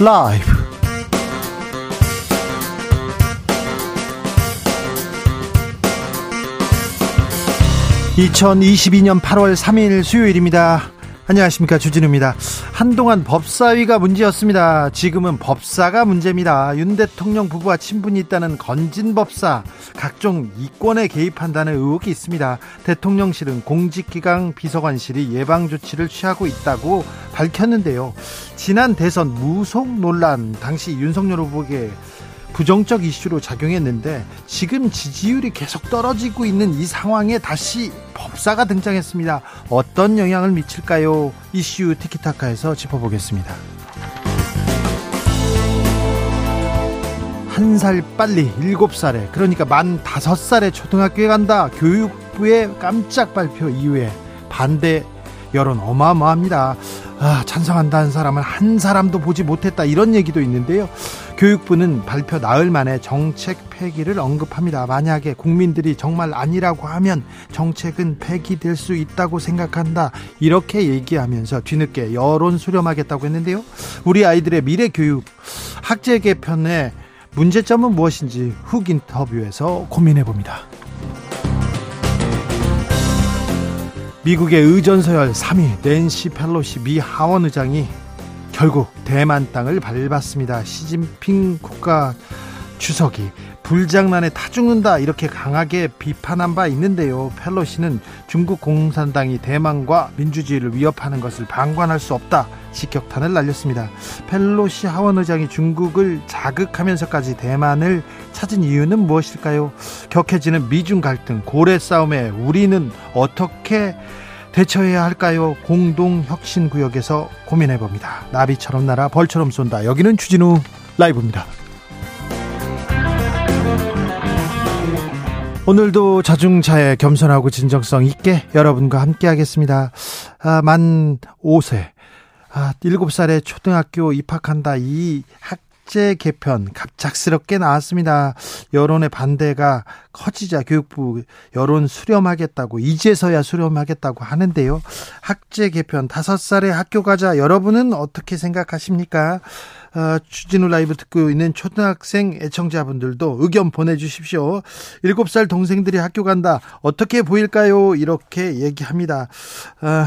라이브. 2022년 8월 3일 수요일입니다. 안녕하십니까 주진우입니다. 한동안 법사위가 문제였습니다. 지금은 법사가 문제입니다. 윤 대통령 부부와 친분이 있다는 건진 법사 각종 이권에 개입한다는 의혹이 있습니다. 대통령실은 공직기강 비서관실이 예방 조치를 취하고 있다고 밝혔는데요. 지난 대선 무속 논란 당시 윤석열 후보에게 부정적 이슈로 작용했는데 지금 지지율이 계속 떨어지고 있는 이 상황에 다시 법사가 등장했습니다. 어떤 영향을 미칠까요? 이슈 티키타카에서 짚어보겠습니다. 한 살 빨리 일곱 살에 그러니까 만 다섯 살에 초등학교에 간다. 교육부의 깜짝 발표 이후에 반대 여론 어마어마합니다. 아, 찬성한다는 사람은 한 사람도 보지 못했다 이런 얘기도 있는데요. 교육부는 발표 나흘 만에 정책 폐기를 언급합니다. 만약에 국민들이 정말 아니라고 하면 정책은 폐기될 수 있다고 생각한다. 이렇게 얘기하면서 뒤늦게 여론 수렴하겠다고 했는데요. 우리 아이들의 미래 교육 학제 개편의 문제점은 무엇인지 훅 인터뷰에서 고민해 봅니다. 미국의 의전 서열 3위 낸시 펠로시 미 하원 의장이 결국 대만 땅을 밟았습니다. 시진핑 국가 주석이 불장난에 타 죽는다 이렇게 강하게 비판한 바 있는데요. 펠로시는 중국 공산당이 대만과 민주주의를 위협하는 것을 방관할 수 없다 직격탄을 날렸습니다. 펠로시 하원 의장이 중국을 자극하면서까지 대만을 찾은 이유는 무엇일까요? 격해지는 미중 갈등, 고래 싸움에 우리는 어떻게 대처해야 할까요? 공동 혁신 구역에서 고민해 봅니다. 나비처럼 날아 벌처럼 쏜다. 여기는 추진우 라이브입니다. 오늘도 자중차에 겸손하고 진정성 있게 여러분과 함께 하겠습니다. 아, 만 5세, 아, 7살에 초등학교 입학한다. 이 학, 학제 개편 갑작스럽게 나왔습니다. 여론의 반대가 커지자 교육부 여론 수렴하겠다고 이제서야 수렴하겠다고 하는데요. 학제 개편 다섯 살에 학교 가자 여러분은 어떻게 생각하십니까? 어, 주진우 라이브 듣고 있는 초등학생 애청자분들도 의견 보내주십시오. 7살 동생들이 학교 간다. 어떻게 보일까요? 이렇게 얘기합니다. 어,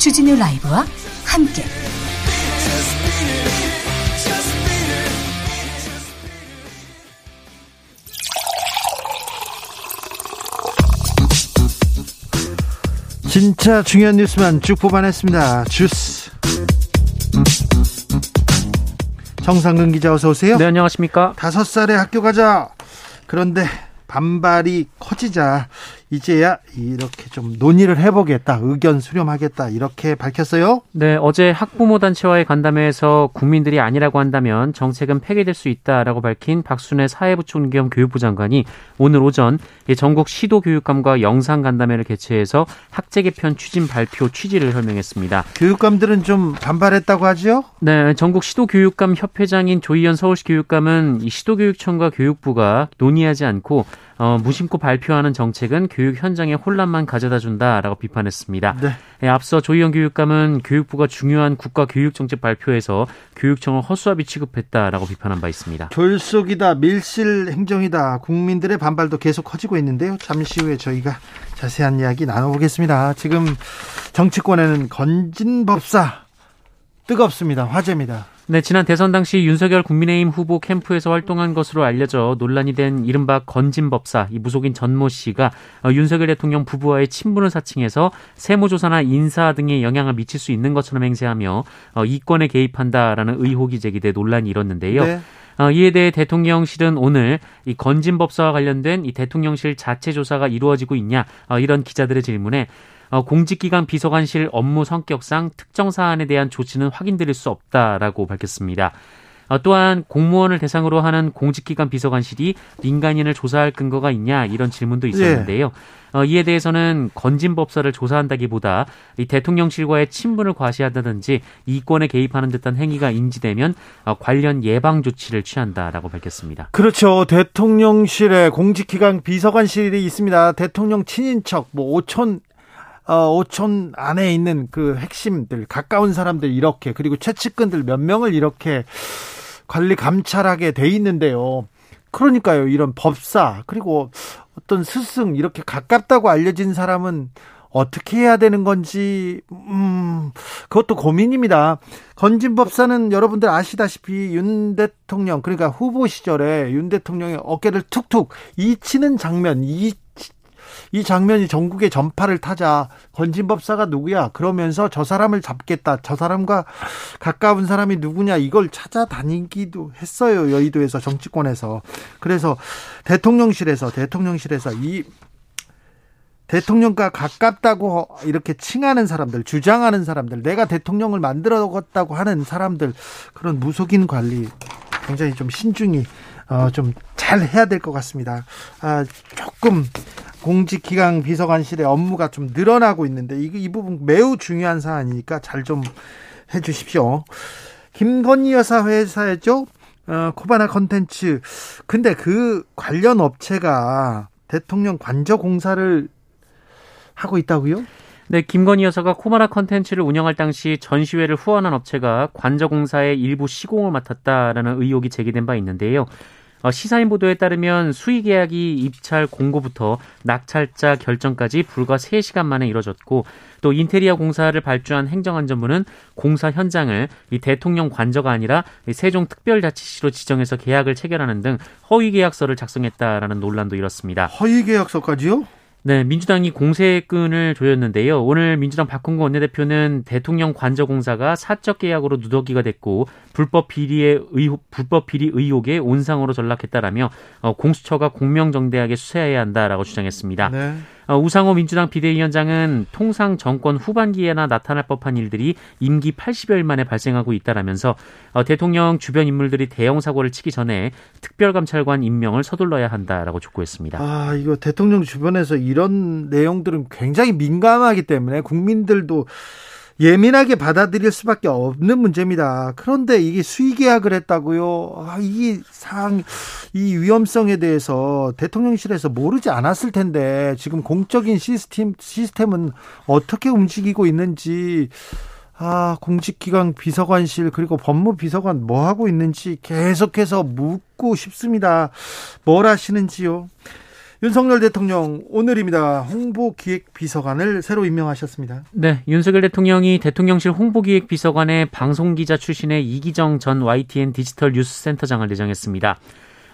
주진우 라이브와 함께 진짜 중요한 뉴스만 쭉 뽑아냈습니다. 주스. 정상근 기자 어서 오세요. 네, 안녕하십니까? 다섯 살에 학교 가자. 그런데 반발이 커지자 이제야 이렇게 좀 논의를 해보겠다, 의견 수렴하겠다 이렇게 밝혔어요. 네, 어제 학부모 단체와의 간담회에서 국민들이 아니라고 한다면 정책은 폐기될 수 있다라고 밝힌 박순애 사회부총리 겸 교육부 장관이 오늘 오전 전국 시도 교육감과 영상 간담회를 개최해서 학제 개편 추진 발표 취지를 설명했습니다. 교육감들은 좀 반발했다고 하죠? 네, 전국 시도 교육감 협회장인 조희연 서울시 교육감은 시도 교육청과 교육부가 논의하지 않고 어, 무심코 발표하는 정책은 교육 현장에 혼란만 가져다 준다라고 비판했습니다. 네. 예, 앞서 조희영 교육감은 교육부가 중요한 국가 교육 정책 발표에서 교육청을 허수아비 취급했다라고 비판한 바 있습니다. 졸속이다, 밀실 행정이다. 국민들의 반발도 계속 커지고 있는데요. 잠시 후에 저희가 자세한 이야기 나눠보겠습니다. 지금 정치권에는 건진법사 뜨겁습니다. 화제입니다. 네, 지난 대선 당시 윤석열 국민의힘 후보 캠프에서 활동한 것으로 알려져 논란이 된 이른바 건진법사 이 무속인 전모 씨가 어, 윤석열 대통령 부부와의 친분을 사칭해서 세무조사나 인사 등에 영향을 미칠 수 있는 것처럼 행세하며 어, 이권에 개입한다라는 의혹이 제기돼 논란이 일었는데요. 네. 어, 이에 대해 대통령실은 오늘 이 건진법사와 관련된 이 대통령실 자체 조사가 이루어지고 있냐 이런 기자들의 질문에 어, 공직기관 비서관실 업무 성격상 특정 사안에 대한 조치는 확인드릴 수 없다라고 밝혔습니다. 어, 또한 공무원을 대상으로 하는 공직기관 비서관실이 민간인을 조사할 근거가 있냐 이런 질문도 있었는데요. 네. 이에 대해서는 건진법사를 조사한다기보다 이 대통령실과의 친분을 과시한다든지 이권에 개입하는 듯한 행위가 인지되면 어, 관련 예방 조치를 취한다라고 밝혔습니다. 그렇죠. 대통령실에 공직기관 비서관실이 있습니다. 대통령 친인척, 뭐 오촌 어, 오촌 안에 있는 그 핵심들, 가까운 사람들 이렇게 그리고 최측근들 몇 명을 이렇게 관리 감찰하게 돼 있는데요. 그러니까요. 이런 법사 그리고 어떤 스승 이렇게 가깝다고 알려진 사람은 어떻게 해야 되는 건지 음 그것도 고민입니다. 건진 법사는 여러분들 아시다시피 윤 대통령 그러니까 후보 시절에 윤 대통령의 어깨를 툭툭 이치는 장면 이 이 장면이 전국에 전파를 타자 건진법사가 누구야? 그러면서 저 사람을 잡겠다. 저 사람과 가까운 사람이 누구냐? 이걸 찾아다니기도 했어요. 여의도에서 정치권에서. 그래서 대통령실에서 대통령실에서 이 대통령과 가깝다고 이렇게 칭하는 사람들, 주장하는 사람들, 내가 대통령을 만들어갔다고 하는 사람들 그런 무속인 관리 굉장히 좀 신중히 어, 좀 잘 해야 될 것 같습니다. 아, 조금 공직기강 비서관실의 업무가 좀 늘어나고 있는데 이, 이 부분 매우 중요한 사안이니까 잘 좀 해주십시오. 김건희 여사 회사죠. 어, 코바나 컨텐츠. 근데 그 관련 업체가 대통령 관저 공사를 하고 있다고요? 네, 김건희 여사가 코바나 컨텐츠를 운영할 당시 전시회를 후원한 업체가 관저 공사의 일부 시공을 맡았다라는 의혹이 제기된 바 있는데요. 어, 시사인 보도에 따르면 수의 계약이 입찰 공고부터 낙찰자 결정까지 불과 3시간 만에 이뤄졌고 또 인테리어 공사를 발주한 행정안전부는 공사 현장을 이 대통령 관저가 아니라 세종 특별자치시로 지정해서 계약을 체결하는 등 허위 계약서를 작성했다라는 논란도 일었습니다. 허위 계약서까지요? 네, 민주당이 공세끈을 조였는데요. 오늘 민주당 박홍근 원내대표는 대통령 관저 공사가 사적 계약으로 누더기가 됐고 불법 비리의 의혹, 불법 비리 의혹에 온상으로 전락했다라며 어, 공수처가 공명정대하게 수사해야 한다라고 주장했습니다. 네. 어, 우상호 민주당 비대위원장은 통상 정권 후반기에나 나타날 법한 일들이 임기 80여일 만에 발생하고 있다라면서 어, 대통령 주변 인물들이 대형 사고를 치기 전에 특별감찰관 임명을 서둘러야 한다라고 촉구했습니다. 아, 이거 대통령 주변에서 이런 내용들은 굉장히 민감하기 때문에 국민들도 예민하게 받아들일 수밖에 없는 문제입니다. 그런데 이게 수의 계약을 했다고요? 아, 이게 상, 이 위험성에 대해서 대통령실에서 모르지 않았을 텐데 지금 공적인 시스템, 시스템은 어떻게 움직이고 있는지 아, 공직기관 비서관실 그리고 법무비서관 뭐 하고 있는지 계속해서 묻고 싶습니다. 뭘 하시는지요? 윤석열 대통령 오늘입니다. 홍보기획비서관을 새로 임명하셨습니다. 네, 윤석열 대통령이 대통령실 홍보기획비서관의 방송기자 출신의 이기정 전 YTN 디지털 뉴스센터장을 내정했습니다.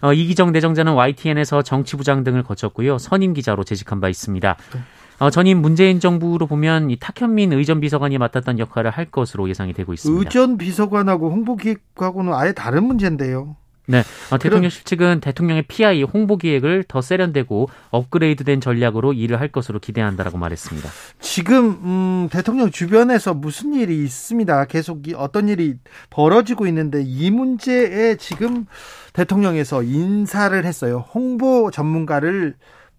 어, 이기정 내정자는 YTN에서 정치부장 등을 거쳤고요. 선임 기자로 재직한 바 있습니다. 네. 어, 전임 문재인 정부로 보면 이 탁현민 의전 비서관이 맡았던 역할을 할 것으로 예상이 되고 있습니다. 의전 비서관하고 홍보기획하고는 아예 다른 문제인데요. 네. 어, 대통령 실 측은 대통령의 PI 홍보 기획을 더 세련되고 업그레이드된 전략으로 일을 할 것으로 기대한다라고 말했습니다. 지금 음, 대통령 주변에서 무슨 일이 있습니다. 계속 어떤 일이 벌어지고 있는데 이 문제에 지금 대통령에서 인사를 했어요. 홍보 전문가를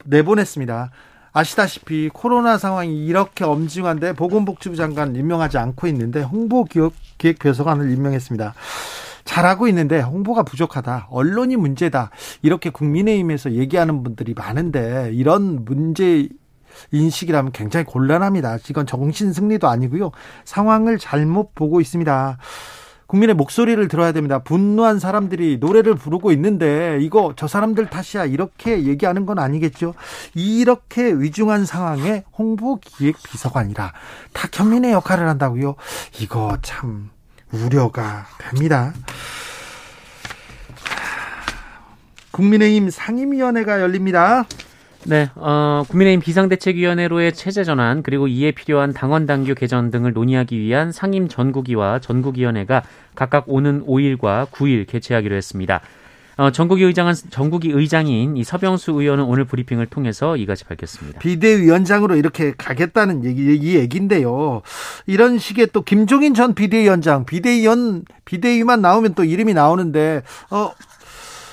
내보냈습니다. 아시다시피 코로나 상황이 이렇게 엄중한데 보건복지부 장관 임명하지 않고 있는데 홍보 기획비서관을 임명했습니다. 잘하고 있는데 홍보가 부족하다. 언론이 문제다. 이렇게 국민의힘에서 얘기하는 분들이 많은데 이런 문제 인식이라면 굉장히 곤란합니다. 이건 정신 승리도 아니고요. 상황을 잘못 보고 있습니다. 국민의 목소리를 들어야 됩니다. 분노한 사람들이 노래를 부르고 있는데 이거 저 사람들 탓이야 이렇게 얘기하는 건 아니겠죠. 이렇게 위중한 상황에 홍보기획 비서관이라 다 현민의 역할을 한다고요. 이거 참 우려가 됩니다. 국민의힘 상임위원회가 열립니다. 네, 어, 국민의힘 비상대책위원회로의 체제 전환 그리고 이에 필요한 당원 당규 개정 등을 논의하기 위한 상임 전국위와 전국위원회가 각각 오는 5일과 9일 개최하기로 했습니다. 어, 전국위 의장은 전국위 의장인 이 서병수 의원은 오늘 브리핑을 통해서 이같이 밝혔습니다. 비대위원장으로 이렇게 가겠다는 얘기 이 얘기인데요. 이런 식의 또 김종인 전 비대위원장 비대위원 비대위만 나오면 또 이름이 나오는데 어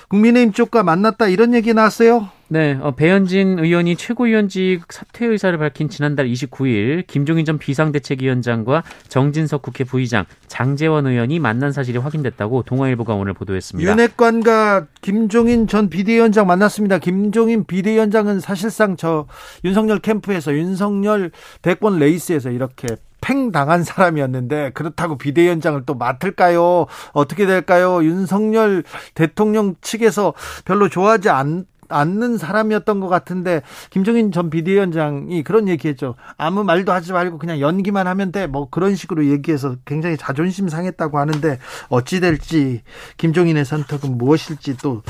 국민의힘 쪽과 만났다 이런 얘기 나왔어요. 네, 어, 배현진 의원이 최고위원직 사퇴 의사를 밝힌 지난달 29일 김종인 전 비상대책위원장과 정진석 국회 부의장, 장재원 의원이 만난 사실이 확인됐다고 동아일보가 오늘 보도했습니다. 윤핵관과 김종인 전 비대위원장 만났습니다. 김종인 비대위원장은 사실상 저 윤석열 캠프에서 윤석열 대권 레이스에서 이렇게 팽 당한 사람이었는데 그렇다고 비대위원장을 또 맡을까요? 어떻게 될까요? 윤석열 대통령 측에서 별로 좋아하지 않 않는 사람이었던 것 같은데 김정인 전 비대위원장이 그런 얘기했죠. 아무 말도 하지 말고 그냥 연기만 하면 돼. 뭐 그런 식으로 얘기해서 굉장히 자존심 상했다고 하는데 어찌 될지 김종인의 선택은 무엇일지 또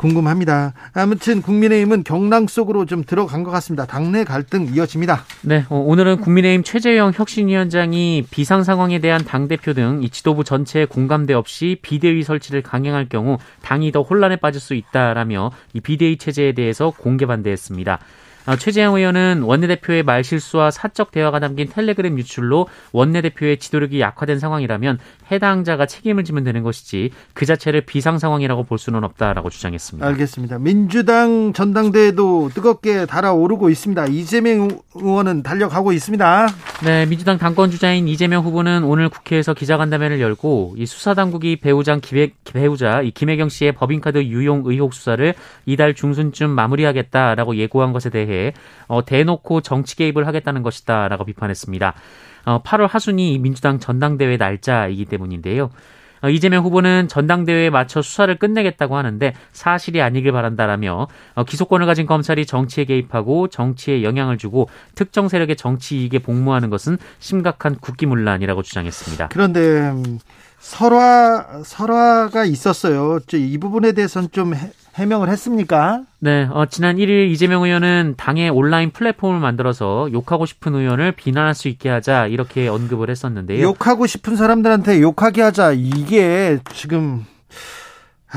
궁금합니다. 아무튼 국민의힘은 경랑 속으로 좀 들어간 것 같습니다. 당내 갈등 이어집니다. 네, 어, 오늘은 국민의힘 최재형 혁신위원장이 비상 상황에 대한 당 대표 등 이 지도부 전체의 공감대 없이 비대위 설치를 강행할 경우 당이 더 혼란에 빠질 수 있다라며 이 비대위 체제에 대해서 공개 반대했습니다. 어, 최재형 의원은 원내대표의 말실수와 사적 대화가 담긴 텔레그램 유출로 원내대표의 지도력이 약화된 상황이라면 해당자가 책임을 지면 되는 것이지 그 자체를 비상 상황이라고 볼 수는 없다라고 주장했습니다. 알겠습니다. 민주당 전당대회도 뜨겁게 달아오르고 있습니다. 이재명 의원은 달려가고 있습니다. 네, 민주당 당권 주자인 이재명 후보는 오늘 국회에서 기자간담회를 열고 이 수사 당국이 배우장 기획 배우자 이 김혜경 씨의 법인카드 유용 의혹 수사를 이달 중순쯤 마무리하겠다라고 예고한 것에 대해 대해 어, 대놓고 정치 개입을 하겠다는 것이다라고 비판했습니다. 어, 8월 하순이 민주당 전당대회 날짜이기 때문인데요. 어, 이재명 후보는 전당대회에 맞춰 수사를 끝내겠다고 하는데 사실이 아니길 바란다라며 어, 기소권을 가진 검찰이 정치에 개입하고 정치에 영향을 주고 특정 세력의 정치 이익에 복무하는 것은 심각한 국기문란이라고 주장했습니다. 그런데 음, 설화 설화가 있었어요. 이 부분에 대해서는 좀 해명을 했습니까? 네, 어, 지난 1일 이재명 의원은 당의 온라인 플랫폼을 만들어서 욕하고 싶은 의원을 비난할 수 있게 하자 이렇게 언급을 했었는데요. 욕하고 싶은 사람들한테 욕하게 하자 이게 지금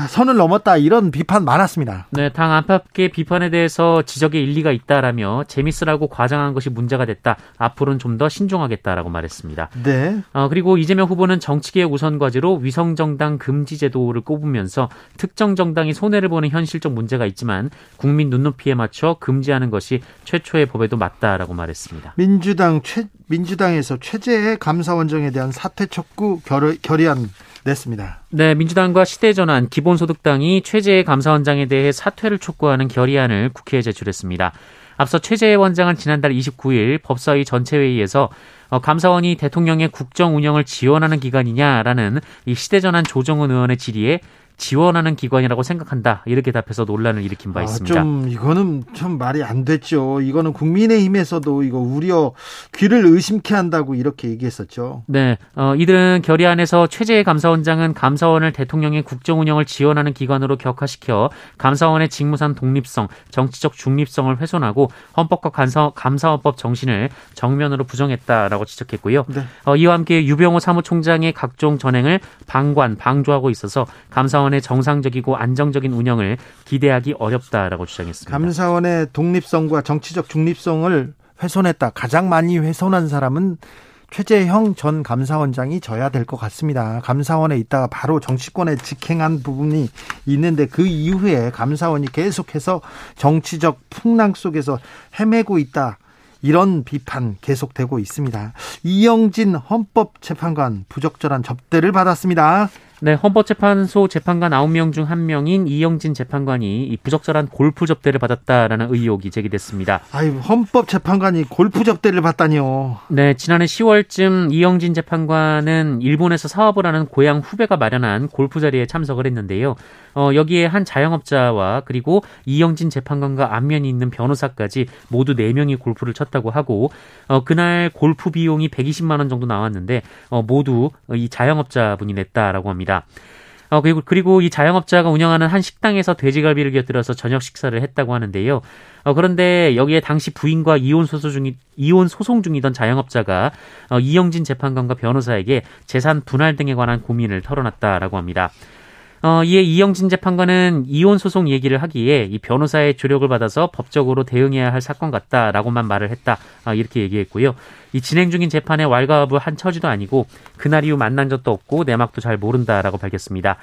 선을 넘었다 이런 비판 많았습니다. 네, 당 안팎의 비판에 대해서 지적의 일리가 있다라며 재밌으라고 과장한 것이 문제가 됐다. 앞으로는 좀 더 신중하겠다라고 말했습니다. 네. 어, 그리고 이재명 후보는 정치계의 우선 과제로 위성정당 금지 제도를 꼽으면서 특정 정당이 손해를 보는 현실적 문제가 있지만 국민 눈높이에 맞춰 금지하는 것이 최초의 법에도 맞다라고 말했습니다. 민주당 최 민주당에서 최재해 감사원장에 대한 사퇴 촉구 결의, 결의안 냈습니다. 네, 민주당과 시대전환, 기본소득당이 최재해 감사원장에 대해 사퇴를 촉구하는 결의안을 국회에 제출했습니다. 앞서 최재해 원장은 지난달 29일 법사위 전체회의에서 어, 감사원이 대통령의 국정 운영을 지원하는 기관이냐라는 이 시대전환 조정은 의원의 질의에 지원하는 기관이라고 생각한다. 이렇게 답해서 논란을 일으킨 바 아, 있습니다. 좀 이거는 좀 말이 안 됐죠. 이거는 국민의힘에서도 이거 우려 귀를 의심케 한다고 이렇게 얘기했었죠. 네, 어, 이들은 결의안에서 최재해 감사원장은 감사원을 대통령의 국정 운영을 지원하는 기관으로 격화시켜 감사원의 직무상 독립성, 정치적 중립성을 훼손하고 헌법과 감사, 감사원법 정신을 정면으로 부정했다라고 지적했고요. 네. 어, 이와 함께 유병호 사무총장의 각종 전행을 방관, 방조하고 있어서 감사원 감사원의 정상적이고 안정적인 운영을 기대하기 어렵다라고 주장했습니다. 감사원의 독립성과 정치적 중립성을 훼손했다. 가장 많이 훼손한 사람은 최재형 전 감사원장이 져야 될 것 같습니다. 감사원에 있다가 바로 정치권에 직행한 부분이 있는데 그 이후에 감사원이 계속해서 정치적 풍랑 속에서 헤매고 있다. 이런 비판 계속되고 있습니다. 이영진 헌법재판관 부적절한 접대를 받았습니다. 네, 헌법재판소 재판관 9명 중 1명인 이영진 재판관이 이 부적절한 골프 접대를 받았다라는 의혹이 제기됐습니다. 아유, 헌법재판관이 골프 접대를 받다니요. 네, 지난해 10월쯤 이영진 재판관은 일본에서 사업을 하는 고향 후배가 마련한 골프 자리에 참석을 했는데요. 어, 여기에 한 자영업자와 그리고 이영진 재판관과 안면이 있는 변호사까지 모두 4명이 골프를 쳤다고 하고 어, 그날 골프 비용이 120만 원 정도 나왔는데 어, 모두 이 자영업자분이 냈다라고 합니다. 어, 그리고, 그리고 이 자영업자가 운영하는 한 식당에서 돼지갈비를 곁들여서 저녁 식사를 했다고 하는데요. 어, 그런데 여기에 당시 부인과 이혼 소송 중이, 이혼 소송 중이던 자영업자가 어, 이영진 재판관과 변호사에게 재산 분할 등에 관한 고민을 털어놨다라고 합니다. 어, 이에 이영진 재판관은 이혼 소송 얘기를 하기에 이 변호사의 조력을 받아서 법적으로 대응해야 할 사건 같다라고만 말을 했다. 아, 이렇게 얘기했고요. 이 진행 중인 재판에 왈가왈부 한 처지도 아니고 그날 이후 만난 적도 없고 내막도 잘 모른다라고 밝혔습니다.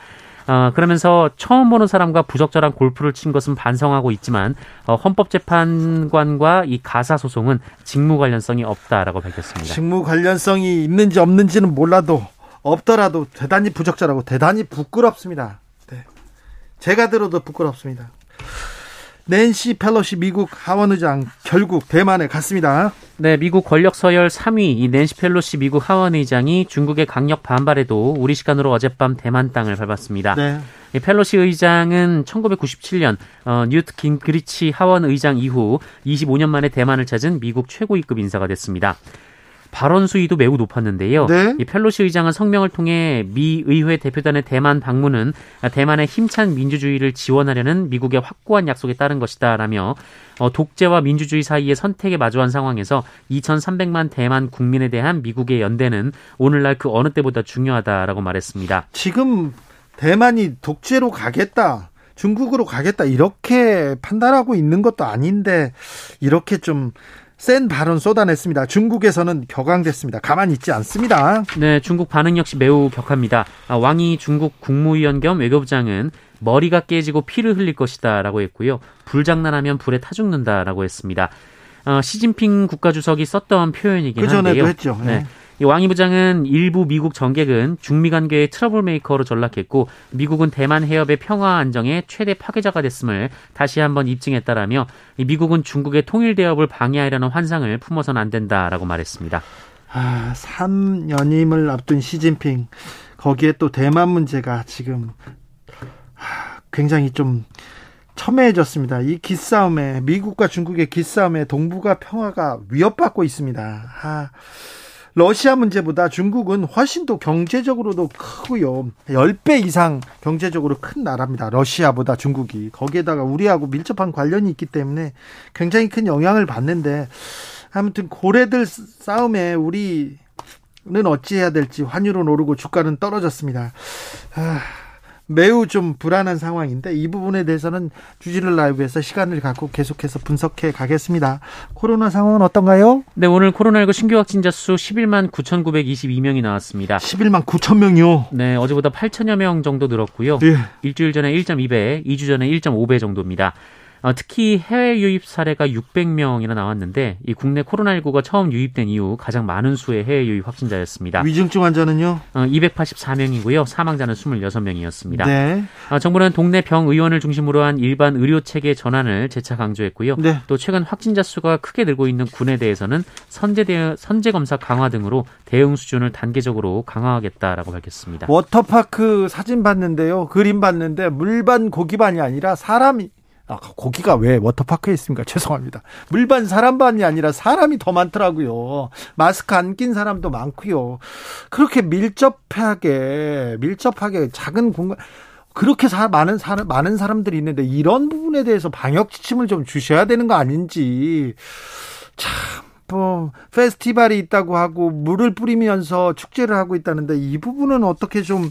어, 그러면서 처음 보는 사람과 부적절한 골프를 친 것은 반성하고 있지만 어, 헌법재판관과 이 가사 소송은 직무 관련성이 없다라고 밝혔습니다. 직무 관련성이 있는지 없는지는 몰라도 없더라도 대단히 부적절하고 대단히 부끄럽습니다. 네. 제가 들어도 부끄럽습니다. 낸시 펠로시 미국 하원의장 결국 대만에 갔습니다. 네, 미국 권력 서열 3위 이 낸시 펠로시 미국 하원의장이 중국의 강력 반발에도 우리 시간으로 어젯밤 대만 땅을 밟았습니다. 네. 이 펠로시 의장은 1997년 어, 뉴트 긴그리치 하원 의장 이후 25년 만에 대만을 찾은 미국 최고위급 인사가 됐습니다. 발언 수위도 매우 높았는데요. 네? 이 펠로시 의장은 성명을 통해 미 의회 대표단의 대만 방문은 대만의 힘찬 민주주의를 지원하려는 미국의 확고한 약속에 따른 것이다라며 어, 독재와 민주주의 사이의 선택에 마주한 상황에서 2,300만 대만 국민에 대한 미국의 연대는 오늘날 그 어느 때보다 중요하다라고 말했습니다. 지금 대만이 독재로 가겠다. 중국으로 가겠다 이렇게 판단하고 있는 것도 아닌데 이렇게 좀 센 발언 쏟아냈습니다. 중국에서는 격앙됐습니다. 가만히 있지 않습니다. 네, 중국 반응 역시 매우 격합니다. 아, 왕이 중국 국무위원 겸 외교부장은 머리가 깨지고 피를 흘릴 것이다라고 했고요. 불장난하면 불에 타 죽는다라고 했습니다. 어, 시진핑 국가주석이 썼던 표현이긴 그 한데요. 했죠. 네. 네. 왕이 부장은 일부 미국 정객은 중미 관계의 트러블 메이커로 전락했고 미국은 대만 해협의 평화 안정의 최대 파괴자가 됐음을 다시 한번 입증했다라며 미국은 중국의 통일 대업을 방해하려는 환상을 품어서는 안 된다라고 말했습니다. 아, 3연임을 앞둔 시진핑 거기에 또 대만 문제가 지금 굉장히 좀 첨예해졌습니다. 이 기싸움에 미국과 중국의 기싸움에 동북아 평화가 위협받고 있습니다. 아, 러시아 문제보다 중국은 훨씬 더 경제적으로도 크고요. 10배 이상 경제적으로 큰 나라입니다. 러시아보다 중국이. 거기에다가 우리하고 밀접한 관련이 있기 때문에 굉장히 큰 영향을 받는데 아무튼 고래들 싸움에 우리는 어찌해야 될지 환율은 오르고 주가는 떨어졌습니다. 아, 매우 좀 불안한 상황인데 이 부분에 대해서는 주진을 라이브에서 시간을 갖고 계속해서 분석해 가겠습니다. 코로나 상황은 어떤가요? 네, 오늘 코로나19 신규 확진자 수 11만 9,922명이 나왔습니다. 11만 9천 명이요? 네, 어제보다 8천여 명 정도 늘었고요. 예. 일주일 전에 1.2배, 2주 전에 1.5배 정도입니다. 어, 특히 해외 유입 사례가 600명이나 나왔는데 이 국내 코로나19가 처음 유입된 이후 가장 많은 수의 해외 유입 확진자였습니다. 위중증 환자는요? 어, 284명이고요. 사망자는 26명이었습니다. 네. 어, 정부는 동네 병 의원을 중심으로 한 일반 의료 체계 전환을 재차 강조했고요. 네. 또 최근 확진자 수가 크게 늘고 있는 군에 대해서는 선제 대 선제 검사 강화 등으로 대응 수준을 단계적으로 강화하겠다라고 밝혔습니다. 워터파크 사진 봤는데요. 그림 봤는데 물반 고기반이 아니라 사람이 아, 고기가 왜 워터파크에 있습니까? 죄송합니다. 물반 사람반이 아니라 사람이 더 많더라고요. 마스크 안 낀 사람도 많고요. 그렇게 밀접하게 밀접하게 작은 공간 그렇게 사, 많은 사람 많은 사람들이 있는데 이런 부분에 대해서 방역 지침을 좀 주셔야 되는 거 아닌지 참. 뭐 페스티벌이 있다고 하고 물을 뿌리면서 축제를 하고 있다는데 이 부분은 어떻게 좀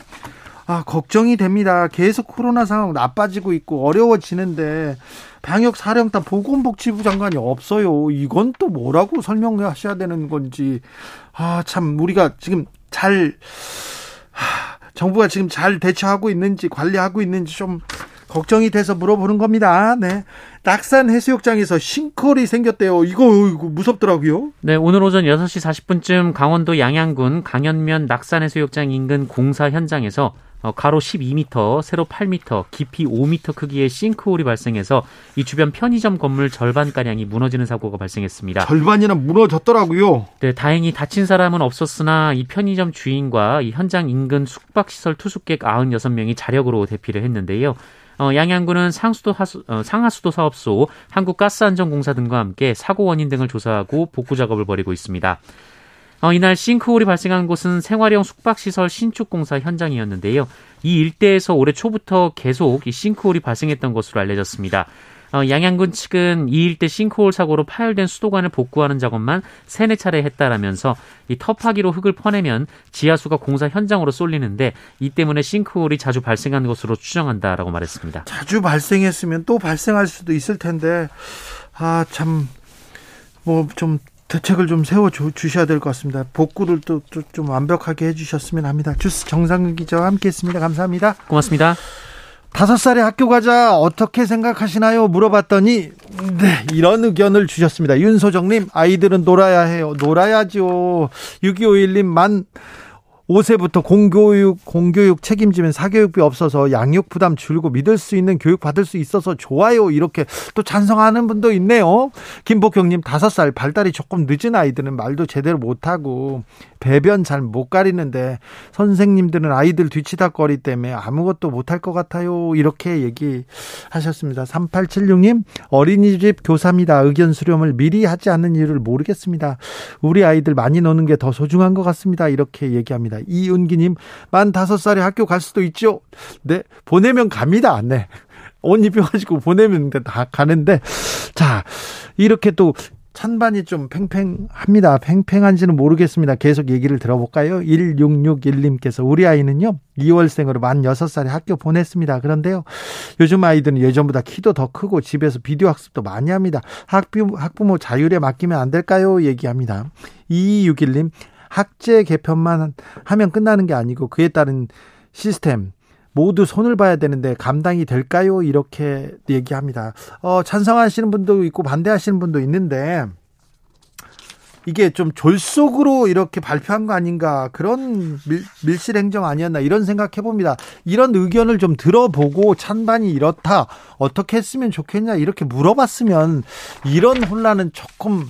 아, 걱정이 됩니다. 계속 코로나 상황 나빠지고 있고 어려워지는데 방역 사령탑 보건복지부 장관이 없어요. 이건 또 뭐라고 설명하셔야 되는 건지. 아, 참 우리가 지금 잘 하, 정부가 지금 잘 대처하고 있는지 관리하고 있는지 좀 걱정이 돼서 물어보는 겁니다. 네. 낙산 해수욕장에서 싱크홀이 생겼대요. 이거, 이거 무섭더라고요. 네, 오늘 오전 6시 40분쯤 강원도 양양군 강현면 낙산 해수욕장 인근 공사 현장에서 어, 가로 12m, 세로 8m, 깊이 5m 크기의 싱크홀이 발생해서 이 주변 편의점 건물 절반 가량이 무너지는 사고가 발생했습니다. 절반이나 무너졌더라고요. 네, 다행히 다친 사람은 없었으나 이 편의점 주인과 이 현장 인근 숙박시설 투숙객 96명이 자력으로 대피를 했는데요. 어, 양양군은 상수도 하수, 어, 상하수도 사업소, 한국가스안전공사 등과 함께 사고 원인 등을 조사하고 복구 작업을 벌이고 있습니다. 어, 이날 싱크홀이 발생한 곳은 생활형 숙박시설 신축공사 현장이었는데요. 이 일대에서 올해 초부터 계속 이 싱크홀이 발생했던 것으로 알려졌습니다. 어, 양양군 측은 이 일대 싱크홀 사고로 파열된 수도관을 복구하는 작업만 세네 차례 했다라면서 이 터파기로 흙을 퍼내면 지하수가 공사 현장으로 쏠리는데 이 때문에 싱크홀이 자주 발생한 것으로 추정한다라고 말했습니다. 자주 발생했으면 또 발생할 수도 있을 텐데 아 참 뭐 좀 대책을 좀 세워 주셔야 될 것 같습니다. 복구를 또 좀 완벽하게 해주셨으면 합니다. 주스 정상근 기자와 함께했습니다. 감사합니다. 고맙습니다. 다섯 살에 학교 가자 어떻게 생각하시나요? 물어봤더니 네 이런 의견을 주셨습니다. 윤소정님 아이들은 놀아야 해요. 놀아야죠. 6251님 만 5세부터 공교육 공교육 책임지면 사교육비 없어서 양육 부담 줄고 믿을 수 있는 교육 받을 수 있어서 좋아요. 이렇게 또 찬성하는 분도 있네요. 김복경님 5살 발달이 조금 늦은 아이들은 말도 제대로 못하고 배변 잘 못 가리는데 선생님들은 아이들 뒤치다거리 때문에 아무것도 못할 것 같아요. 이렇게 얘기하셨습니다. 3876님 어린이집 교사입니다. 의견 수렴을 미리 하지 않는 이유를 모르겠습니다. 우리 아이들 많이 노는 게 더 소중한 것 같습니다. 이렇게 얘기합니다. 이은기님 만 다섯 살에 학교 갈 수도 있죠. 네 보내면 갑니다. 네. 옷 입혀가지고 보내면 다 가는데 자 이렇게 또 찬반이 좀 팽팽합니다. 팽팽한지는 모르겠습니다. 계속 얘기를 들어볼까요? 1661님께서 우리 아이는요, 2월생으로 만 6살에 학교 보냈습니다. 그런데요, 요즘 아이들은 예전보다 키도 더 크고 집에서 비디오 학습도 많이 합니다. 학부, 학부모 자율에 맡기면 안 될까요? 얘기합니다. 2261님, 학제 개편만 하면 끝나는 게 아니고 그에 따른 시스템, 모두 손을 봐야 되는데 감당이 될까요? 이렇게 얘기합니다. 어, 찬성하시는 분도 있고 반대하시는 분도 있는데 이게 좀 졸속으로 이렇게 발표한 거 아닌가 그런 밀, 밀실 행정 아니었나 이런 생각해 봅니다. 이런 의견을 좀 들어보고 찬반이 이렇다 어떻게 했으면 좋겠냐 이렇게 물어봤으면 이런 혼란은 조금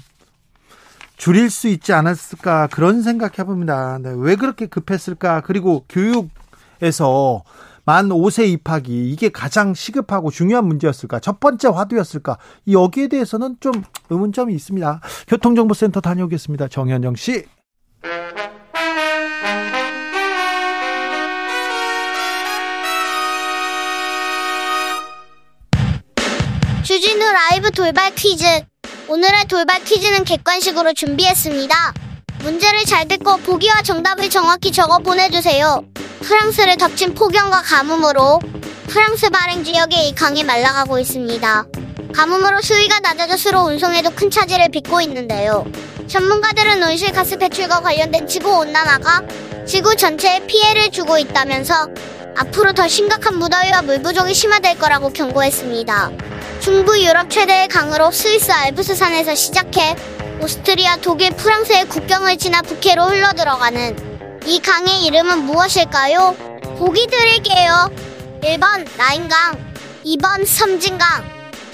줄일 수 있지 않았을까 그런 생각해 봅니다. 네, 왜 그렇게 급했을까? 그리고 교육에서 만 5세 입학이 이게 가장 시급하고 중요한 문제였을까? 첫 번째 화두였을까? 여기에 대해서는 좀 의문점이 있습니다. 교통정보센터 다녀오겠습니다. 정현정 씨. 주진우 라이브 돌발 퀴즈. 오늘의 돌발 퀴즈는 객관식으로 준비했습니다. 문제를 잘 듣고 보기와 정답을 정확히 적어 보내주세요. 프랑스를 덮친 폭염과 가뭄으로 프랑스 발행 지역의 이 강이 말라가고 있습니다. 가뭄으로 수위가 낮아져 수로 운송에도 큰 차질을 빚고 있는데요. 전문가들은 온실가스 배출과 관련된 지구 온난화가 지구 전체에 피해를 주고 있다면서 앞으로 더 심각한 무더위와 물 부족이 심화될 거라고 경고했습니다. 중부 유럽 최대의 강으로 스위스 알프스 산에서 시작해 오스트리아, 독일, 프랑스의 국경을 지나 북해로 흘러들어가는 이 강의 이름은 무엇일까요? 보기 드릴게요. 1번 라인강, 2번 섬진강.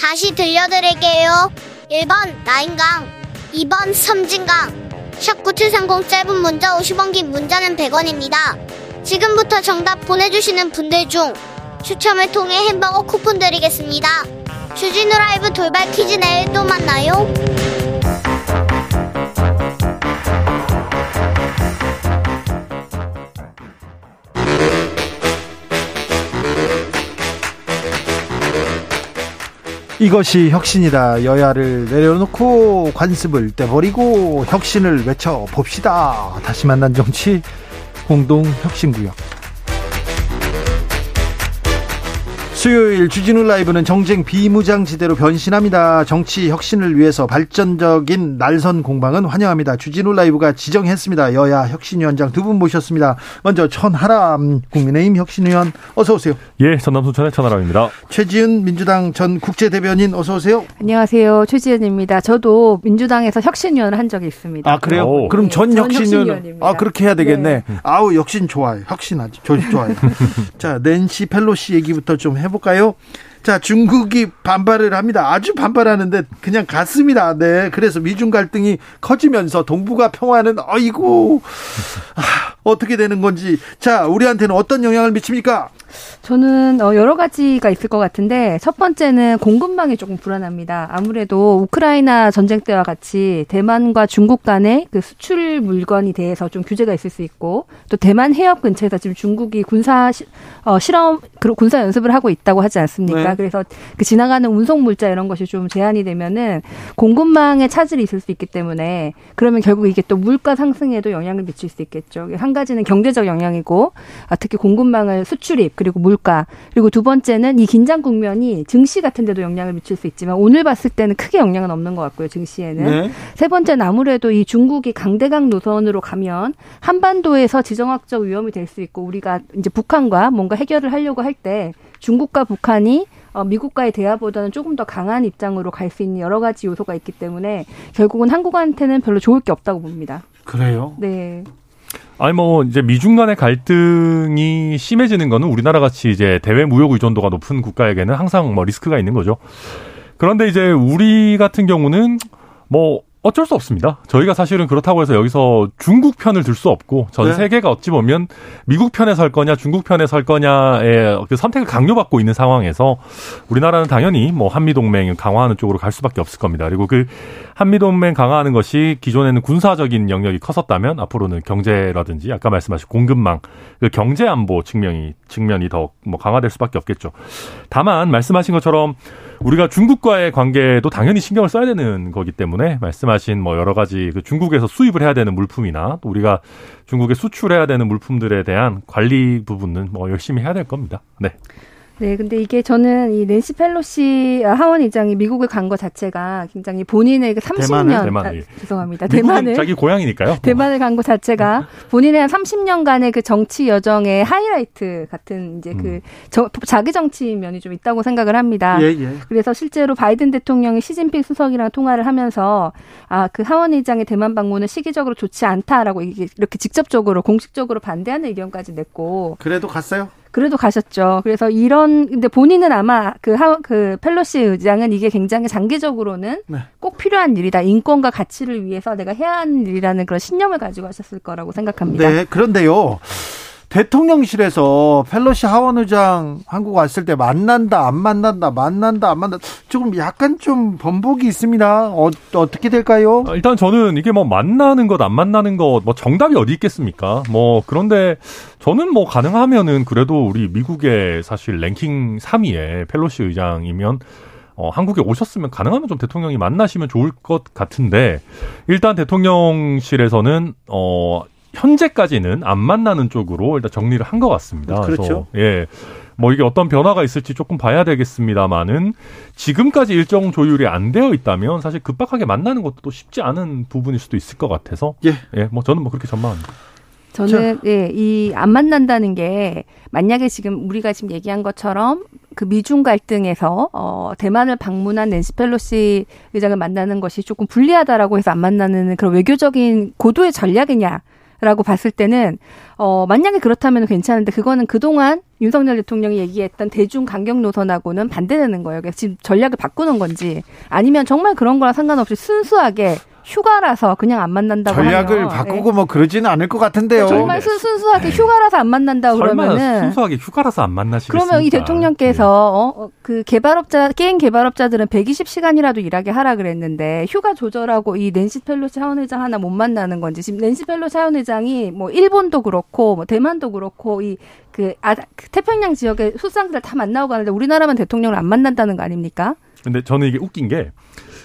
다시 들려드릴게요. 1번 라인강, 2번 섬진강. 샵9730 짧은 문자 50원 긴 문자는 100원입니다. 지금부터 정답 보내주시는 분들 중 추첨을 통해 햄버거 쿠폰 드리겠습니다. 주진우 라이브 돌발 퀴즈 내일 또 만나요. 이것이 혁신이다. 여야를 내려놓고 관습을 떼버리고 혁신을 외쳐 봅시다. 다시 만난 정치 공동 혁신구역. 수요일 주진우 라이브는 정쟁 비무장지대로 변신합니다. 정치 혁신을 위해서 발전적인 날선 공방은 환영합니다. 주진우 라이브가 지정했습니다. 여야 혁신위원장 두 분 모셨습니다. 먼저 천하람 국민의힘 혁신위원 어서 오세요. 예, 전남 순천의 천하람입니다. 최지은 민주당 전 국제대변인 어서 오세요. 안녕하세요. 최지은입니다. 저도 민주당에서 혁신위원을 한 적이 있습니다. 아 그래요? 오. 그럼 네, 전전 혁신위원. 아 그렇게 해야 되겠네. 네. 아우 혁신 좋아요. 혁신하지. 저 좋아요. 자 낸시 펠로시 얘기부터 좀 해 볼까요? 자 중국이 반발을 합니다. 아주 반발하는데 그냥 갔습니다. 네. 그래서 미중 갈등이 커지면서 동북아 평화는 어이구 아, 어떻게 되는 건지 자 우리한테는 어떤 영향을 미칩니까? 저는 어, 여러 가지가 있을 것 같은데 첫 번째는 공급망이 조금 불안합니다. 아무래도 우크라이나 전쟁 때와 같이 대만과 중국 간의 그 수출 물건이 대해서 좀 규제가 있을 수 있고 또 대만 해협 근처에서 지금 중국이 군사 시, 어, 실험 군사 연습을 하고 있다고 하지 않습니까? 네. 그래서 그 지나가는 운송 물자 이런 것이 좀 제한이 되면은 공급망에 차질이 있을 수 있기 때문에 그러면 결국 이게 또 물가 상승에도 영향을 미칠 수 있겠죠. 한 가지는 경제적 영향이고 아, 특히 공급망을 수출입 그리고 물가 그리고 두 번째는 이 긴장 국면이 증시 같은 데도 영향을 미칠 수 있지만 오늘 봤을 때는 크게 영향은 없는 것 같고요. 증시에는. 네. 세 번째는 아무래도 이 중국이 강대강 노선으로 가면 한반도에서 지정학적 위험이 될 수 있고 우리가 이제 북한과 뭔가 해결을 하려고 할 때 중국과 북한이 어, 미국과의 대화보다는 조금 더 강한 입장으로 갈 수 있는 여러 가지 요소가 있기 때문에 결국은 한국한테는 별로 좋을 게 없다고 봅니다. 그래요? 네. 아니 뭐 이제 미중 간의 갈등이 심해지는 거는 우리나라 같이 이제 대외 무역 의존도가 높은 국가에게는 항상 뭐 리스크가 있는 거죠. 그런데 이제 우리 같은 경우는 뭐 어쩔 수 없습니다. 저희가 사실은 그렇다고 해서 여기서 중국 편을 들 수 없고 전 네. 세계가 어찌 보면 미국 편에 설 거냐 중국 편에 설 거냐의 그 선택을 강요받고 있는 상황에서 우리나라는 당연히 뭐 한미 동맹 강화하는 쪽으로 갈 수밖에 없을 겁니다. 그리고 그 한미 동맹 강화하는 것이 기존에는 군사적인 영역이 컸었다면 앞으로는 경제라든지 아까 말씀하신 공급망 그 경제 안보 측면이 측면이 더 뭐 강화될 수밖에 없겠죠. 다만 말씀하신 것처럼 우리가 중국과의 관계도 당연히 신경을 써야 되는 거기 때문에 말씀하신 뭐 여러 가지 그 중국에서 수입을 해야 되는 물품이나 또 우리가 중국에 수출해야 되는 물품들에 대한 관리 부분은 뭐 열심히 해야 될 겁니다. 네. 네, 근데 이게 저는 이 낸시 펠로시 하원 의장이 미국을 간 것 자체가 굉장히 본인의 30년 대만을, 아, 죄송합니다. 대만을 자기 고향이니까요. 대만을 간 것 자체가 본인의 한 30년간의 그 정치 여정의 하이라이트 같은 이제 그 음. 그 저, 자기 정치 면이 좀 있다고 생각을 합니다. 예, 예. 그래서 실제로 바이든 대통령이 시진핑 수석이랑 통화를 하면서 아, 그 하원 의장의 대만 방문은 시기적으로 좋지 않다라고 이렇게 직접적으로 공식적으로 반대하는 의견까지 냈고 그래도 갔어요? 그래도 가셨죠. 그래서 이런 근데 본인은 아마 그, 하, 그 펠로시 의장은 이게 굉장히 장기적으로는 네. 꼭 필요한 일이다. 인권과 가치를 위해서 내가 해야 하는 일이라는 그런 신념을 가지고 하셨을 거라고 생각합니다. 네, 그런데요. 대통령실에서 펠로시 하원 의장 한국 왔을 때 만난다 안 만난다 만난다 안 만난다 조금 약간 좀 번복이 있습니다. 어, 어떻게 될까요? 아, 일단 저는 이게 뭐 만나는 것 안 만나는 것 뭐 정답이 어디 있겠습니까? 뭐 그런데 저는 뭐 가능하면은 그래도 우리 미국의 사실 랭킹 3위에 펠로시 의장이면 어, 한국에 오셨으면 가능하면 좀 대통령이 만나시면 좋을 것 같은데 일단 대통령실에서는 어 현재까지는 안 만나는 쪽으로 일단 정리를 한 것 같습니다. 그렇죠. 그래서, 예. 뭐 이게 어떤 변화가 있을지 조금 봐야 되겠습니다만은 지금까지 일정 조율이 안 되어 있다면 사실 급박하게 만나는 것도 또 쉽지 않은 부분일 수도 있을 것 같아서 예, 예, 뭐 저는 뭐 그렇게 전망합니다. 저는 예, 이 안 만난다는 게 만약에 지금 우리가 지금 얘기한 것처럼 그 미중 갈등에서 어 대만을 방문한 낸시 펠로시 의장을 만나는 것이 조금 불리하다라고 해서 안 만나는 그런 외교적인 고도의 전략이냐 라고 봤을 때는 어 만약에 그렇다면 괜찮은데 그거는 그동안 윤석열 대통령이 얘기했던 대중 강경 노선하고는 반대되는 거예요. 그래서 지금 전략을 바꾸는 건지 아니면 정말 그런 거랑 상관없이 순수하게 휴가라서 그냥 안 만난다고 전략을 하면. 바꾸고 네. 뭐 그러지는 않을 것 같은데요. 정말 순, 순수하게 휴가라서 안 만난다 그러면은 순수하게 휴가라서 안 만나시겠습니까? 그러면 이 대통령께서 네. 어, 어, 그 개발업자 게임 개발업자들은 120시간이라도 일하게 하라 그랬는데 휴가 조절하고 이 낸시 펠로시 하원의장 하나 못 만나는 건지 지금 낸시 펠로시 하원의장이 뭐 일본도 그렇고 뭐 대만도 그렇고 이 그, 아, 그 태평양 지역의 수상들을 다 만나고 가는데 우리나라만 대통령을 안 만난다는 거 아닙니까? 근데 저는 이게 웃긴 게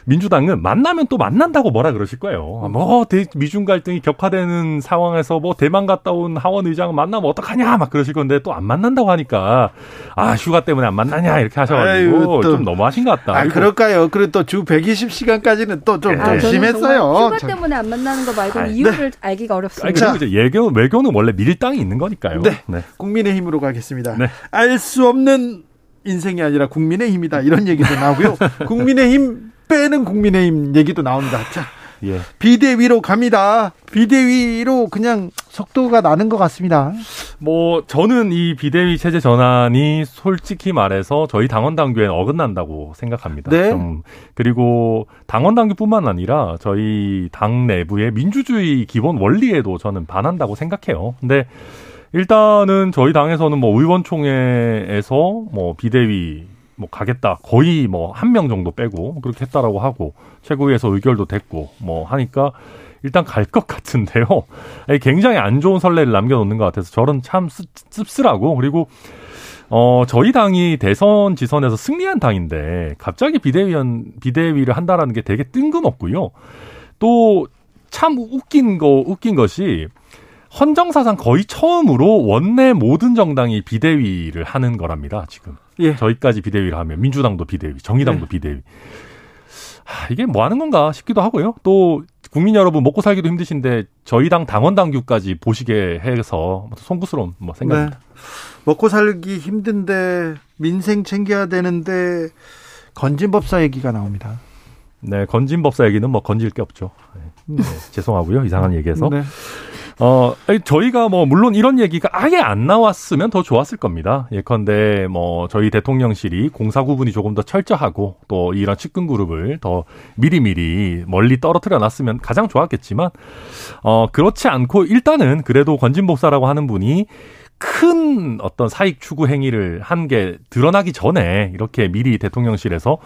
민주당은 만나면 또 만난다고 뭐라 그러실 거예요. 뭐 미중 갈등이 격화되는 상황에서 뭐 대만 갔다 온 하원 의장 만나면 어떡하냐 막 그러실 건데 또 안 만난다고 하니까 아 휴가 때문에 안 만나냐 이렇게 하셔가지고 좀 너무하신 것 같다. 아 그럴까요? 그리고 또주 120시간까지는 또좀 아, 심했어요. 휴가 때문에 안 만나는 거 말고 는 이유를 네. 알기가 어렵습니다. 아니, 그리고 이제 외교 외교는 원래 밀당이 있는 거니까요. 네. 네. 국민의힘으로 가겠습니다. 네. 알수 없는 인생이 아니라 국민의 힘이다 이런 얘기도 나오고요. 국민의 힘 빼는 국민의힘 얘기도 나옵니다. 자, 예. 비대위로 갑니다. 비대위로 그냥 속도가 나는 것 같습니다. 뭐 저는 이 비대위 체제 전환이 솔직히 말해서 저희 당원 당규에 어긋난다고 생각합니다. 네. 좀 그리고 당원 당규뿐만 아니라 저희 당 내부의 민주주의 기본 원리에도 저는 반한다고 생각해요. 근데 일단은 저희 당에서는 뭐 의원총회에서 뭐 비대위 뭐 가겠다 거의 뭐 한 명 정도 빼고 그렇게 했다라고 하고 최고위에서 의결도 됐고 뭐 하니까 일단 갈 것 같은데요. 굉장히 안 좋은 선례를 남겨놓는 것 같아서 저는 참 씁쓸하고 그리고 어 저희 당이 대선 지선에서 승리한 당인데 갑자기 비대위원 비대위를 한다라는 게 되게 뜬금없고요. 또 참 웃긴 거 웃긴 것이 헌정사상 거의 처음으로 원내 모든 정당이 비대위를 하는 거랍니다. 지금 예. 저희까지 비대위를 하면 민주당도 비대위, 정의당도 네. 비대위. 하, 이게 뭐 하는 건가 싶기도 하고요. 또 국민 여러분 먹고 살기도 힘드신데 저희 당 당원 당규까지 보시게 해서 송구스러운 뭐 생각입니다. 네. 먹고 살기 힘든데 민생 챙겨야 되는데 건진법사 얘기가 나옵니다. 네, 건진법사 얘기는 뭐 건질 게 없죠. 네, 네, 죄송하고요. 이상한 얘기해서. 네. 어, 저희가 뭐, 물론 이런 얘기가 아예 안 나왔으면 더 좋았을 겁니다. 예컨대 뭐, 저희 대통령실이 공사 구분이 조금 더 철저하고 또 이런 측근 그룹을 더 미리미리 멀리 떨어뜨려 놨으면 가장 좋았겠지만, 어, 그렇지 않고 일단은 그래도 권진복사라고 하는 분이 큰 어떤 사익 추구 행위를 한 게 드러나기 전에 이렇게 미리 대통령실에서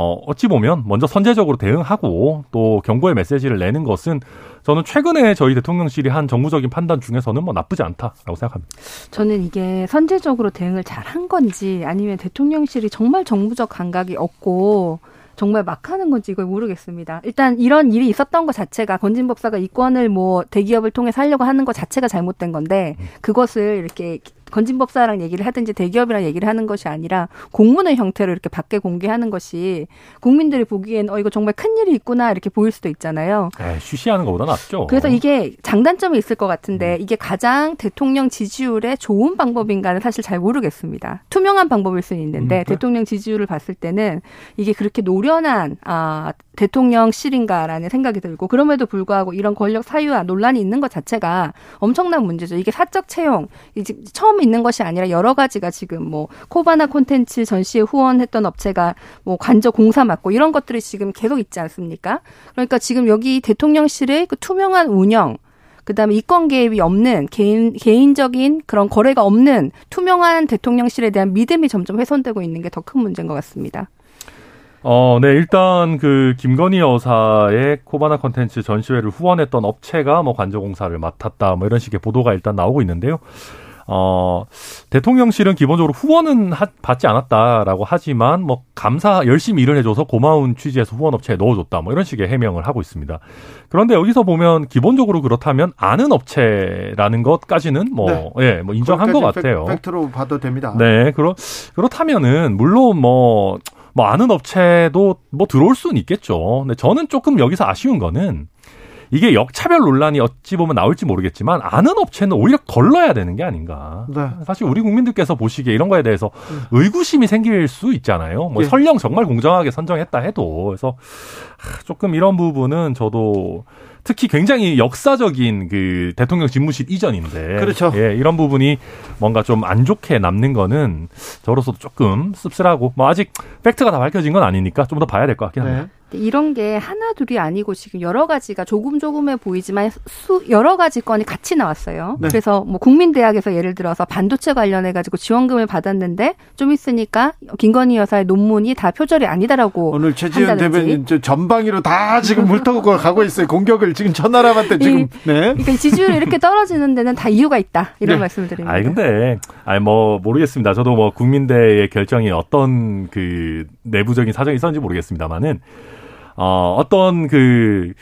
어, 어찌 보면 먼저 선제적으로 대응하고 또 경고의 메시지를 내는 것은 저는 최근에 저희 대통령실이 한 정무적인 판단 중에서는 뭐 나쁘지 않다라고 생각합니다. 저는 이게 선제적으로 대응을 잘 한 건지 아니면 대통령실이 정말 정부적 감각이 없고 정말 막 하는 건지 이걸 모르겠습니다. 일단 이런 일이 있었던 것 자체가 건진 법사가 이권을 뭐 대기업을 통해 살려고 하는 것 자체가 잘못된 건데 음. 그것을 이렇게 건진법사랑 얘기를 하든지 대기업이랑 얘기를 하는 것이 아니라 공문의 형태로 이렇게 밖에 공개하는 것이 국민들이 보기엔 어 이거 정말 큰 일이 있구나 이렇게 보일 수도 있잖아요. 에이, 쉬쉬하는 것보다 낫죠. 그래서 이게 장단점이 있을 것 같은데 음. 이게 가장 대통령 지지율에 좋은 방법인가는 사실 잘 모르겠습니다. 투명한 방법일 수는 있는데 음, 대통령 지지율을 봤을 때는 이게 그렇게 노련한 아 대통령실인가라는 생각이 들고 그럼에도 불구하고 이런 권력 사유와 논란이 있는 것 자체가 엄청난 문제죠. 이게 사적 채용 이제 처음 있는 것이 아니라 여러 가지가 지금 뭐 코바나 콘텐츠 전시에 후원했던 업체가 뭐 관저 공사 맡고 이런 것들이 지금 계속 있지 않습니까? 그러니까 지금 여기 대통령실의 그 투명한 운영 그다음에 이권 개입이 없는 개인 개인적인 그런 거래가 없는 투명한 대통령실에 대한 믿음이 점점 훼손되고 있는 게 더 큰 문제인 것 같습니다. 어, 네, 일단 그 김건희 여사의 코바나 컨텐츠 전시회를 후원했던 업체가 뭐 관저공사를 맡았다 뭐 이런 식의 보도가 일단 나오고 있는데요. 어, 대통령실은 기본적으로 후원은 하, 받지 않았다라고 하지만 뭐 감사 열심히 일을 해줘서 고마운 취지에서 후원 업체에 넣어줬다 뭐 이런 식의 해명을 하고 있습니다. 그런데 여기서 보면 기본적으로 그렇다면 아는 업체라는 것까지는 뭐 네. 예, 뭐 인정한 것 같아요. 팩트로 봐도 됩니다. 네, 그렇 그렇다면은 물론 뭐 뭐 아는 업체도 뭐 들어올 수는 있겠죠. 근데 저는 조금 여기서 아쉬운 거는 이게 역차별 논란이 어찌 보면 나올지 모르겠지만 아는 업체는 오히려 걸러야 되는 게 아닌가. 네. 사실 우리 국민들께서 보시기에 이런 거에 대해서 음. 의구심이 생길 수 있잖아요. 뭐 예. 설령 정말 공정하게 선정했다 해도 그래서 조금 이런 부분은 저도 특히 굉장히 역사적인 그 대통령 집무실 이전인데 그렇죠. 예, 이런 부분이 뭔가 좀 안 좋게 남는 거는 저로서도 조금 씁쓸하고 뭐 아직 팩트가 다 밝혀진 건 아니니까 좀 더 봐야 될 것 같긴 합니다. 네. 이런 게 하나 둘이 아니고 지금 여러 가지가 조금 조금해 보이지만 수 여러 가지 건이 같이 나왔어요. 네. 그래서 뭐 국민대학에서 예를 들어서 반도체 관련해 가지고 지원금을 받았는데 좀 있으니까 김건희 여사의 논문이 다 표절이 아니다라고 오늘 최지은 대변인 전방위로 다 지금 물터고 가고 있어요. 공격을 지금 전 나라한테 지금 이, 네. 그러니까 지지율이 이렇게 떨어지는 데는 다 이유가 있다 이런 네. 말씀을 드립니다. 아니 근데 아니 뭐 모르겠습니다. 저도 뭐 국민대의 결정이 어떤 그 내부적인 사정이 있었는지 모르겠습니다만은. 어, 어떤 그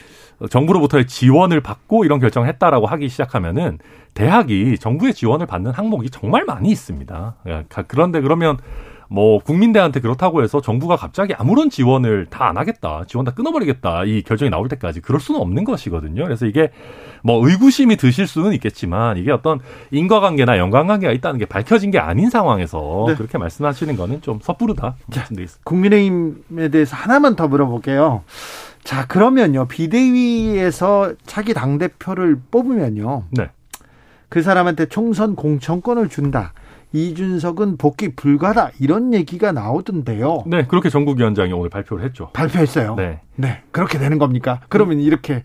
정부로부터의 지원을 받고 이런 결정을 했다라고 하기 시작하면은 대학이 정부의 지원을 받는 항목이 정말 많이 있습니다. 예, 그런데 그러면 뭐 국민대한테 그렇다고 해서 정부가 갑자기 아무런 지원을 다 안 하겠다, 지원 다 끊어버리겠다 이 결정이 나올 때까지 그럴 수는 없는 것이거든요. 그래서 이게 뭐 의구심이 드실 수는 있겠지만 이게 어떤 인과관계나 연관관계가 있다는 게 밝혀진 게 아닌 상황에서 네. 그렇게 말씀하시는 거는 좀 섣부르다 말씀드리겠습니다. 국민의힘에 대해서 하나만 더 물어볼게요. 자 그러면요 비대위에서 차기 당 대표를 뽑으면요. 네. 그 사람한테 총선 공천권을 준다. 이준석은 복귀 불가다 이런 얘기가 나오던데요. 네, 그렇게 전국위원장이 오늘 발표를 했죠. 발표했어요. 네, 네, 그렇게 되는 겁니까? 그러면 이렇게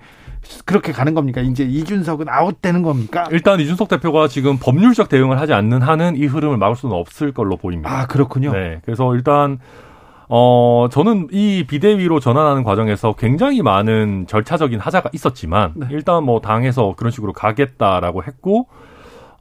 그렇게 가는 겁니까? 이제 이준석은 아웃되는 겁니까? 일단 이준석 대표가 지금 법률적 대응을 하지 않는 한은 이 흐름을 막을 수는 없을 걸로 보입니다. 아 그렇군요. 네, 그래서 일단 어 저는 이 비대위로 전환하는 과정에서 굉장히 많은 절차적인 하자가 있었지만 네. 일단 뭐 당에서 그런 식으로 가겠다라고 했고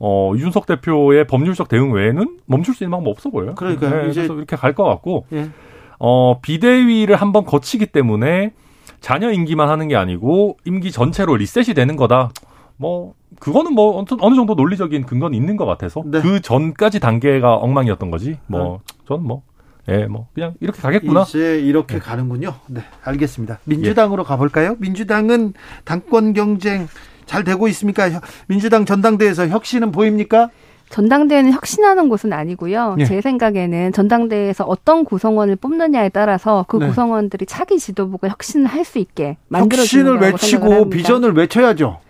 어 이준석 대표의 법률적 대응 외에는 멈출 수 있는 방법 없어 보여요. 그러니까요. 네, 이제- 그래서 이렇게 갈 것 같고 예. 어, 비대위를 한번 거치기 때문에 자녀 임기만 하는 게 아니고 임기 전체로 리셋이 되는 거다. 뭐 그거는 뭐 어느- 정도 논리적인 근거는 있는 것 같아서 네. 그 전까지 단계가 엉망이었던 거지. 뭐 저는 뭐 예, 뭐 그냥 이렇게 가겠구나. 이제 이렇게 가는군요. 네, 알겠습니다. 민주당으로 가볼까요? 민주당은 당권 경쟁 잘 되고 있습니까? 혀- 민주당 전당대회에서 혁신은 보입니까? 전당대회는 혁신하는 곳은 아니고요. 예. 제 생각에는 전당대회에서 어떤 구성원을 뽑느냐에 따라서 그 네. 구성원들이 차기 지도부가 혁신을 할 수 있게 만들어 주는 혁신을 거라고 생각을 외치고. 비전을 외쳐야죠.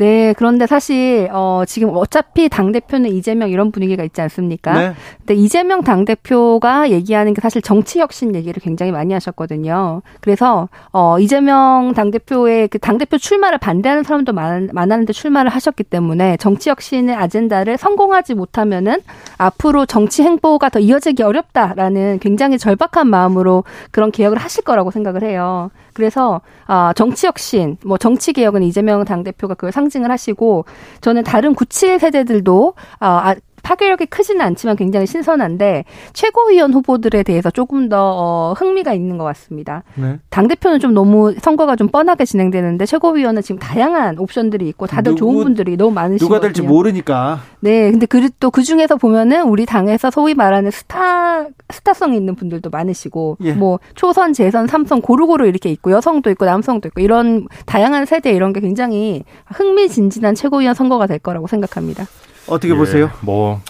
네, 그런데 사실 어 지금 어차피 당 대표는 이재명 이런 분위기가 있지 않습니까? 네. 근데 이재명 당 대표가 얘기하는 게 사실 정치 혁신 얘기를 굉장히 많이 하셨거든요. 그래서 어 이재명 당 대표의 그 당 대표 출마를 반대하는 사람도 많, 많았는데 출마를 하셨기 때문에 정치 혁신의 아젠다를 성공하지 못하면은 앞으로 정치 행보가 더 이어지기 어렵다라는 굉장히 절박한 마음으로 그런 개혁을 하실 거라고 생각을 해요. 그래서 아 정치 혁신, 뭐 정치 개혁은 이재명 당 대표가 그걸 상징을 하시고 저는 다른 97 세대들도 아 파괴력이 크지는 않지만 굉장히 신선한데 최고위원 후보들에 대해서 조금 더 어, 흥미가 있는 것 같습니다. 네. 당 대표는 좀 너무 선거가 좀 뻔하게 진행되는데 최고위원은 지금 다양한 옵션들이 있고 다들 누구- 좋은 분들이 너무 많으시거든요. 누가 될지 모르니까. 네, 근데 그 또그 중에서 보면은 우리 당에서 소위 말하는 스타 스타성 있는 분들도 많으시고 예. 뭐 초선, 재선, 삼선 고루고루 이렇게 있고 여성도 있고 남성도 있고 이런 다양한 세대 이런 게 굉장히 흥미진진한 최고위원 선거가 될 거라고 생각합니다. 어떻게 예, 보세요? 뭐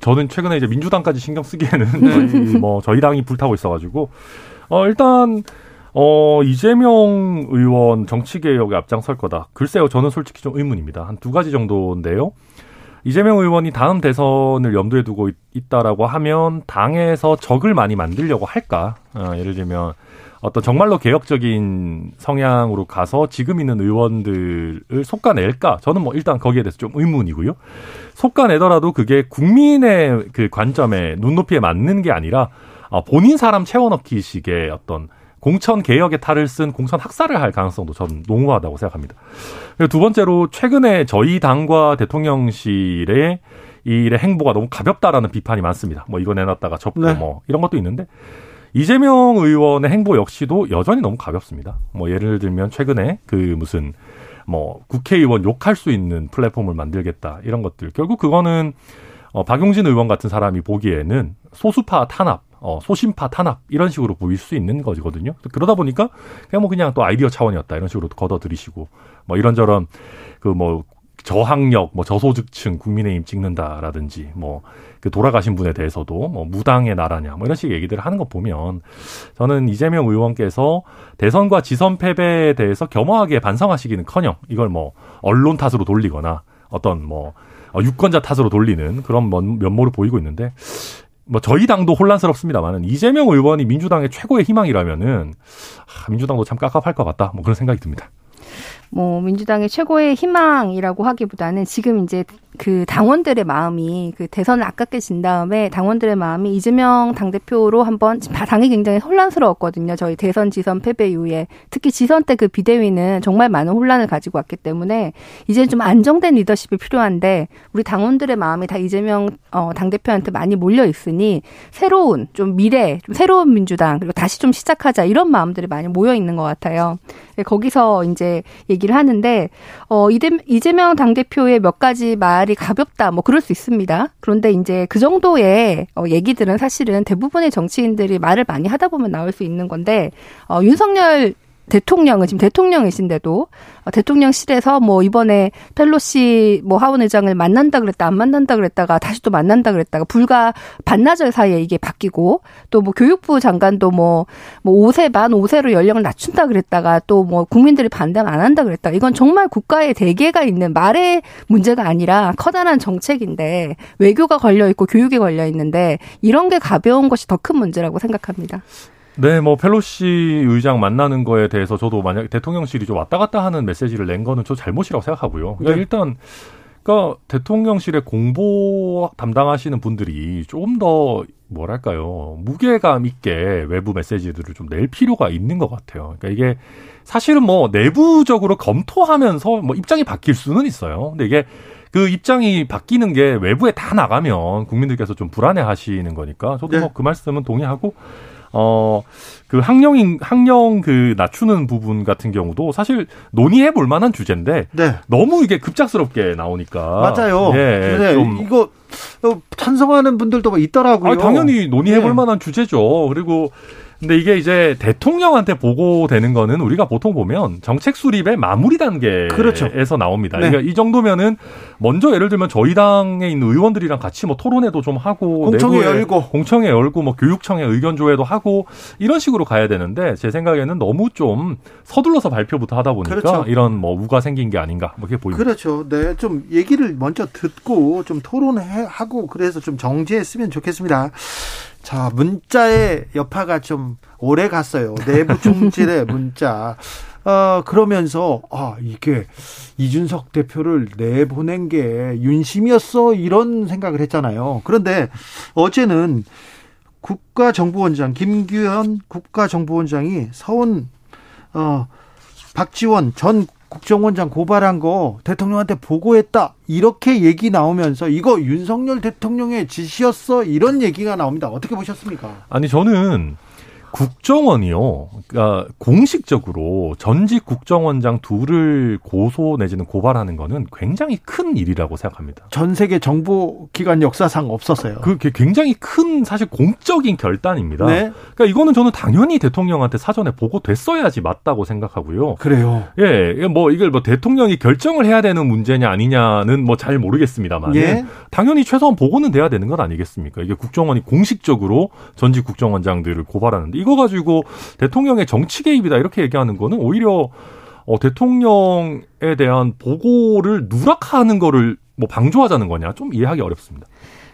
저는 최근에 이제 민주당까지 신경 쓰기에는 저희 뭐 저희 당이 불타고 있어가지고 어 일단 어 이재명 의원 정치 개혁에 앞장설 거다. 글쎄요, 저는 솔직히 좀 의문입니다. 한 두 가지 정도인데요. 이재명 의원이 다음 대선을 염두에 두고 있, 있다라고 하면 당에서 적을 많이 만들려고 할까? 어, 예를 들면 어떤 정말로 개혁적인 성향으로 가서 지금 있는 의원들을 솎아낼까? 저는 뭐 일단 거기에 대해서 좀 의문이고요. 솎아내더라도 그게 국민의 그 관점에 눈높이에 맞는 게 아니라 어, 본인 사람 채워넣기식의 어떤 공천 개혁의 탈을 쓴 공천 학살을 할 가능성도 저는 농후하다고 생각합니다. 그리고 두 번째로 최근에 저희 당과 대통령실의 이 일의 행보가 너무 가볍다라는 비판이 많습니다. 뭐 이거 내놨다가 접고 네. 뭐 이런 것도 있는데 이재명 의원의 행보 역시도 여전히 너무 가볍습니다. 뭐 예를 들면 최근에 그 무슨 뭐 국회의원 욕할 수 있는 플랫폼을 만들겠다 이런 것들 결국 그거는 어 박용진 의원 같은 사람이 보기에는 소수파 탄압, 어 소심파 탄압 이런 식으로 보일 수 있는 거거든요. 그러다 보니까 그냥 뭐 그냥 또 아이디어 차원이었다 이런 식으로 걷어들이시고 뭐 이런저런 그 뭐 저학력, 뭐 저소득층 국민의힘 찍는다라든지 뭐 그 돌아가신 분에 대해서도 뭐 무당의 나라냐 뭐 이런 식의 얘기들을 하는 거 보면 저는 이재명 의원께서 대선과 지선 패배에 대해서 겸허하게 반성하시기는커녕 이걸 뭐 언론 탓으로 돌리거나 어떤 뭐 어, 유권자 탓으로 돌리는 그런 면- 면모를 보이고 있는데 뭐 저희 당도 혼란스럽습니다만은 이재명 의원이 민주당의 최고의 희망이라면은 아, 민주당도 참 깝깝할 것 같다 뭐 그런 생각이 듭니다. 뭐 민주당의 최고의 희망이라고 하기보다는 지금 이제 그 당원들의 마음이 그 대선을 아깝게 진 다음에 당원들의 마음이 이재명 당대표로 한번 당이 굉장히 혼란스러웠거든요. 저희 대선 지선 패배 이후에 특히 지선 때 그 비대위는 정말 많은 혼란을 가지고 왔기 때문에 이제 좀 안정된 리더십이 필요한데 우리 당원들의 마음이 다 이재명 어, 당대표한테 많이 몰려 있으니 새로운 좀 미래, 좀 새로운 민주당 그리고 다시 좀 시작하자 이런 마음들이 많이 모여 있는 것 같아요. 네, 거기서 이제 얘기를 하는데 어 이재- 이재명 당 대표의 몇 가지 말이 가볍다 뭐 그럴 수 있습니다. 그런데 이제 그 정도의 어 얘기들은 사실은 대부분의 정치인들이 말을 많이 하다 보면 나올 수 있는 건데 어 윤석열 대통령은 지금 대통령이신데도 어, 대통령실에서 뭐 이번에 펠로시 뭐 하원 의장을 만난다 그랬다 안 만난다 그랬다가 다시 또 만난다 그랬다가 불과 반나절 사이에 이게 바뀌고 또 뭐 교육부 장관도 뭐뭐 5세 반 5세로 연령을 낮춘다 그랬다가 또 뭐 국민들이 반대를 안 한다 그랬다. 이건 정말 국가의 대계가 있는 말의 문제가 아니라 커다란 정책인데 외교가 걸려 있고 교육이 걸려 있는데 이런 게 가벼운 것이 더 큰 문제라고 생각합니다. 네, 뭐 펠로시 의장 만나는 거에 대해서 저도 만약 대통령실이 좀 왔다 갔다 하는 메시지를 낸 거는 저 잘못이라고 생각하고요. 그러니까 네. 일단 그러니까 대통령실의 공보 담당하시는 분들이 좀더 뭐랄까요 무게감 있게 외부 메시지들을 좀 낼 필요가 있는 것 같아요. 그러니까 이게 사실은 뭐 내부적으로 검토하면서 뭐 입장이 바뀔 수는 있어요. 근데 이게 그 입장이 바뀌는 게 외부에 다 나가면 국민들께서 좀 불안해 하시는 거니까 저도 네. 뭐그 말씀은 동의하고 어, 그 학령인, 학령 그 낮추는 부분 같은 경우도 사실 논의해 볼 만한 주제인데 네. 너무 이게 급작스럽게 나오니까. 맞아요. 예, 네, 좀. 이거 어, 찬성하는 분들도 뭐 있더라고요. 아, 당연히 논의해 볼 네. 만한 주제죠. 그리고 근데 이게 이제 대통령한테 보고되는 거는 우리가 보통 보면 정책 수립의 마무리 단계에서 그렇죠. 나옵니다. 네. 그러니까 이 정도면은 먼저 예를 들면 저희 당에 있는 의원들이랑 같이 뭐 토론회도 좀 하고 공청회 열고. 공청회 열고 뭐 교육청에 의견 조회도 하고 이런 식으로 가야 되는데 제 생각에는 너무 좀 서둘러서 발표부터 하다 보니까 그렇죠. 이런 뭐 우가 생긴 게 아닌가 뭐 그렇게 보입니다. 그렇죠. 네, 좀 얘기를 먼저 듣고 좀 토론하고 그래서 좀 정지했으면 좋겠습니다. 자, 문자의 여파가 좀 오래 갔어요. 내부 총질의 문자. 어, 그러면서, 아, 이게 이준석 대표를 내보낸 게 윤심이었어? 이런 생각을 했잖아요. 그런데 어제는 국가정보원장, 김규현 국가정보원장이 서훈, 어, 박지원 전 국정원장 고발한 거 대통령한테 보고했다. 이렇게 얘기 나오면서 이거 윤석열 대통령의 지시였어. 이런 얘기가 나옵니다. 어떻게 보셨습니까? 아니 저는 국정원이요. 그러니까 공식적으로 전직 국정원장 둘을 고소 내지는 고발하는 거는 굉장히 큰 일이라고 생각합니다. 전 세계 정보 기관 역사상 없었어요. 그게 굉장히 큰 사실 공적인 결단입니다. 네. 그러니까 이거는 저는 당연히 대통령한테 사전에 보고됐어야지 맞다고 생각하고요. 그래요. 예, 뭐 이걸 뭐 대통령이 결정을 해야 되는 문제냐 아니냐는 뭐 잘 모르겠습니다만 예. 당연히 최소한 보고는 돼야 되는 건 아니겠습니까? 이게 국정원이 공식적으로 전직 국정원장들을 고발하는데 이거 가지고 대통령의 정치 개입이다 이렇게 얘기하는 거는 오히려 어, 대통령에 대한 보고를 누락하는 거를 뭐 방조하자는 거냐 좀 이해하기 어렵습니다.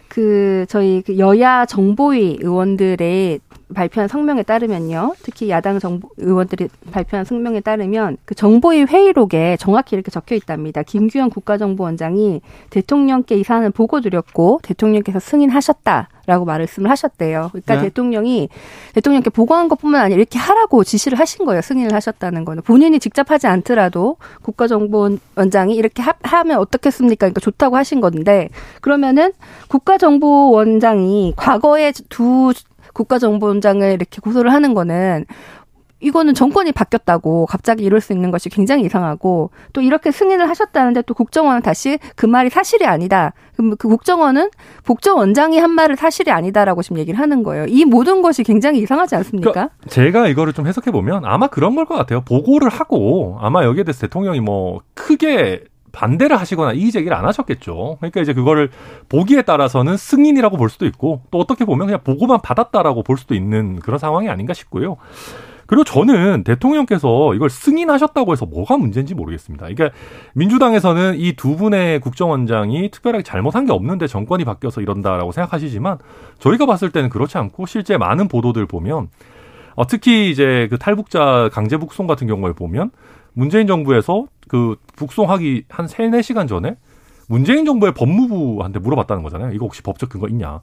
그 저희 그 여야 정보위 의원들의 발표한 성명에 따르면요. 특히 야당 정보 의원들이 발표한 성명에 따르면 그 정보위 회의록에 정확히 이렇게 적혀 있답니다. 김규현 국가정보원장이 대통령께 이 사안을 보고 드렸고 대통령께서 승인하셨다라고 말씀을 하셨대요. 그러니까 네. 대통령이 대통령께 보고한 것뿐만 아니라 이렇게 하라고 지시를 하신 거예요. 승인을 하셨다는 거는 본인이 직접 하지 않더라도 국가정보원장이 이렇게 하, 하면 어떻겠습니까? 그러니까 좋다고 하신 건데 그러면은 국가정보원장이 과거에 두 국가정보원장을 이렇게 고소를 하는 거는 이거는 정권이 바뀌었다고 갑자기 이럴 수 있는 것이 굉장히 이상하고 또 이렇게 승인을 하셨다는데 또 국정원은 다시 그 말이 사실이 아니다. 그럼 그 국정원은 복정원장이 한 말을 사실이 아니다라고 지금 얘기를 하는 거예요. 이 모든 것이 굉장히 이상하지 않습니까? 그러니까 제가 이거를 좀 해석해 보면 아마 그런 걸 것 같아요. 보고를 하고 아마 여기에 대해서 대통령이 뭐 크게 반대를 하시거나 이의 제기를 안 하셨겠죠. 그러니까 이제 그거를 보기에 따라서는 승인이라고 볼 수도 있고 또 어떻게 보면 그냥 보고만 받았다라고 볼 수도 있는 그런 상황이 아닌가 싶고요. 그리고 저는 대통령께서 이걸 승인하셨다고 해서 뭐가 문제인지 모르겠습니다. 그러니까 민주당에서는 이 두 분의 국정원장이 특별하게 잘못한 게 없는데 정권이 바뀌어서 이런다라고 생각하시지만 저희가 봤을 때는 그렇지 않고 실제 많은 보도들 보면 어, 특히 이제 그 탈북자 강제 북송 같은 경우에 보면 문재인 정부에서 그 북송하기 한 3, 4시간 전에 문재인 정부의 법무부한테 물어봤다는 거잖아요. 이거 혹시 법적 근거 있냐?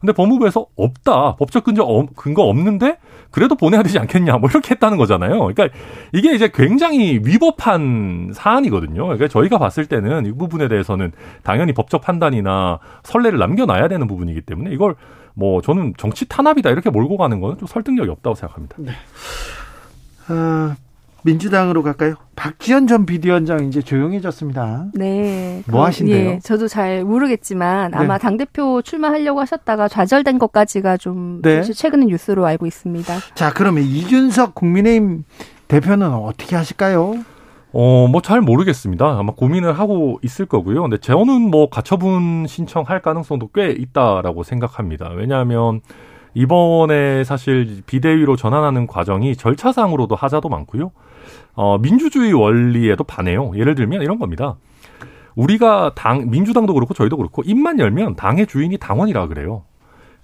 근데 법무부에서 없다. 법적 근거, 없- 근거 없는데 그래도 보내야 되지 않겠냐. 뭐 이렇게 했다는 거잖아요. 그러니까 이게 이제 굉장히 위법한 사안이거든요. 그러니까 저희가 봤을 때는 이 부분에 대해서는 당연히 법적 판단이나 선례를 남겨놔야 되는 부분이기 때문에 이걸 뭐 저는 정치 탄압이다 이렇게 몰고 가는 거는 좀 설득력이 없다고 생각합니다. 어, 민주당으로 갈까요? 박지원 전 비대위원장 이제 조용해졌습니다. 네. 뭐 그, 하신대요? 예, 저도 잘 모르겠지만 아마 네. 당 대표 출마하려고 하셨다가 좌절된 것까지가 좀 네. 사실 최근의 뉴스로 알고 있습니다. 자, 그러면 이준석 국민의힘 대표는 어떻게 하실까요? 어, 뭐 잘 모르겠습니다. 아마 고민을 하고 있을 거고요. 근데 저는 뭐 가처분 신청할 가능성도 꽤 있다라고 생각합니다. 왜냐하면 이번에 사실 비대위로 전환하는 과정이 절차상으로도 하자도 많고요. 어, 민주주의 원리에도 반해요. 예를 들면 이런 겁니다. 우리가 당, 민주당도 그렇고 저희도 그렇고 입만 열면 당의 주인이 당원이라 그래요.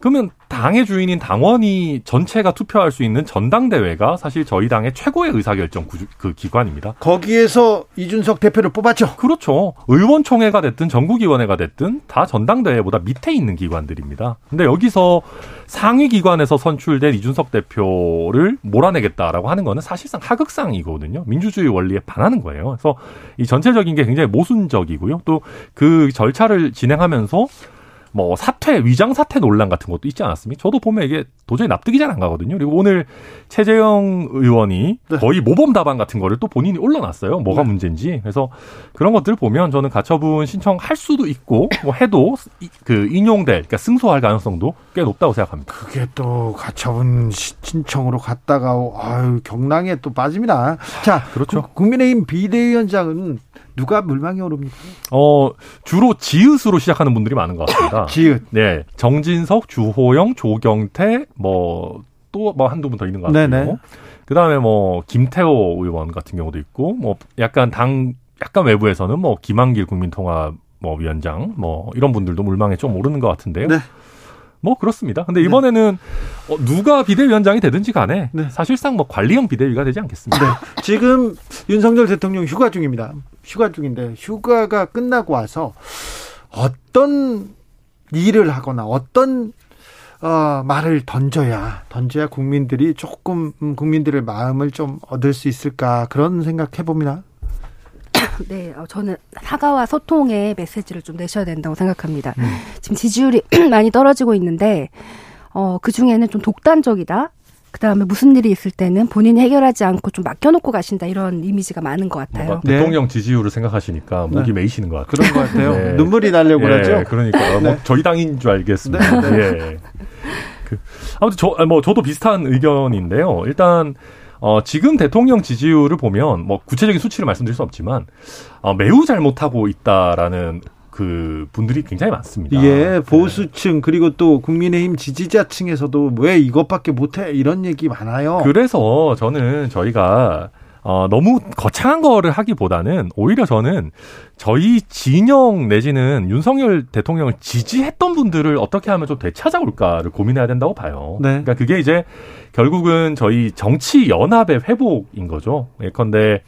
그러면 당의 주인인 당원이 전체가 투표할 수 있는 전당대회가 사실 저희 당의 최고의 의사결정 구, 그 기관입니다. 거기에서 이준석 대표를 뽑았죠. 그렇죠. 의원총회가 됐든 전국위원회가 됐든 다 전당대회보다 밑에 있는 기관들입니다. 근데 여기서 상위 기관에서 선출된 이준석 대표를 몰아내겠다라고 하는 거는 사실상 하극상이거든요. 민주주의 원리에 반하는 거예요. 그래서 이 전체적인 게 굉장히 모순적이고요. 또 그 절차를 진행하면서 뭐 사퇴, 위장 사퇴 논란 같은 것도 있지 않았습니까? 저도 보면 이게 도저히 납득이 잘 안 가거든요. 그리고 오늘 최재형 의원이 네. 거의 모범 답안 같은 거를 또 본인이 올려놨어요. 뭐가 네. 문제인지. 그래서 그런 것들을 보면 저는 가처분 신청할 수도 있고 뭐 해도 이- 그 인용될, 그러니까 승소할 가능성도 꽤 높다고 생각합니다. 그게 또 가처분 시- 신청으로 갔다가 아유 경랑에 또 빠집니다. 자, 그렇죠. 구- 국민의힘 비대위원장은 누가 물망에 오릅니까? 어 주로 지읒으로 시작하는 분들이 많은 것 같습니다. 지읒. 네, 정진석, 주호영, 조경태, 뭐 또 뭐 한두 분 더 있는 것 같고. 네네. 그 다음에 뭐 김태호 의원 같은 경우도 있고, 뭐 약간 당 약간 외부에서는 뭐 김한길 국민통합 뭐 위원장 뭐 이런 분들도 물망에 좀 오르는 것 같은데요. 네. 뭐 그렇습니다. 근데 이번에는 어, 누가 비대위원장이 되든지 간에 네. 사실상 뭐 관리형 비대위가 되지 않겠습니까? 네. 지금 윤석열 대통령 휴가 중입니다. 휴가 중인데 휴가가 끝나고 와서 어떤 일을 하거나 어떤 어, 말을 던져야 던져야 국민들이 조금 음, 국민들의 마음을 좀 얻을 수 있을까 그런 생각해 봅니다. 네, 어, 저는 사과와 소통의 메시지를 좀 내셔야 된다고 생각합니다. 음. 지금 지지율이 많이 떨어지고 있는데, 어, 그 중에는 좀 독단적이다. 그 다음에 무슨 일이 있을 때는 본인이 해결하지 않고 좀 맡겨놓고 가신다. 이런 이미지가 많은 것 같아요. 네. 대통령 지지율을 생각하시니까 목이 메이시는 것 같아요. 그런 것 같아요. 네. 눈물이 나려고 예, 그러죠. 그러니까 뭐 네. 저희 당인 줄 알겠습니다. 예. 그, 아무튼 저 뭐 저도 비슷한 의견인데요. 일단 어, 지금 대통령 지지율을 보면 뭐 구체적인 수치를 말씀드릴 수 없지만 어, 매우 잘못하고 있다라는 그 분들이 굉장히 많습니다. 예, 보수층 그리고 또 국민의힘 지지자층에서도 왜 이것밖에 못해 이런 얘기 많아요. 그래서 저는 저희가 어, 너무 거창한 거를 하기보다는 오히려 저는 저희 진영 내지는 윤석열 대통령을 지지했던 분들을 어떻게 하면 좀 되찾아올까를 고민해야 된다고 봐요. 네. 그러니까 그게 이제 결국은 저희 정치 연합의 회복인 거죠. 예컨대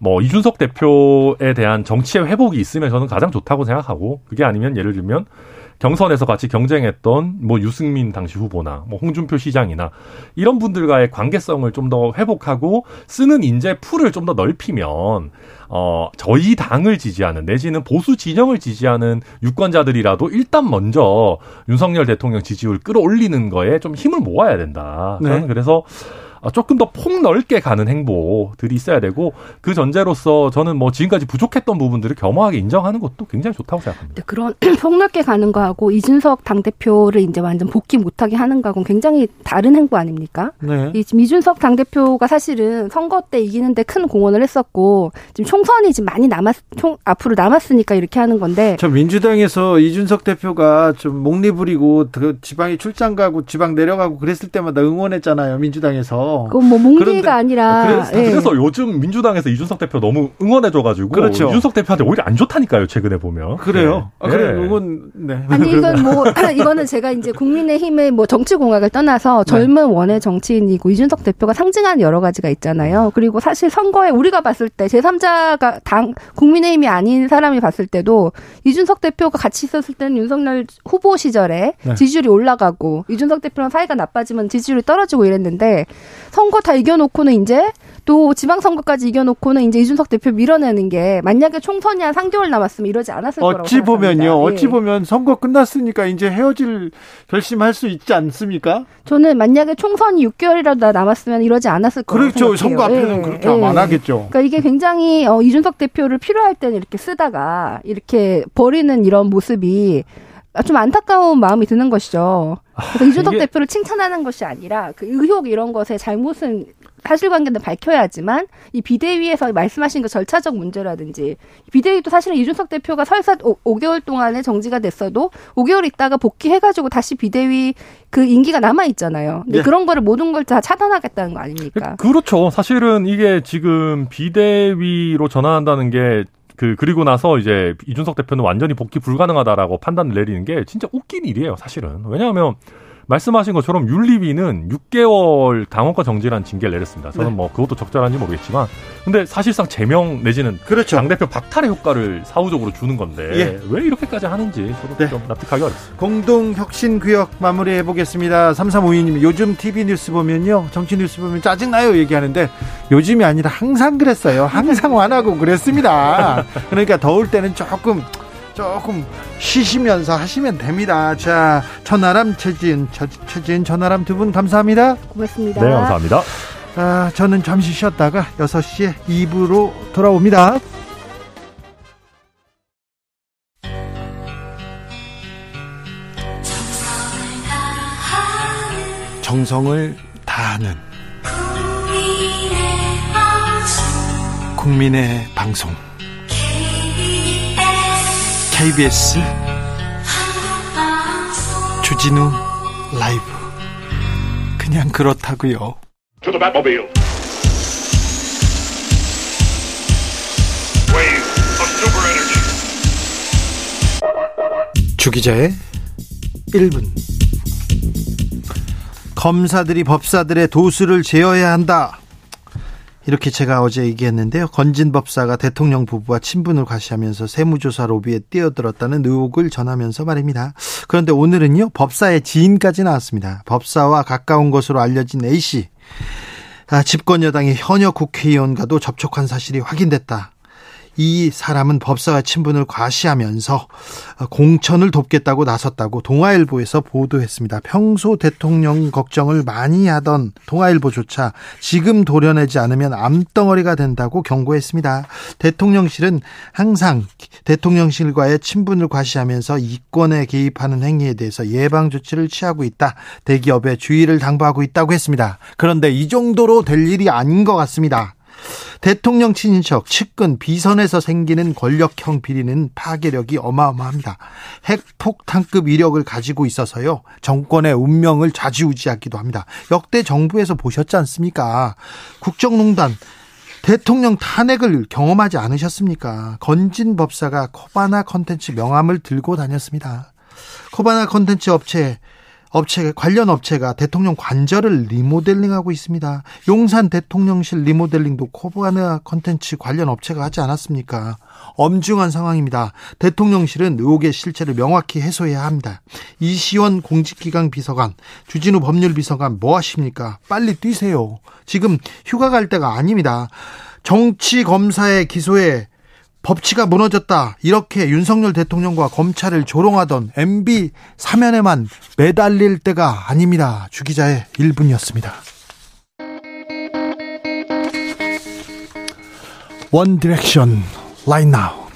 뭐 이준석 대표에 대한 정치의 회복이 있으면 저는 가장 좋다고 생각하고 그게 아니면 예를 들면 경선에서 같이 경쟁했던 뭐 유승민 당시 후보나 뭐 홍준표 시장이나 이런 분들과의 관계성을 좀 더 회복하고 쓰는 인재 풀을 좀 더 넓히면 어 저희 당을 지지하는 내지는 보수 진영을 지지하는 유권자들이라도 일단 먼저 윤석열 대통령 지지율 끌어올리는 거에 좀 힘을 모아야 된다. 네. 저는 그래서 어, 조금 더 폭넓게 가는 행보들이 있어야 되고 그 전제로서 저는 뭐 지금까지 부족했던 부분들을 겸허하게 인정하는 것도 굉장히 좋다고 생각합니다. 그런 폭넓게 가는 거하고 이준석 당대표를 이제 완전 복귀 못하게 하는 거하고는 굉장히 다른 행보 아닙니까? 네. 이 지금 이준석 당대표가 사실은 선거 때 이기는데 큰 공헌을 했었고 지금 총선이 지금 많이 남았 총 앞으로 남았으니까 이렇게 하는 건데 저 민주당에서 이준석 대표가 좀 목리 부리고 그 지방에 출장 가고 지방 내려가고 그랬을 때마다 응원했잖아요 민주당에서. 그건 뭐 그런데- 몽리가 아니라 그래서, 예. 그래서 요즘 민주당에서 이준석 대표 너무 응원해줘가지고 그렇죠. 이준석 대표한테 오히려 안 좋다니까요 최근에 보면. 그래요. 네. 아, 그래 네. 응원 네. 아니 이건 뭐 이거는 제가 이제 국민의힘의 뭐 정치 공학을 떠나서 네. 젊은 원의 정치인이고 이준석 대표가 상징하는 여러 가지가 있잖아요. 그리고 사실 선거에 우리가 봤을 때 제3자가 당 국민의힘이 아닌 사람이 봤을 때도 이준석 대표가 같이 있었을 때는 윤석열 후보 시절에 네. 지지율이 올라가고 이준석 대표랑 사이가 나빠지면 지지율이 떨어지고 이랬는데 선거 다 이겨놓고는 이제 또 지방선거까지 이겨놓고는 이제 이준석 대표 밀어내는 게 만약에 총선이 한 3개월 남았으면 이러지 않았을 거라고 어찌 보면요. 생각합니다. 어찌 예. 보면 선거 끝났으니까 이제 헤어질 결심할 수 있지 않습니까? 저는 만약에 총선이 6개월이라도 남았으면 이러지 않았을 거라고 그렇죠. 생각해요. 선거 앞에는 예, 그렇게 예. 안 하겠죠. 그러니까 이게 굉장히 어, 이준석 대표를 필요할 때는 이렇게 쓰다가 이렇게 버리는 이런 모습이 좀 안타까운 마음이 드는 것이죠. 그래서 이준석 이게- 대표를 칭찬하는 것이 아니라 그 의혹 이런 것의 잘못은 사실관계는 밝혀야지만 이 비대위에서 말씀하신 그 절차적 문제라든지 비대위도 사실은 이준석 대표가 설사 오, 5개월 동안에 정지가 됐어도 5개월 있다가 복귀해가지고 다시 비대위 그 임기가 남아 있잖아요. 근데 네. 그런 거를 모든 걸 다 차단하겠다는 거 아닙니까? 그렇죠. 사실은 이게 지금 비대위로 전환한다는 게 그 그리고 나서 이제 이준석 대표는 완전히 복귀 불가능하다라고 판단을 내리는 게 진짜 웃긴 일이에요. 사실은 왜냐하면 말씀하신 것처럼 윤리위는 6개월 당원과 정지란 징계를 내렸습니다. 저는 네. 뭐 그것도 적절한지 모르겠지만 근데 사실상 제명 내지는 그렇죠. 당 대표 박탈의 효과를 사후적으로 주는 건데 예. 왜 이렇게까지 하는지 저도 네. 좀 납득하기 어렵습니다. 공동 혁신 구역 마무리해 보겠습니다. 3352님 요즘 TV 뉴스 보면요. 정치 뉴스 보면 짜증 나요 얘기하는데 요즘이 아니라 항상 그랬어요. 항상 완하고 그랬습니다. 그러니까 더울 때는 조금 조금 쉬시면서 하시면 됩니다. 자, 천하람 최진, 최진 천하람 두 분 감사합니다. 고맙습니다. 네, 감사합니다. 아, 저는 잠시 쉬었다가 6시에 2부로 돌아옵니다. 정성을 다하는 국민의 방송 KBS 주진우 라이브 그냥 그렇다고요. 주기자의 1분 검사들이 법사들의 도수를 제어해야 한다. 이렇게 제가 어제 얘기했는데요. 건진 법사가 대통령 부부와 친분을 과시하면서 세무조사 로비에 뛰어들었다는 의혹을 전하면서 말입니다. 그런데 오늘은요, 법사의 지인까지 나왔습니다. 법사와 가까운 것으로 알려진 A씨. 아, 집권 여당의 현역 국회의원과도 접촉한 사실이 확인됐다. 이 사람은 법사와 친분을 과시하면서 공천을 돕겠다고 나섰다고 동아일보에서 보도했습니다. 평소 대통령 걱정을 많이 하던 동아일보조차 지금 도려내지 않으면 암덩어리가 된다고 경고했습니다. 대통령실은 항상 대통령실과의 친분을 과시하면서 이권에 개입하는 행위에 대해서 예방 조치를 취하고 있다. 대기업에 주의를 당부하고 있다고 했습니다. 그런데 이 정도로 될 일이 아닌 것 같습니다. 대통령 친인척, 측근, 비선에서 생기는 권력형 비리는 파괴력이 어마어마합니다. 핵폭탄급 이력을 가지고 있어서요. 정권의 운명을 좌지우지하기도 합니다. 역대 정부에서 보셨지 않습니까? 국정농단 대통령 탄핵을 경험하지 않으셨습니까? 건진 법사가 코바나 컨텐츠 명함을 들고 다녔습니다. 코바나 컨텐츠 업체 업체 관련 업체가 대통령 관저를 리모델링하고 있습니다. 용산 대통령실 리모델링도 코바나 컨텐츠 관련 업체가 하지 않았습니까? 엄중한 상황입니다. 대통령실은 의혹의 실체를 명확히 해소해야 합니다. 이시원 공직기강 비서관, 주진우 법률비서관 뭐 하십니까? 빨리 뛰세요. 지금 휴가 갈 때가 아닙니다. 정치 검사의 기소에 법치가 무너졌다. 이렇게 윤석열 대통령과 검찰을 조롱하던 MB 사면에만 매달릴 때가 아닙니다. 주기자의 1분이었습니다. One Direction right now.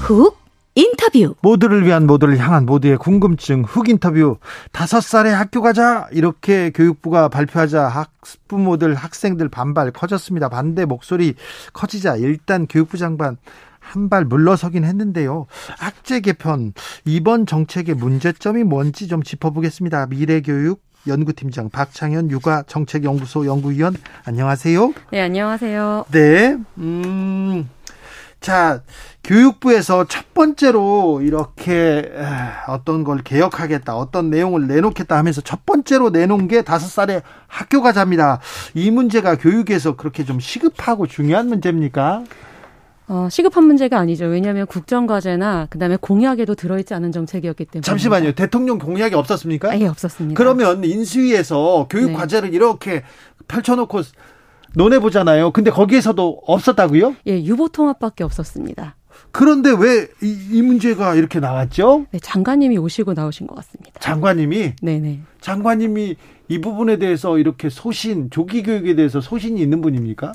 훅 인터뷰. 모두를 위한 모두를 향한 모두의 궁금증 흑 인터뷰. 다섯 살에 학교 가자 이렇게 교육부가 발표하자 학부모들 학생들 반발 커졌습니다. 반대 목소리 커지자 일단 교육부 장관 한 발 물러서긴 했는데요. 학제 개편 이번 정책의 문제점이 뭔지 좀 짚어보겠습니다. 미래교육 연구팀장 박창현 육아 정책연구소 연구위원 안녕하세요. 네 안녕하세요. 네. 음. 자, 교육부에서 첫 번째로 이렇게 어떤 걸 개혁하겠다, 어떤 내용을 내놓겠다 하면서 첫 번째로 내놓은 게 다섯 살에 학교 가자입니다. 이 문제가 교육에서 그렇게 좀 시급하고 중요한 문제입니까? 어, 시급한 문제가 아니죠. 왜냐하면 국정과제나 그다음에 공약에도 들어있지 않은 정책이었기 때문에. 잠시만요. 대통령 공약이 없었습니까? 예, 없었습니다. 그러면 인수위에서 교육 네. 과제를 이렇게 펼쳐놓고 논해 보잖아요. 근데 거기에서도 없었다고요? 예, 유보 통합밖에 없었습니다. 그런데 왜 이 문제가 이렇게 나왔죠? 네, 장관님이 오시고 나오신 것 같습니다. 장관님이? 네네. 장관님이 이 부분에 대해서 이렇게 소신, 조기 교육에 대해서 소신이 있는 분입니까?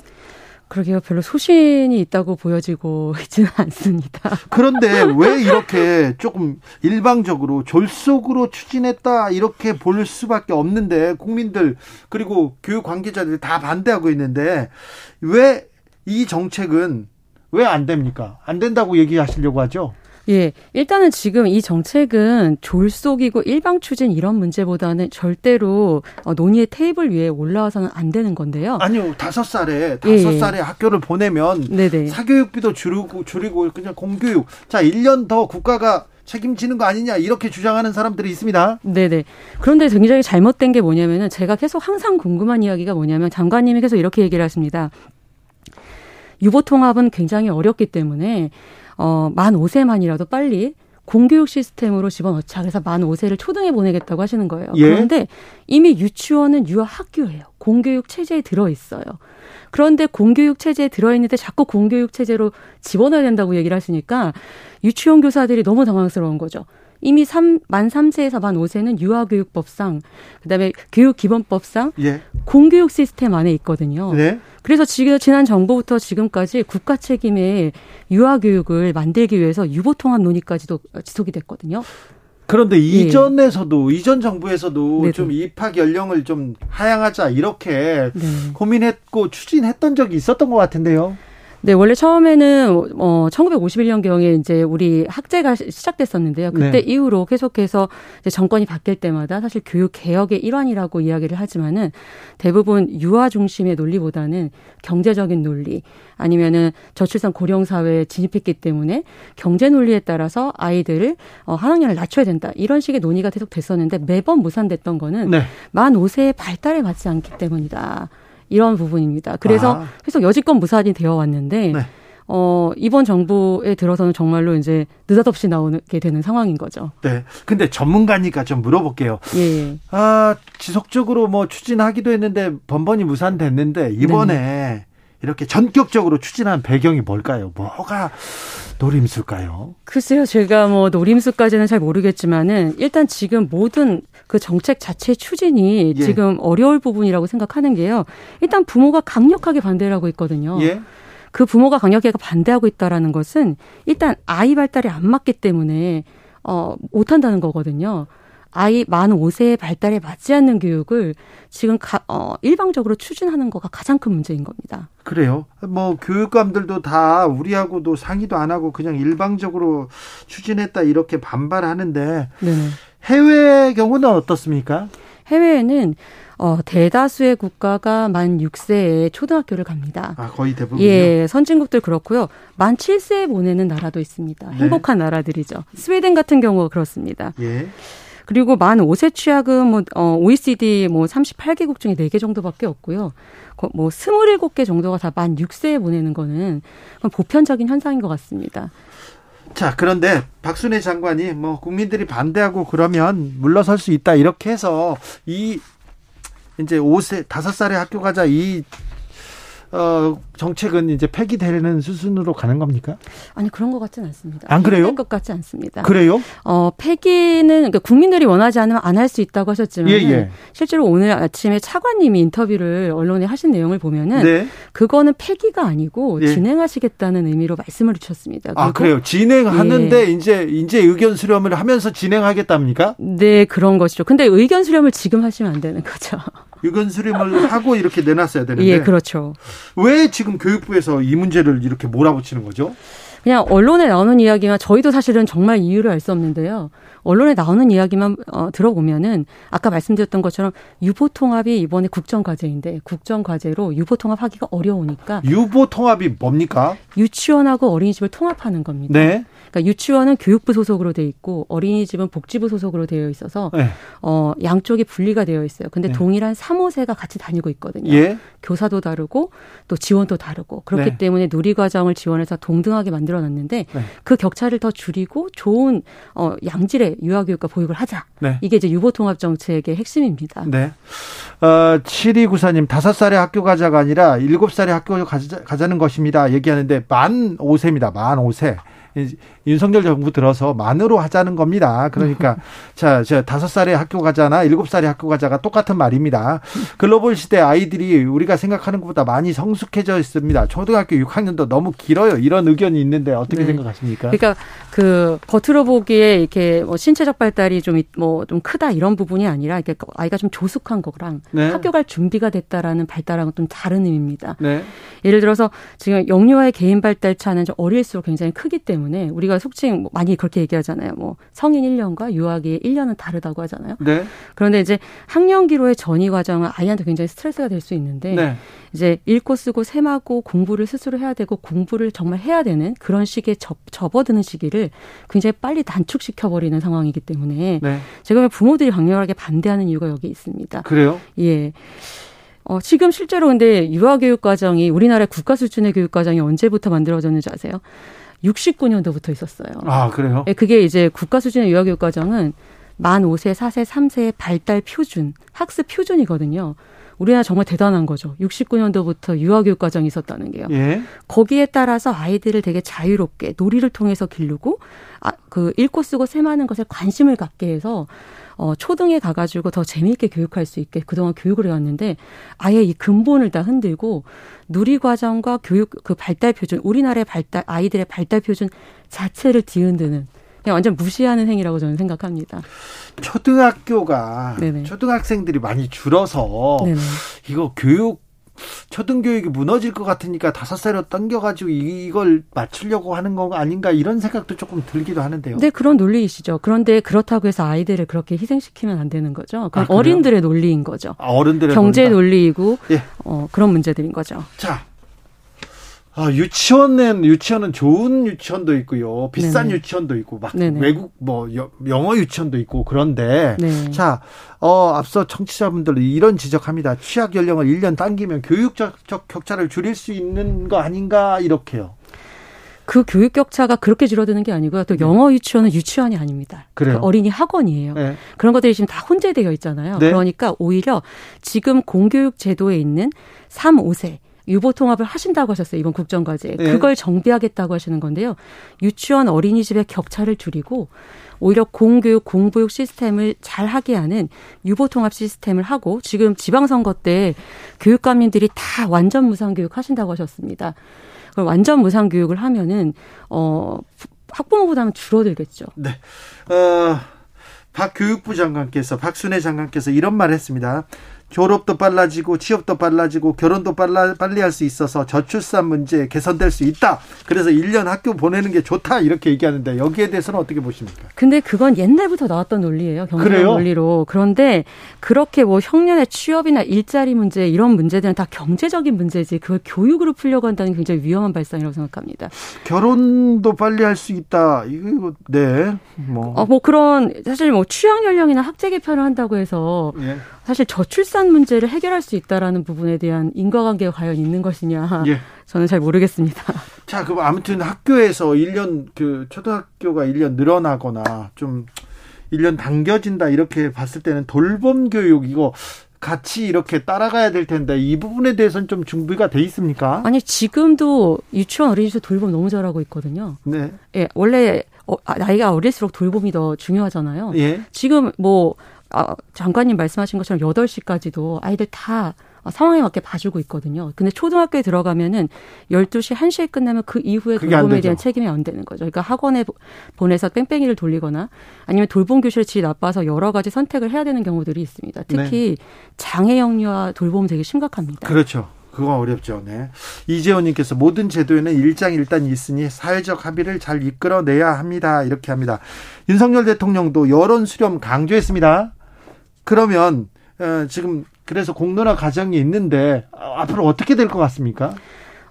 그러게요. 별로 소신이 있다고 보여지고 있지는 않습니다. 그런데 왜 이렇게 조금 일방적으로 졸속으로 추진했다 이렇게 볼 수밖에 없는데 국민들 그리고 교육 관계자들이 다 반대하고 있는데 왜 이 정책은 왜 안 됩니까? 안 된다고 얘기하시려고 하죠? 예, 일단은 지금 이 정책은 졸속이고 일방 추진 이런 문제보다는 절대로 어, 논의의 테이블 위에 올라와서는 안 되는 건데요. 아니요, 다섯 살에 다섯 예. 살에 학교를 보내면 네네. 사교육비도 줄이고 줄이고 그냥 공교육. 자, 1년 더 국가가 책임지는 거 아니냐 이렇게 주장하는 사람들이 있습니다. 네네. 그런데 굉장히 잘못된 게 뭐냐면은 제가 계속 항상 궁금한 이야기가 뭐냐면 장관님이 계속 이렇게 얘기를 하십니다. 유보 통합은 굉장히 어렵기 때문에 어, 만 5세만이라도 빨리 공교육 시스템으로 집어넣자. 그래서 만 5세를 초등에 보내겠다고 하시는 거예요. 예. 그런데 이미 유치원은 유아 학교예요. 공교육 체제에 들어 있어요. 그런데 공교육 체제에 들어 있는데 자꾸 공교육 체제로 집어넣어야 된다고 얘기를 하시니까 유치원 교사들이 너무 당황스러운 거죠. 이미 3, 만 3세에서 만 5세는 유아교육법상, 그다음에 교육기본법상 예. 공교육 시스템 안에 있거든요. 네. 그래서 지금 지난 정부부터 지금까지 국가 책임의 유아 교육을 만들기 위해서 유보 통합 논의까지도 지속이 됐거든요. 그런데 이전에서도 이전 정부에서도 예. 네네. 좀 입학 연령을 좀 하향하자 이렇게 네. 고민했고 추진했던 적이 있었던 것 같은데요. 네, 원래 처음에는 어 1951년 경에 이제 우리 학제가 시- 시작됐었는데요. 그때 네. 이후로 계속해서 이제 정권이 바뀔 때마다 사실 교육 개혁의 일환이라고 이야기를 하지만은 대부분 유아 중심의 논리보다는 경제적인 논리 아니면은 저출산 고령 사회에 진입했기 때문에 경제 논리에 따라서 아이들을 어, 한 학년을 낮춰야 된다 이런 식의 논의가 계속 됐었는데 매번 무산됐던 거는 네. 만 5세의 발달에 맞지 않기 때문이다. 이런 부분입니다. 그래서 아. 계속 여지껏 무산이 되어 왔는데 네. 어, 이번 정부에 들어서는 정말로 이제 느닷없이 나오게 되는 상황인 거죠. 네. 근데 전문가니까 좀 물어볼게요. 예. 아, 지속적으로 뭐 추진하기도 했는데 번번이 무산됐는데 이번에 이렇게 전격적으로 추진한 배경이 뭘까요? 뭐가 노림수일까요? 글쎄요, 제가 뭐 노림수까지는 잘 모르겠지만은 일단 지금 모든 그 정책 자체 추진이 예. 지금 어려울 부분이라고 생각하는 게요. 일단 부모가 강력하게 반대를 하고 있거든요. 예. 그 부모가 강력하게 반대하고 있다라는 것은 일단 아이 발달에 안 맞기 때문에 어 못한다는 거거든요. 아이 만 5세의 발달에 맞지 않는 교육을 지금 가, 어, 일방적으로 추진하는 거가 가장 큰 문제인 겁니다. 그래요. 뭐 교육감들도 다 우리하고도 상의도 안 하고 그냥 일방적으로 추진했다 이렇게 반발하는데 네네. 해외 경우는 어떻습니까? 해외에는 어, 대다수의 국가가 만 6세에 초등학교를 갑니다. 아, 거의 대부분요. 예, 선진국들 그렇고요. 만 7세에 보내는 나라도 있습니다. 네. 행복한 나라들이죠. 스웨덴 같은 경우가 그렇습니다. 예. 그리고 만 5세 취약은 뭐 어, OECD 뭐 38개국 중에 4개 정도밖에 없고요. 거- 뭐 27개 정도가 다 만 6세에 보내는 거는 보편적인 현상인 것 같습니다. 자, 그런데 박순애 장관이 뭐 국민들이 반대하고 그러면 물러설 수 있다 이렇게 해서 이 이제 5세 5살에 학교 가자 이 어, 정책은 이제 폐기되는 수순으로 가는 겁니까? 아니 그런 것 같지는 않습니다. 안 그래요? 것 같지 않습니다. 그래요? 어, 폐기는 그러니까 국민들이 원하지 않으면 안 할 수 있다고 하셨지만 예, 예. 실제로 오늘 아침에 차관님이 인터뷰를 언론에 하신 내용을 보면은 네. 그거는 폐기가 아니고 예. 진행하시겠다는 의미로 말씀을 주셨습니다. 아, 그래요. 진행하는데 예. 이제 이제 의견 수렴을 하면서 진행하겠답니까? 네, 그런 것이죠. 근데 의견 수렴을 지금 하시면 안 되는 거죠. 의견 수렴을 하고 이렇게 내놨어야 되는데 예, 그렇죠. 왜 지금 교육부에서 이 문제를 이렇게 몰아붙이는 거죠? 그냥 언론에 나오는 이야기만 저희도 사실은 정말 이유를 알 수 없는데요. 언론에 나오는 이야기만 어, 들어보면은 아까 말씀드렸던 것처럼 유보 통합이 이번에 국정 과제인데 국정 과제로 유보 통합하기가 어려우니까 유보 통합이 뭡니까? 유치원하고 어린이집을 통합하는 겁니다. 네. 그러니까 유치원은 교육부 소속으로 돼 있고 어린이집은 복지부 소속으로 되어 있어서 네. 어 양쪽이 분리가 되어 있어요. 근데 네. 동일한 3호세가 같이 다니고 있거든요. 예. 교사도 다르고 또 지원도 다르고 그렇기 네. 때문에 누리 과정을 지원해서 동등하게 만들어 놨는데 네. 그 격차를 더 줄이고 좋은 어 양질의 유아 교육과 보육을 하자. 네. 이게 이제 유보 통합 정책의 핵심입니다. 네. 어, 7294님, 5살에 학교 가자가 아니라 7살에 학교 가자, 가자는 것입니다. 얘기하는데, 만 5세입니다. 만 5세. 이- 윤석열 정부 들어서 만으로 하자는 겁니다. 그러니까, 자, 저 5살에 학교 가자나 7살에 학교 가자가 똑같은 말입니다. 글로벌 시대 아이들이 우리가 생각하는 것보다 많이 성숙해져 있습니다. 초등학교 6학년도 너무 길어요. 이런 의견이 있는데 어떻게 네. 생각하십니까? 그러니까 그 겉으로 보기에 이렇게 뭐 신체적 발달이 좀 뭐 좀 크다 이런 부분이 아니라 이렇게 아이가 좀 조숙한 거랑 네. 학교 갈 준비가 됐다라는 발달하고는 좀 다른 의미입니다. 네. 예를 들어서 지금 영유아의 개인 발달 차는 좀 어릴수록 굉장히 크기 때문에 때문에 우리가 속칭 뭐 많이 그렇게 얘기하잖아요. 뭐 성인 1년과 유아기 1년은 다르다고 하잖아요. 네. 그런데 이제 학년기로의 전이 과정은 아이한테 굉장히 스트레스가 될 수 있는데 네. 이제 읽고 쓰고 셈하고 공부를 스스로 해야 되고 공부를 정말 해야 되는 그런 시기에 접, 접어드는 시기를 굉장히 빨리 단축시켜 버리는 상황이기 때문에 네. 보면 부모들이 강렬하게 반대하는 이유가 여기 있습니다. 그래요? 예. 어, 지금 실제로 근데 유아교육 과정이 우리나라 국가 수준의 교육 과정이 언제부터 만들어졌는지 아세요? 69년도부터 있었어요. 아, 그래요? 예, 그게 이제 국가 수준의 유아교육 과정은 만 5세, 4세, 3세의 발달 표준, 학습 표준이거든요. 우리나라 정말 대단한 거죠. 69년도부터 유아교육 과정이 있었다는 게요. 예. 거기에 따라서 아이들을 되게 자유롭게 놀이를 통해서 기르고 아, 그 읽고 쓰고 셈하는 것에 관심을 갖게 해서 어, 초등에 가가지고 더 재미있게 교육할 수 있게 그동안 교육을 해왔는데 아예 이 근본을 다 흔들고 누리 과정과 교육 그 발달 표준 우리나라의 발달 아이들의 발달 표준 자체를 뒤흔드는 그냥 완전 무시하는 행위라고 저는 생각합니다. 초등학교가 네네. 초등학생들이 많이 줄어서 네네. 이거 교육 초등교육이 무너질 것 같으니까 다섯 살로 당겨가지고 이- 이걸 맞추려고 하는 거 아닌가 이런 생각도 조금 들기도 하는데요. 네, 그런 논리이시죠. 그런데 그렇다고 해서 아이들을 그렇게 희생시키면 안 되는 거죠. 그건 아? 어린들의 논리인 거죠. 아, 어른들의 경제 논리다. 논리이고 예. 어, 그런 문제들인 거죠. 자, 아, 유치원은 유치원은 좋은 유치원도 있고요, 비싼 네네. 유치원도 있고 막 네네. 외국 뭐 여- 영어 유치원도 있고 그런데 네. 자, 어, 앞서 청취자분들 이런 지적합니다. 취약 연령을 1년 당기면 교육적 격차를 줄일 수 있는 거 아닌가 이렇게요. 그 교육 격차가 그렇게 줄어드는 게 아니고요. 또 영어 유치원은 유치원이 아닙니다. 네. 그래요? 그 어린이 학원이에요. 네. 그런 것들이 지금 다 혼재되어 있잖아요. 네. 그러니까 오히려 지금 공교육 제도에 있는 3, 5세 유보 통합을 하신다고 하셨어요. 이번 국정과제에. 네. 그걸 정비하겠다고 하시는 건데요. 유치원 어린이집의 격차를 줄이고 오히려 공교육, 공보육 시스템을 잘 하게 하는 유보 통합 시스템을 하고 지금 지방선거 때 교육감님들이 다 완전 무상교육 하신다고 하셨습니다. 그걸 완전 무상교육을 하면은 어 학부모보다는 줄어들겠죠. 네. 어, 박 교육부 장관께서 박순애 장관께서 이런 말을 했습니다. 졸업도 빨라지고 취업도 빨라지고 결혼도 빨라, 빨리 할 수 있어서 저출산 문제 개선될 수 있다. 그래서 1년 학교 보내는 게 좋다. 이렇게 얘기하는데 여기에 대해서는 어떻게 보십니까? 근데 그건 옛날부터 나왔던 논리예요. 경제? 논리로. 그런데 그렇게 뭐 형년의 취업이나 일자리 문제 이런 문제들은 다 경제적인 문제지 그걸 교육으로 풀려고 한다는 게 굉장히 위험한 발상이라고 생각합니다. 결혼도 빨리 할 수 있다. 이거 네. 뭐. 어, 뭐 그런 사실 뭐 취약 연령이나 학제 개편을 한다고 해서 예. 사실 저출산 문제를 해결할 수 있다라는 부분에 대한 인과관계가 과연 있는 것이냐 예. 저는 잘 모르겠습니다. 자, 그럼 아무튼 학교에서 1년 그 초등학교가 1년 늘어나거나 좀 1년 당겨진다 이렇게 봤을 때는 돌봄 교육 이거 같이 이렇게 따라가야 될 텐데 이 부분에 대해서는 좀 준비가 돼 있습니까? 아니 지금도 유치원 어린이집 돌봄 너무 잘하고 있거든요. 네. 예, 원래 어, 아, 나이가 어릴수록 돌봄이 더 중요하잖아요. 예. 지금 뭐 아, 장관님 말씀하신 것처럼 8시까지도 아이들 다 상황에 맞게 봐주고 있거든요. 근데 초등학교에 들어가면은 12시, 1시에 끝나면 그 이후에 돌봄에. 대한 책임이 안 되는 거죠. 그러니까 학원에 보- 보내서 뺑뺑이를 돌리거나 아니면 돌봄 교실의 질이 나빠서 여러 가지 선택을 해야 되는 경우들이 있습니다. 특히 장애 영유아 돌봄 되게 심각합니다. 그렇죠. 그거 어렵죠. 네. 이재호님께서 모든 제도에는 일장일단이 있으니 사회적 합의를 잘 이끌어내야 합니다. 이렇게 합니다. 윤석열 대통령도 여론 수렴 강조했습니다. 그러면 어, 지금 그래서 공론화 과정이 있는데 어, 앞으로 어떻게 될 것 같습니까?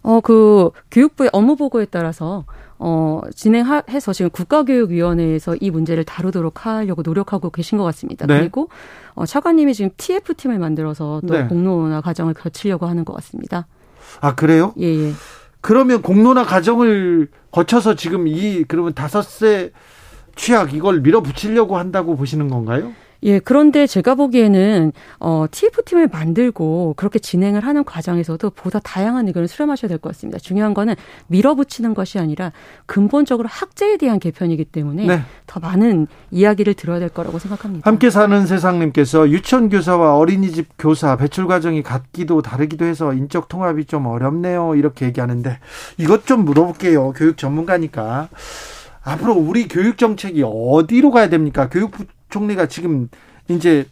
어, 그, 교육부의 업무 보고에 따라서, 어, 진행해서 지금 국가교육위원회에서 이 문제를 다루도록 하려고 노력하고 계신 것 같습니다. 네. 그리고, 어, 차관님이 지금 TF팀을 만들어서 또 네. 공론화 과정을 거치려고 하는 것 같습니다. 아 그래요? 예, 예. 그러면 공론화 과정을 거쳐서 지금 이 그러면 다섯 세 취약 이걸 밀어붙이려고 한다고 보시는 건가요? 예, 그런데 제가 보기에는 어, TF팀을 만들고 그렇게 진행을 하는 과정에서도 보다 다양한 의견을 수렴하셔야 될 것 같습니다. 중요한 거는 밀어붙이는 것이 아니라 근본적으로 학제에 대한 개편이기 때문에 네. 더 많은 이야기를 들어야 될 거라고 생각합니다. 함께 사는 세상님께서 유치원 교사와 어린이집 교사 배출 과정이 같기도 다르기도 해서 인적 통합이 좀 어렵네요. 이렇게 얘기하는데 이것 좀 물어볼게요. 교육 전문가니까 앞으로 우리 교육 정책이 어디로 가야 됩니까? 교육부 총리가 지금 이제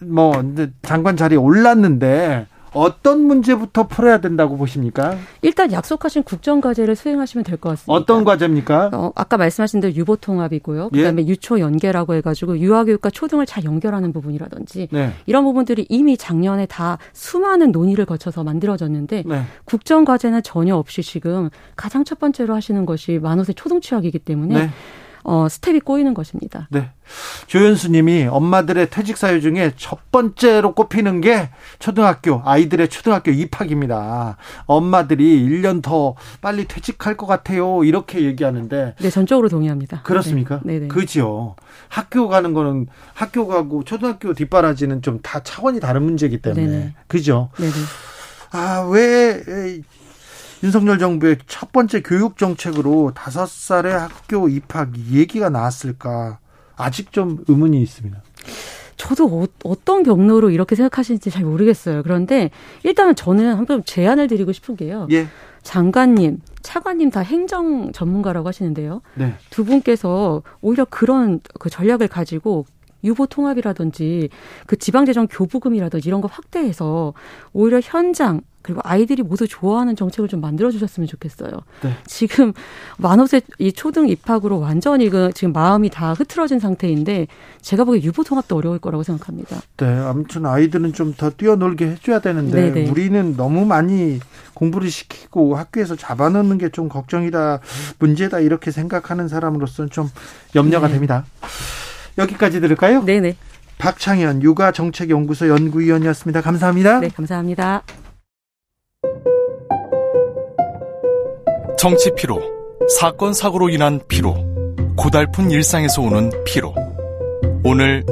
뭐 이제 장관 자리에 올랐는데 어떤 문제부터 풀어야 된다고 보십니까? 일단 약속하신 국정 과제를 수행하시면 될 것 같습니다. 어떤 과제입니까? 어, 아까 말씀하신 대로 유보 통합이고요. 그다음에 예. 유초 연계라고 해가지고 유아교육과 초등을 잘 연결하는 부분이라든지 네. 이런 부분들이 이미 작년에 다 수많은 논의를 거쳐서 만들어졌는데 네. 국정 과제는 전혀 없이 지금 가장 첫 번째로 하시는 것이 만호세 초등 취약이기 때문에 네. 어, 스텝이 꼬이는 것입니다. 네. 조현수 님이 엄마들의 퇴직 사유 중에 첫 번째로 꼽히는 게 초등학교, 아이들의 초등학교 입학입니다. 엄마들이 1년 더 빨리 퇴직할 것 같아요. 이렇게 얘기하는데. 네, 전적으로 동의합니다. 그렇습니까? 네. 네. 그지요. 학교 가는 거는 학교 가고 초등학교 뒷바라지는 좀 다 차원이 다른 문제이기 때문에. 네네. 그죠? 네네. 아, 왜 윤석열 정부의 첫 번째 교육 정책으로 다섯 살의 학교 입학 얘기가 나왔을까? 아직 좀 의문이 있습니다. 저도 어, 떤 경로로 이렇게 생각하시는지 잘 모르겠어요. 그런데 일단은 저는 한번 제안을 드리고 싶은 게요. 예. 장관님, 차관님 다 행정 전문가라고 하시는데요. 네. 두 분께서 오히려 그런 그 전략을 가지고 유보 통합이라든지 그 지방재정 교부금이라든지 이런 거 확대해서 오히려 현장 그리고 아이들이 모두 좋아하는 정책을 좀 만들어 주셨으면 좋겠어요. 네. 지금 만호세 이 초등 입학으로 완전히 그 지금 마음이 다 흐트러진 상태인데 제가 보기에 유보 통합도 어려울 거라고 생각합니다. 네, 아무튼 아이들은 좀 더 뛰어놀게 해줘야 되는데 네네. 우리는 너무 많이 공부를 시키고 학교에서 잡아놓는 게 좀 걱정이다, 문제다 이렇게 생각하는 사람으로서는 좀 염려가 네. 됩니다. 여기까지 들을까요? 네네. 박창현 육아정책연구소 연구위원이었습니다. 감사합니다. 네, 감사합니다. 정치 피로, 사건 사고로 인한 피로, 고달픈 일상에서 오는 피로. 오늘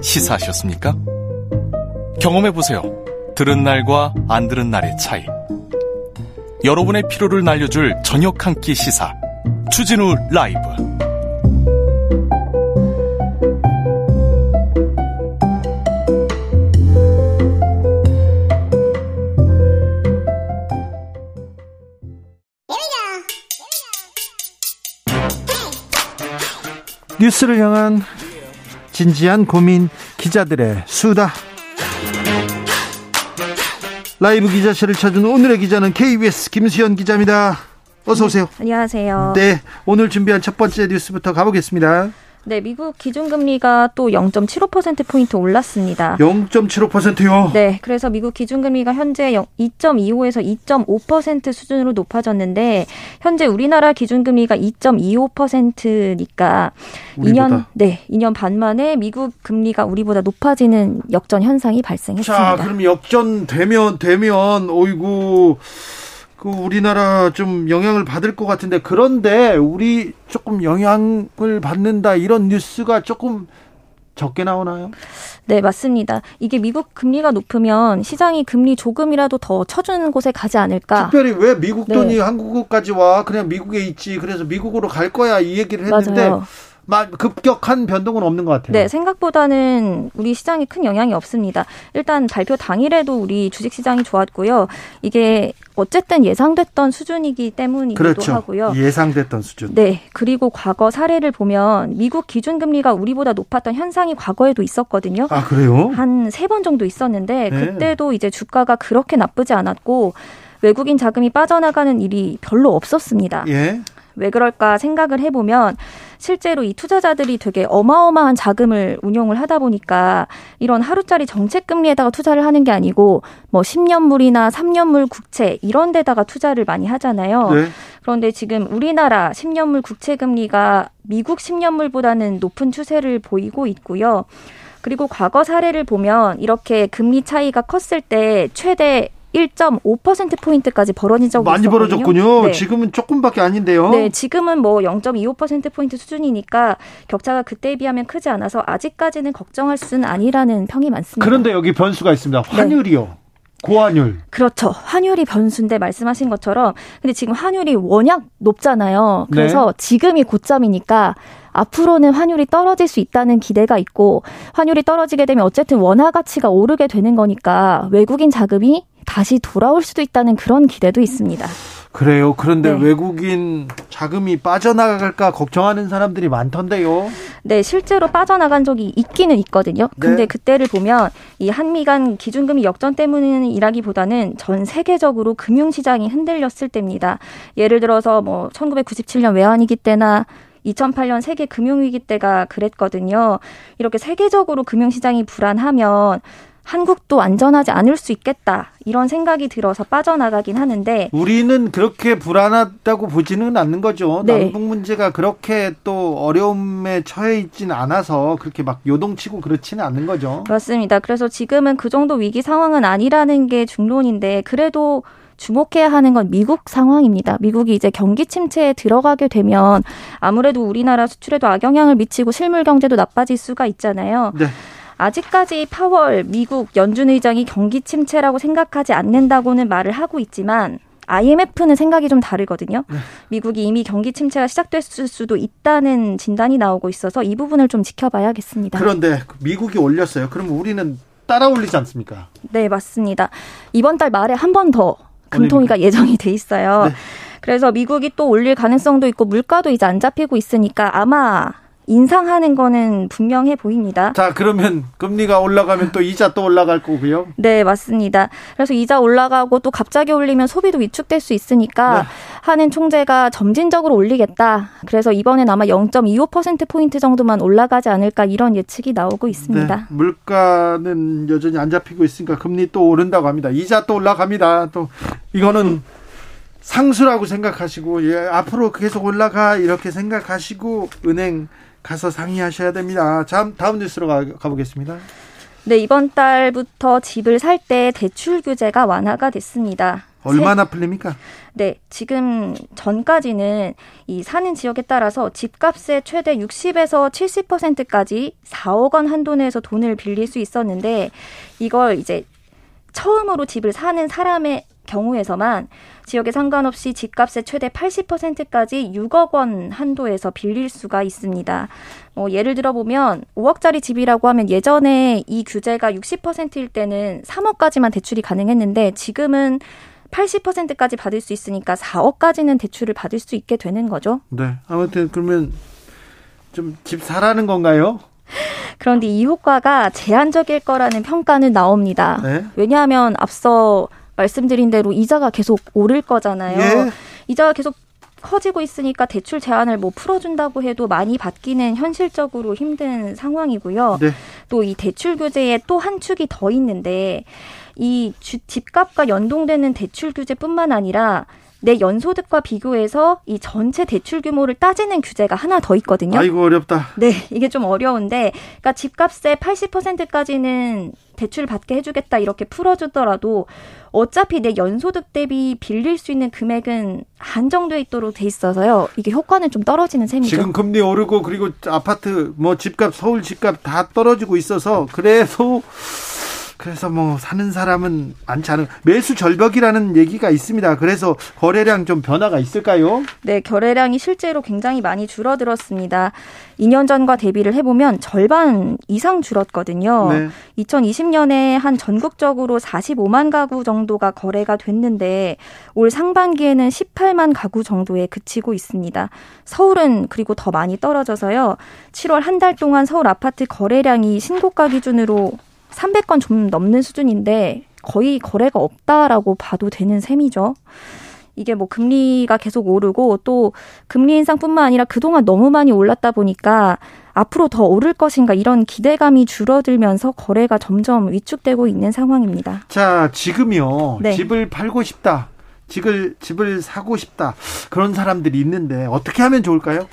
시사하셨습니까? 경험해 보세요. 들은 날과 안 들은 날의 차이. 여러분의 피로를 날려줄 저녁 한 끼 시사. 추진우 라이브. 뉴스를 향한 진지한 고민 기자들의 수다. 라이브 기자실을 찾은 오늘의 기자는 KBS 김수현 기자입니다. 어서 오세요. 안녕하세요. 네, 오늘 준비한 첫 번째 뉴스부터 가보겠습니다. 네, 미국 기준금리가 또 0.75%포인트 올랐습니다. 0.75%요? 네, 그래서 미국 기준금리가 현재 2.25에서 2.5% 수준으로 높아졌는데, 현재 우리나라 기준금리가 2.25%니까, 우리보다. 2년, 네, 2년 반 만에 미국 금리가 우리보다 높아지는 역전 현상이 발생했습니다. 자, 그럼 역전 되면, 되면, 어이구, 그 우리나라 좀 영향을 받을 것 같은데 그런데 우리 조금 영향을 받는다 이런 뉴스가 조금 적게 나오나요? 네, 맞습니다. 이게 미국 금리가 높으면 시장이 금리 조금이라도 더 쳐주는 곳에 가지 않을까. 특별히 왜 미국 돈이 네. 한국까지 와? 그냥 미국에 있지. 그래서 미국으로 갈 거야. 이 얘기를 했는데 맞아요. 급격한 변동은 없는 것 같아요. 네, 생각보다는 우리 시장에 큰 영향이 없습니다. 일단 발표 당일에도 우리 주식 시장이 좋았고요. 이게 어쨌든 예상됐던 수준이기 때문이기도 그렇죠. 하고요. 예상됐던 수준. 네, 그리고 과거 사례를 보면 미국 기준금리가 우리보다 높았던 현상이 과거에도 있었거든요. 아, 그래요? 한 세 번 정도 있었는데 네. 그때도 이제 주가가 그렇게 나쁘지 않았고 외국인 자금이 빠져나가는 일이 별로 없었습니다. 예. 왜 그럴까 생각을 해보면 실제로 이 투자자들이 되게 어마어마한 자금을 운용을 하다 보니까 이런 하루짜리 정책 금리에다가 투자를 하는 게 아니고 뭐 10년물이나 3년물 국채 이런 데다가 투자를 많이 하잖아요. 네. 그런데 지금 우리나라 10년물 국채 금리가 미국 10년물보다는 높은 추세를 보이고 있고요. 그리고 과거 사례를 보면 이렇게 금리 차이가 컸을 때 최대 1.5%포인트까지 벌어진 적이 많이 있었거든요. 벌어졌군요. 네. 지금은 조금밖에 아닌데요. 네, 지금은 뭐 0.25%포인트 수준이니까 격차가 그때에 비하면 크지 않아서 아직까지는 걱정할 수는 아니라는 평이 많습니다. 그런데 여기 변수가 있습니다. 환율이요. 네. 고환율. 그렇죠. 환율이 변수인데 말씀하신 것처럼 근데 지금 환율이 워낙 높잖아요. 그래서 네. 지금이 고점이니까 앞으로는 환율이 떨어질 수 있다는 기대가 있고 환율이 떨어지게 되면 어쨌든 원화 가치가 오르게 되는 거니까 외국인 자금이 다시 돌아올 수도 있다는 그런 기대도 있습니다. 그래요. 그런데 네. 외국인 자금이 빠져나갈까 걱정하는 사람들이 많던데요. 네, 실제로 빠져나간 적이 있기는 있거든요. 근데 네. 그때를 보면 이 한미 간 기준금리 역전 때문이라기보다는 전 세계적으로 금융시장이 흔들렸을 때입니다. 예를 들어서 뭐 1997년 외환위기 때나 2008년 세계 금융위기 때가 그랬거든요. 이렇게 세계적으로 금융시장이 불안하면 한국도 안전하지 않을 수 있겠다 이런 생각이 들어서 빠져나가긴 하는데 우리는 그렇게 불안하다고 보지는 않는 거죠. 네. 남북 문제가 그렇게 또 어려움에 처해 있지는 않아서 그렇게 막 요동치고 그렇지는 않는 거죠. 그렇습니다. 그래서 지금은 그 정도 위기 상황은 아니라는 게 중론인데 그래도 주목해야 하는 건 미국 상황입니다. 미국이 이제 경기 침체에 들어가게 되면 아무래도 우리나라 수출에도 악영향을 미치고 실물 경제도 나빠질 수가 있잖아요. 네. 아직까지 파월 미국 연준 의장이 경기 침체라고 생각하지 않는다고는 말을 하고 있지만 IMF는 생각이 좀 다르거든요. 네. 미국이 이미 경기 침체가 시작됐을 수도 있다는 진단이 나오고 있어서 이 부분을 좀 지켜봐야겠습니다. 그런데 미국이 올렸어요. 그럼 우리는 따라 올리지 않습니까? 네, 맞습니다. 이번 달 말에 한 번 더 금통위가 예정이 돼 있어요. 네. 그래서 미국이 또 올릴 가능성도 있고 물가도 이제 안 잡히고 있으니까 아마 인상하는 거는 분명해 보입니다. 자, 그러면 금리가 올라가면 또 이자 또 올라갈 거고요. 네, 맞습니다. 그래서 이자 올라가고 또 갑자기 올리면 소비도 위축될 수 있으니까 네. 하는 총재가 점진적으로 올리겠다. 그래서 이번엔 아마 0.25% 포인트 정도만 올라가지 않을까 이런 예측이 나오고 있습니다. 네, 물가는 여전히 안 잡히고 있으니까 금리 또 오른다고 합니다. 이자 또 올라갑니다. 또 이거는 상수라고 생각하시고 예, 앞으로 계속 올라가 이렇게 생각하시고 은행 가서 상의하셔야 됩니다. 자, 다음 뉴스로 가, 가보겠습니다. 네, 이번 달부터 집을 살 때 대출 규제가 완화가 됐습니다. 얼마나 풀립니까? 네, 지금 전까지는 이 사는 지역에 따라서 집값의 최대 60에서 70%까지 4억 원 한도 내에서 돈을 빌릴 수 있었는데 이걸 이제 처음으로 집을 사는 사람의 경우에서만 지역에 상관없이 집값의 최대 80%까지 6억 원 한도에서 빌릴 수가 있습니다. 뭐 예를 들어 보면 5억짜리 집이라고 하면 예전에 이 규제가 60%일 때는 3억까지만 대출이 가능했는데 지금은 80%까지 받을 수 있으니까 4억까지는 대출을 받을 수 있게 되는 거죠. 네. 아무튼 그러면 좀 집 사라는 건가요? 그런데 이 효과가 제한적일 거라는 평가는 나옵니다. 네? 왜냐하면 앞서 말씀드린 대로 이자가 계속 오를 거잖아요. 예. 이자가 계속 커지고 있으니까 대출 제한을 뭐 풀어준다고 해도 많이 받기는 현실적으로 힘든 상황이고요. 네. 또이 대출 규제에 또 한 축이 더 있는데 이 집값과 연동되는 대출 규제뿐만 아니라 내 연소득과 비교해서 이 전체 대출 규모를 따지는 규제가 하나 더 있거든요. 아이고 어렵다. 네, 이게 좀 어려운데, 그러니까 집값의 80%까지는 대출 받게 해주겠다 이렇게 풀어주더라도 어차피 내 연소득 대비 빌릴 수 있는 금액은 한정돼 있도록 돼 있어서요. 이게 효과는 좀 떨어지는 셈이죠. 지금 금리 오르고 그리고 아파트 뭐 집값 서울 집값 다 떨어지고 있어서 그래서 그래서 뭐 사는 사람은 많지 않은 매수 절벽이라는 얘기가 있습니다. 그래서 거래량 좀 변화가 있을까요? 네, 거래량이 실제로 굉장히 많이 줄어들었습니다. 2년 전과 대비를 해보면 절반 이상 줄었거든요. 네. 2020년에 한 전국적으로 45만 가구 정도가 거래가 됐는데 올 상반기에는 18만 가구 정도에 그치고 있습니다. 서울은 그리고 더 많이 떨어져서요. 7월 한 달 동안 서울 아파트 거래량이 신고가 기준으로 300건 좀 넘는 수준인데 거의 거래가 없다라고 봐도 되는 셈이죠. 이게 뭐 금리가 계속 오르고 또 금리 인상뿐만 아니라 그동안 너무 많이 올랐다 보니까 앞으로 더 오를 것인가 이런 기대감이 줄어들면서 거래가 점점 위축되고 있는 상황입니다. 자, 지금요. 네. 집을 팔고 싶다. 집을 집을 사고 싶다. 그런 사람들이 있는데 어떻게 하면 좋을까요?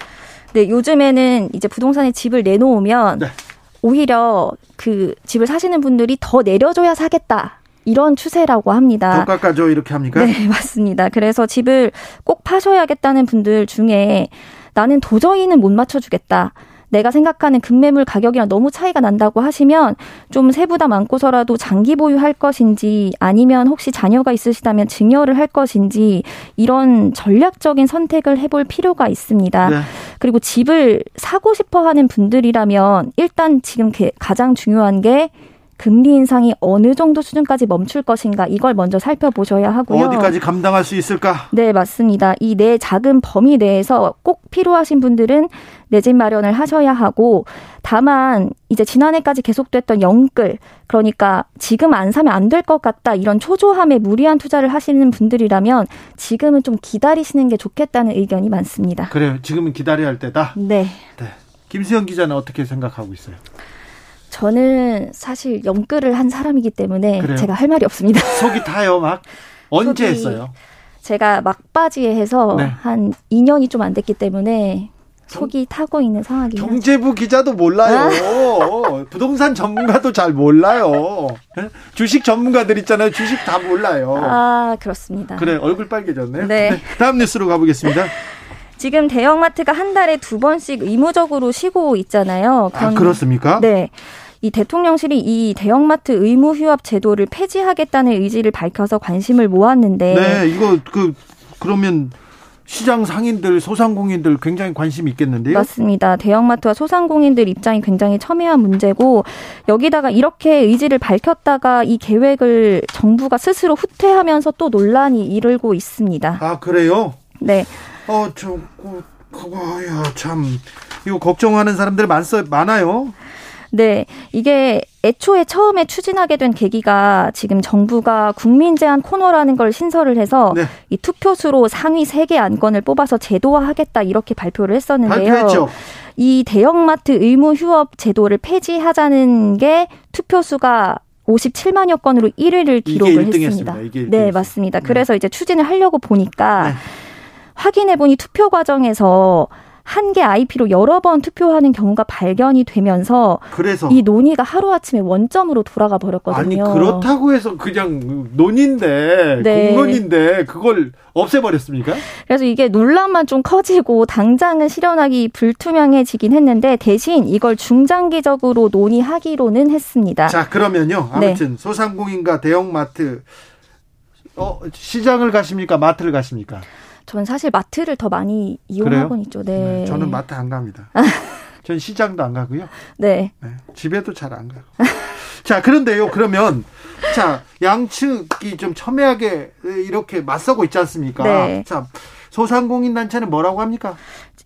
네, 요즘에는 이제 부동산에 집을 내놓으면 네. 오히려 그 집을 사시는 분들이 더 내려줘야 사겠다. 이런 추세라고 합니다. 더 깎아줘 이렇게 합니까? 네, 맞습니다. 그래서 집을 꼭 파셔야겠다는 분들 중에 나는 도저히는 못 맞춰주겠다. 내가 생각하는 급매물 가격이랑 너무 차이가 난다고 하시면 좀 세부담 안고서라도 장기 보유할 것인지 아니면 혹시 자녀가 있으시다면 증여를 할 것인지 이런 전략적인 선택을 해볼 필요가 있습니다. 네. 그리고 집을 사고 싶어 하는 분들이라면 일단 지금 가장 중요한 게 금리 인상이 어느 정도 수준까지 멈출 것인가 이걸 먼저 살펴보셔야 하고요. 어디까지 감당할 수 있을까? 네, 맞습니다. 이 내 작은 범위 내에서 꼭 필요하신 분들은 내 집 마련을 하셔야 하고 다만 이제 지난해까지 계속됐던 영끌 그러니까 지금 안 사면 안 될 것 같다 이런 초조함에 무리한 투자를 하시는 분들이라면 지금은 좀 기다리시는 게 좋겠다는 의견이 많습니다. 그래요. 지금은 기다려야 할 때다. 네. 네. 김수영 기자는 어떻게 생각하고 있어요? 저는 사실 영끌을 한 사람이기 때문에 그래요? 제가 할 말이 없습니다. 속이 타요, 막. 언제 했어요? 제가 막바지에 해서 네. 한 2년이 좀 안 됐기 때문에 속이 타고 있는 상황이에요. 경제부 기자도 몰라요. 아. 부동산 전문가도 잘 몰라요. 주식 전문가들 있잖아요. 주식 다 몰라요. 아, 그렇습니다. 그래, 얼굴 빨개졌네요. 네. 네. 다음 뉴스로 가보겠습니다. 지금 대형마트가 한 달에 두 번씩 의무적으로 쉬고 있잖아요. 아, 그렇습니까? 네. 이 대통령실이 이 대형마트 의무 휴업 제도를 폐지하겠다는 의지를 밝혀서 관심을 모았는데 네, 이거 그 그러면 시장 상인들, 소상공인들 굉장히 관심이 있겠는데요? 맞습니다. 대형마트와 소상공인들 입장이 굉장히 첨예한 문제고 여기다가 이렇게 의지를 밝혔다가 이 계획을 정부가 스스로 후퇴하면서 또 논란이 이르고 있습니다. 아, 그래요? 네. 어, 저, 그, 그거야, 참. 이거 걱정하는 사람들 많, 많아요? 네, 이게 애초에 처음에 추진하게 된 계기가 지금 정부가 국민 제한 코너라는 걸 신설을 해서 네. 이 투표수로 상위 세 개 안건을 뽑아서 제도화하겠다 이렇게 발표를 했었는데요. 발표했죠. 이 대형마트 의무 휴업 제도를 폐지하자는 게 투표수가 57만여 건으로 1위를 기록을 했습니다. 네, 맞습니다. 네. 그래서 이제 추진을 하려고 보니까 네. 확인해 보니 투표 과정에서 한 개 IP로 여러 번 투표하는 경우가 발견이 되면서 그래서 이 논의가 하루아침에 원점으로 돌아가 버렸거든요. 아니 그렇다고 해서 그냥 논의인데 네. 공론인데 그걸 없애버렸습니까? 그래서 이게 논란만 좀 커지고 당장은 실현하기 불투명해지긴 했는데 대신 이걸 중장기적으로 논의하기로는 했습니다. 자 그러면요. 네. 아무튼 네. 소상공인과 대형마트 어, 시장을 가십니까? 마트를 가십니까? 저는 사실 마트를 더 많이 이용하곤 있죠. 네. 네. 저는 마트 안 갑니다. 전 시장도 안 가고요. 네. 네. 집에도 잘 안 가고. 자, 그런데요. 그러면 자, 양측이 좀 첨예하게 이렇게 맞서고 있지 않습니까? 네. 자, 소상공인 단체는 뭐라고 합니까?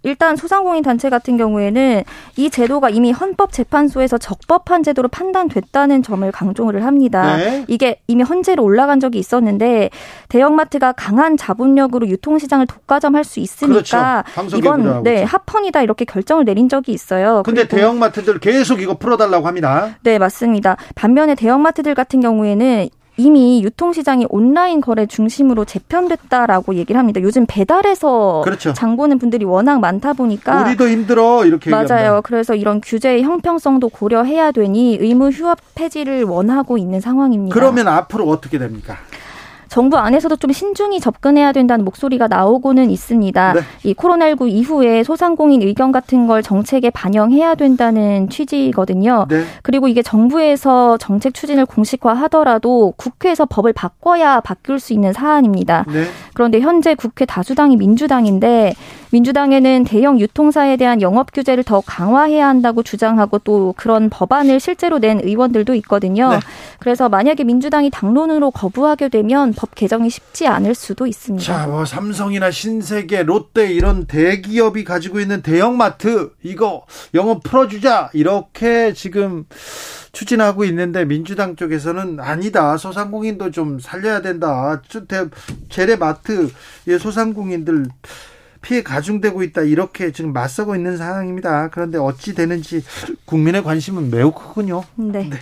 일단 소상공인 단체 같은 경우에는 이 제도가 이미 헌법재판소에서 적법한 제도로 판단됐다는 점을 강조를 합니다. 네. 이게 이미 헌재로 올라간 적이 있었는데 대형마트가 강한 자본력으로 유통시장을 독과점할 수 있으니까 그렇죠. 이건 네 합헌이다 이렇게 결정을 내린 적이 있어요. 근데 대형마트들 계속 이거 풀어달라고 합니다. 네 맞습니다. 반면에 대형마트들 같은 경우에는 이미 유통시장이 온라인 거래 중심으로 재편됐다라고 얘기를 합니다. 요즘 배달해서 그렇죠. 장 보는 분들이 워낙 많다 보니까 우리도 힘들어 이렇게 맞아요. 얘기합니다. 그래서 이런 규제의 형평성도 고려해야 되니 의무 휴업 폐지를 원하고 있는 상황입니다. 그러면 앞으로 어떻게 됩니까? 정부 안에서도 좀 신중히 접근해야 된다는 목소리가 나오고는 있습니다. 네. 이 코로나19 이후에 소상공인 의견 같은 걸 정책에 반영해야 된다는 취지거든요. 네. 그리고 이게 정부에서 정책 추진을 공식화하더라도 국회에서 법을 바꿔야 바뀔 수 있는 사안입니다. 네. 그런데 현재 국회 다수당이 민주당인데 민주당에는 대형 유통사에 대한 영업 규제를 더 강화해야 한다고 주장하고 또 그런 법안을 실제로 낸 의원들도 있거든요. 네. 그래서 만약에 민주당이 당론으로 거부하게 되면 법 개정이 쉽지 않을 수도 있습니다. 자, 뭐 삼성이나 신세계, 롯데 이런 대기업이 가지고 있는 대형마트 이거 영업 풀어주자 이렇게 지금 추진하고 있는데 민주당 쪽에서는 아니다 소상공인도 좀 살려야 된다. 재래마트 소상공인들 피해 가중되고 있다 이렇게 지금 맞서고 있는 상황입니다. 그런데 어찌 되는지 국민의 관심은 매우 크군요. 네. 네.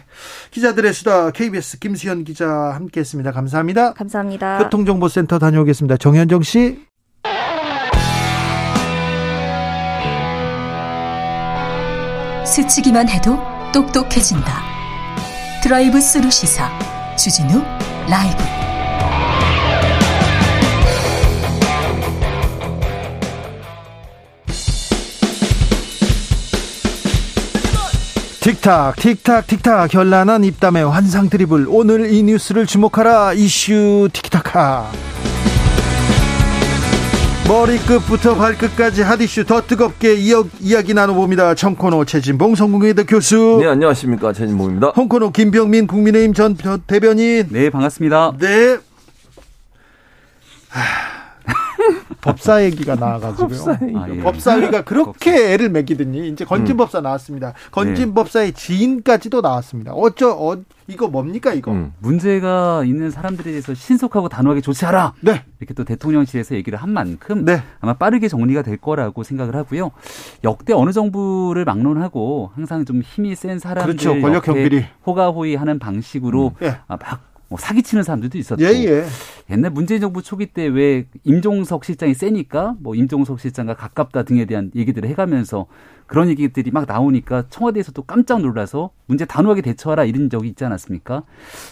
기자들의 수다 KBS 김수현 기자 함께했습니다. 감사합니다. 감사합니다. 교통정보센터 다녀오겠습니다. 정현정 씨. 스치기만 해도 똑똑해진다. 드라이브 스루 시사 주진우 라이브. 틱탁 틱탁 틱탁 현란한 입담의 환상 드리블 오늘 이 뉴스를 주목하라 이슈 틱탁하 머리끝부터 발끝까지 핫이슈 더 뜨겁게 이어, 이야기 나눠봅니다. 청코노 최진봉 성공회대 교수. 네, 안녕하십니까. 최진봉입니다. 홍코노 김병민 국민의힘 전 대변인. 네, 반갑습니다. 네. 법사 얘기가 나와가지고요. 법사 아, 예. 법사위가 그렇게 애를 먹이더니 이제 건진법사 음. 나왔습니다. 건진법사의 네. 지인까지도 나왔습니다. 어쩌 어, 이거 뭡니까 이거? 음. 문제가 있는 사람들에 대해서 신속하고 단호하게 조치하라. 네. 이렇게 또 대통령실에서 얘기를 한 만큼 네. 아마 빠르게 정리가 될 거라고 생각을 하고요. 역대 어느 정부를 막론하고 항상 좀 힘이 센 사람들 그렇죠. 권력 경비리 호가호위하는 방식으로 음. 예. 아, 막 뭐 사기치는 사람들도 있었고 예, 예. 옛날 문재인 정부 초기 때 왜 임종석 실장이 세니까 뭐 임종석 실장과 가깝다 등에 대한 얘기들을 해가면서 그런 얘기들이 막 나오니까 청와대에서도 깜짝 놀라서 문제 단호하게 대처하라 이런 적이 있지 않았습니까?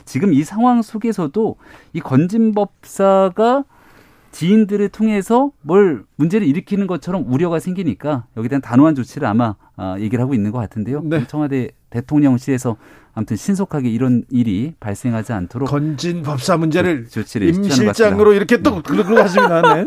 지금 이 상황 속에서도 이 건진법사가 지인들을 통해서 뭘 문제를 일으키는 것처럼 우려가 생기니까 여기에 대한 단호한 조치를 아마 아, 얘기를 하고 있는 것 같은데요. 네. 청와대 대통령실에서 아무튼 신속하게 이런 일이 발생하지 않도록 건진 법사 문제를 임 실장으로 이렇게 또 그러고 하시면 네.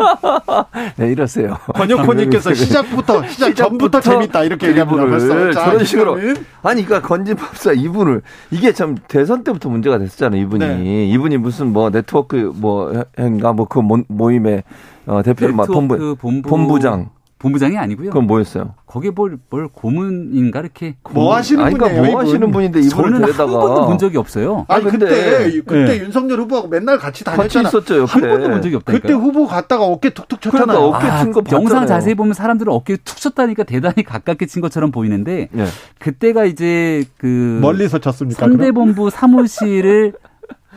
네, 이러세요. 권혁호님께서 시작부터 시작 전부터 재밌다 이렇게 얘기합니다. 저런 식으로 아니 그러니까 건진 법사 이분을 이게 참 대선 때부터 문제가 됐었잖아요. 이분이 네. 이분이 무슨 뭐 네트워크 뭐인가 뭐 그 모임에 어, 대표 본부, 본부 본부장 본부장이 아니고요. 그럼 뭐였어요? 거기에 뭘, 뭘 고문인가 이렇게 뭐 하시는 아니, 그러니까 분이에요? 뭐 하시는 분인데 이분을 저는 데려다가 한 번도 본 적이 없어요. 아니, 아니 그때 그때 네. 윤석열 후보하고 맨날 같이 다녔잖아. 같이 있었죠. 한 번도 본 적이 없다니까. 그때 후보 갔다가 어깨 툭툭 쳤잖아요. 그러니까 어깨 친거 아, 영상 자세히 보면 사람들은 어깨 툭 쳤다니까 대단히 가깝게 친 것처럼 보이는데 네. 그때가 이제 그 멀리서 쳤습니까? 선대본부 사무실을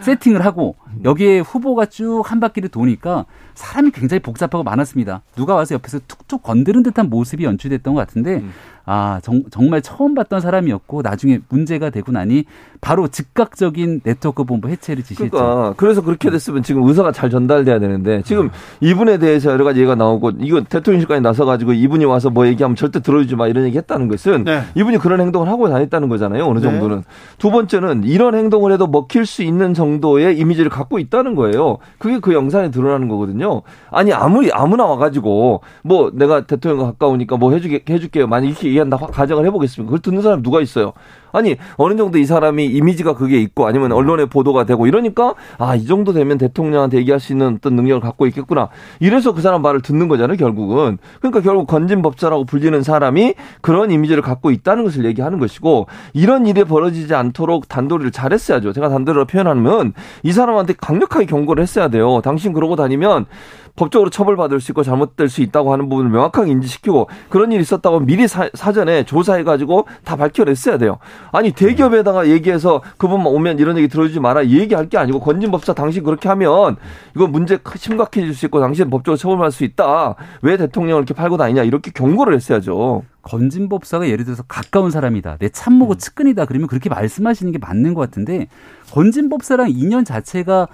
세팅을 하고 여기에 후보가 쭉 한 바퀴를 도니까 사람이 굉장히 복잡하고 많았습니다. 누가 와서 옆에서 툭툭 건드는 듯한 모습이 연출됐던 것 같은데 음. 아 정, 정말 처음 봤던 사람이었고 나중에 문제가 되고 나니 바로 즉각적인 네트워크 본부 해체를 지시했죠. 그러니까 그래서 그렇게 음. 됐으면 지금 의사가 잘 전달돼야 되는데 지금 음. 이분에 대해서 여러 가지 얘기가 나오고 이거 대통령실까지 나서 가지고 이분이 와서 뭐 얘기하면 절대 들어주지 마 이런 얘기 했다는 것은 네. 이분이 그런 행동을 하고 다녔다는 거잖아요. 어느 네. 정도는. 네. 두 번째는 이런 행동을 해도 먹힐 수 있는 정도의 이미지를 갖고 있다는 거예요. 그게 그 영상에 드러나는 거거든요. 아니 아무리 아무나 와 가지고 뭐 내가 대통령과 가까우니까 뭐 해주게 해줄게요. 만약 이렇게 얘기한다 가정을 해보겠습니다. 그걸 듣는 사람 누가 있어요? 아니 어느 정도 이 사람이 이미지가 그게 있고 아니면 언론에 보도가 되고 이러니까 아 이 정도 되면 대통령한테 얘기할 수 있는 어떤 능력을 갖고 있겠구나. 이래서 그 사람 말을 듣는 거잖아요. 결국은 그러니까 결국 건진법자라고 불리는 사람이 그런 이미지를 갖고 있다는 것을 얘기하는 것이고 이런 일이 벌어지지 않도록 단도리를 잘했어야죠. 제가 단도리로 표현하면 이 사람한테 강력하게 경고를 했어야 돼요. 당신 그러고 다니면 법적으로 처벌받을 수 있고 잘못될 수 있다고 하는 부분을 명확하게 인지시키고 그런 일이 있었다고 미리 사, 전에 조사해가지고 다 밝혀냈어야 돼요. 아니 대기업에다가 얘기해서 그분만 오면 이런 얘기 들어주지 마라 얘기할 게 아니고 건진법사 당신 그렇게 하면 이거 문제 심각해질 수 있고 당신 법적으로 처벌받을 수 있다. 왜 대통령을 이렇게 팔고 다니냐 이렇게 경고를 했어야죠. 건진법사가 예를 들어서 가까운 사람이다. 내 참모고 음. 측근이다. 그러면 그렇게 말씀하시는 게 맞는 것 같은데 건진법사랑 인연 자체가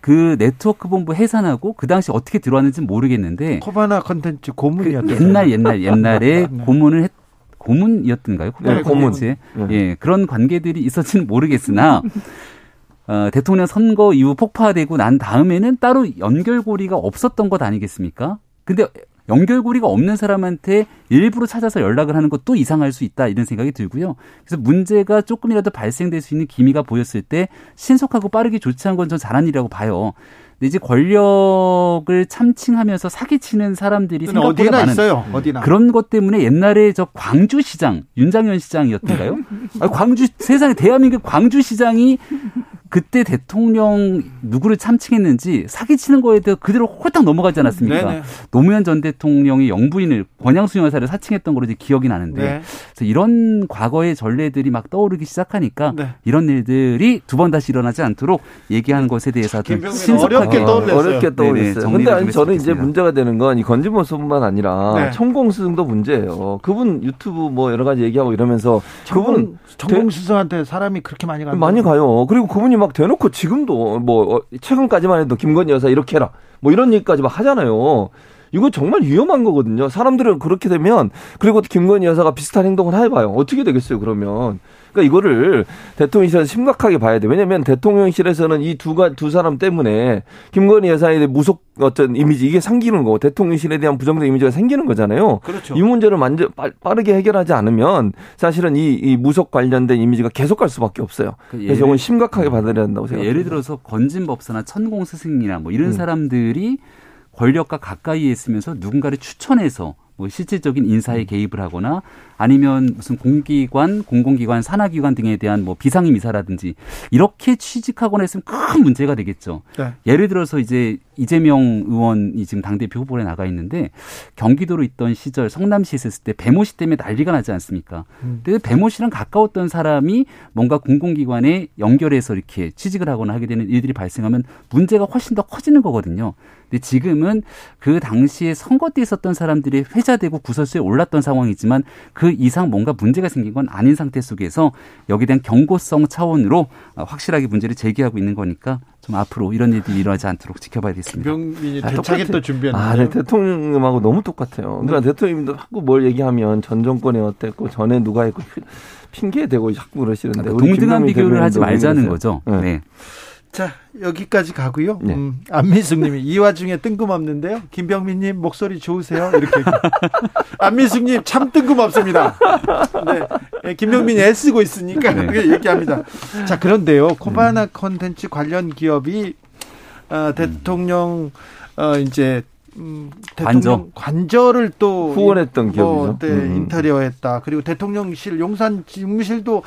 그 네트워크 본부 해산하고 그 당시 어떻게 들어왔는지 모르겠는데 코바나 컨텐츠 고문이었죠. 그 옛날 옛날 옛날에 네. 고문을 했 고문이었던가요? 네. 고문. 네. 예, 그런 관계들이 있었지는 모르겠으나 어, 대통령 선거 이후 폭파되고 난 다음에는 따로 연결고리가 없었던 것 아니겠습니까? 근데 연결고리가 없는 사람한테 일부러 찾아서 연락을 하는 것도 이상할 수 있다 이런 생각이 들고요. 그래서 문제가 조금이라도 발생될 수 있는 기미가 보였을 때 신속하고 빠르게 조치한 건 전 잘한 일이라고 봐요. 이제 권력을 참칭하면서 사기치는 사람들이 생각보다 어디나 많은 있어요. 어디나. 그런 것 때문에 옛날에 저 광주시장 윤장현 시장이었던가요? 네. 아니, 광주 세상에 대한민국 광주시장이 그때 대통령 누구를 참칭했는지 사기치는 거에 대해 그대로 홀딱 넘어가지 않았습니까? 네네. 노무현 전 대통령이 영부인을 권양수 여사를 사칭했던 걸로 이제 기억이 나는데 네. 그래서 이런 과거의 전례들이 막 떠오르기 시작하니까 네. 이런 일들이 두 번 다시 일어나지 않도록 얘기하는 것에 대해서 좀 신속하게 어렵게 떠올렸어요. 어렵게 떠올렸어요. 근데 저는 이제 문제가 되는 건 이 건지모습뿐만 아니라 네. 천공스승도 문제예요. 그분 유튜브 뭐 여러 가지 얘기하고 이러면서 그분 천공스승한테 사람이 그렇게 많이 가요? 많이 가요. 그리고 그분이 막 대놓고 지금도 뭐 어, 최근까지만 해도 김건희 여사 이렇게 해라 뭐 이런 얘기까지 막 하잖아요. 이거 정말 위험한 거거든요. 사람들은 그렇게 되면 그리고 김건희 여사가 비슷한 행동을 해봐요. 어떻게 되겠어요, 그러면. 그러니까 이거를 대통령실에서 심각하게 봐야 돼. 왜냐하면 대통령실에서는 이두두 사람 때문에 김건희 여사에 대해 무속 어떤 이미지 이게 생기는 거고 대통령실에 대한 부정적 이미지가 생기는 거잖아요. 그렇죠. 이 문제를 만져 빠르게 해결하지 않으면 사실은 이, 이 무속 관련된 이미지가 계속 갈 수밖에 없어요. 그 그래서 이건 심각하게 받아들여야 된다고 그 생각합니다. 예를 들어서 건진법사나 천공 스승이나 뭐 이런 음. 사람들이 권력과 가까이에 있으면서 누군가를 추천해서 뭐 실질적인 인사에 음. 개입을 하거나 아니면 무슨 공기관, 공공기관, 산하기관 등에 대한 뭐 비상임 이사라든지 이렇게 취직하거나 했으면 큰 문제가 되겠죠. 네. 예를 들어서 이제 이재명 의원이 지금 당대표 후보에 나가 있는데 경기도로 있던 시절 성남시 있었을 때 배모 씨 때문에 난리가 나지 않습니까? 음. 근데 배모 씨랑 가까웠던 사람이 뭔가 공공기관에 연결해서 이렇게 취직을 하거나 하게 되는 일들이 발생하면 문제가 훨씬 더 커지는 거거든요. 근데 지금은 그 당시에 선거 때 있었던 사람들이 회자되고 구설수에 올랐던 상황이지만 그 이상 뭔가 문제가 생긴 건 아닌 상태 속에서 여기에 대한 경고성 차원으로 확실하게 문제를 제기하고 있는 거니까 좀 앞으로 이런 일들이 일어나지 않도록 지켜봐야 겠습니다 김병민이 아, 대차게 또 준비했는데. 아, 네, 대통령하고 너무 똑같아요. 그러니까 네. 대통령님도 자꾸 뭘 얘기하면 전 정권에 어땠고 전에 누가 했고 핑계 대고 자꾸 그러시는데 동등한 비교를 하지 말자는 거죠. 네. 네. 자, 여기까지 가고요. 네. 음, 안민숙 님이 이 와중에 뜬금없는데요. 김병민 님 목소리 좋으세요? 이렇게. 안민숙 님 참 뜬금없습니다. 네. 예, 김병민이 애쓰고 있으니까 네. 얘기합니다. 자, 그런데요. 코바나 컨텐츠 관련 기업이 어, 대통령 어, 이제 음, 대통령 관저. 를또 후원했던 뭐, 기업이죠. 네, 음. 인테리어했다. 그리고 대통령실 용산 집무실도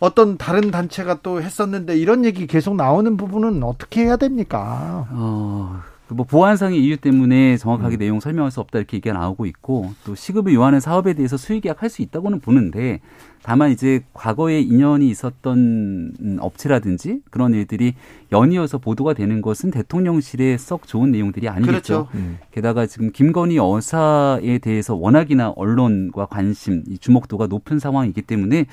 어떤 다른 단체가 또 했었는데 이런 얘기 계속 나오는 부분은 어떻게 해야 됩니까? 어, 그뭐 보안상의 이유 때문에 정확하게 음. 내용 설명할 수 없다 이렇게 얘기가 나오고 있고 또 시급을 요하는 사업에 대해서 수의 계약할 수 있다고는 보는데 다만 이제 과거에 인연이 있었던 업체라든지 그런 일들이 연이어서 보도가 되는 것은 대통령실에 썩 좋은 내용들이 아니겠죠. 그렇죠. 음. 게다가 지금 김건희 여사에 대해서 워낙이나 언론과 관심, 주목도가 높은 상황이기 때문에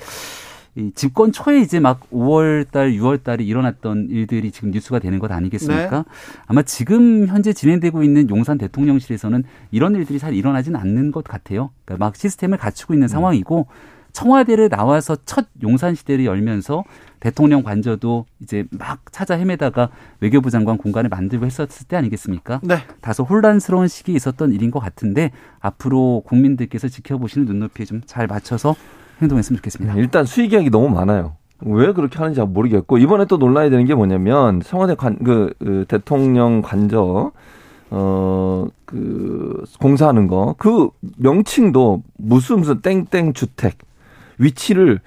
이 집권 초에 이제 막 5월 달, 6월 달에 일어났던 일들이 지금 뉴스가 되는 것 아니겠습니까? 네. 아마 지금 현재 진행되고 있는 용산 대통령실에서는 이런 일들이 잘 일어나진 않는 것 같아요. 그러니까 막 시스템을 갖추고 있는 음. 상황이고 청와대를 나와서 첫 용산 시대를 열면서 대통령 관저도 이제 막 찾아 헤매다가 외교부 장관 공간을 만들고 했었을 때 아니겠습니까? 네. 다소 혼란스러운 시기에 있었던 일인 것 같은데 앞으로 국민들께서 지켜보시는 눈높이에 좀 잘 맞춰서 행동했으면 좋겠습니다. 네, 일단 수의 계약이 너무 많아요. 왜 그렇게 하는지 모르겠고 이번에 또 논란이 되는 게 뭐냐면 청와대 관, 그, 그 대통령 관저 어 그 공사하는 거 그 명칭도 무슨 무슨 땡땡 주택 위치를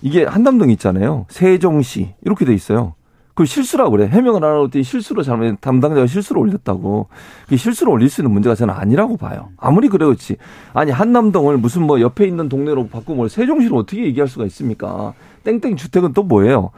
이게 한담동 있잖아요 세종시 이렇게 돼 있어요. 그 실수라고 그래. 해명을 안 하고 실수로 잘못, 담당자가 실수로 올렸다고. 그 실수로 올릴 수 있는 문제가 저는 아니라고 봐요. 아무리 그래 그렇지. 아니, 한남동을 무슨 뭐 옆에 있는 동네로 바꾸면 세종시로 어떻게 얘기할 수가 있습니까? 땡땡 주택은 또 뭐예요?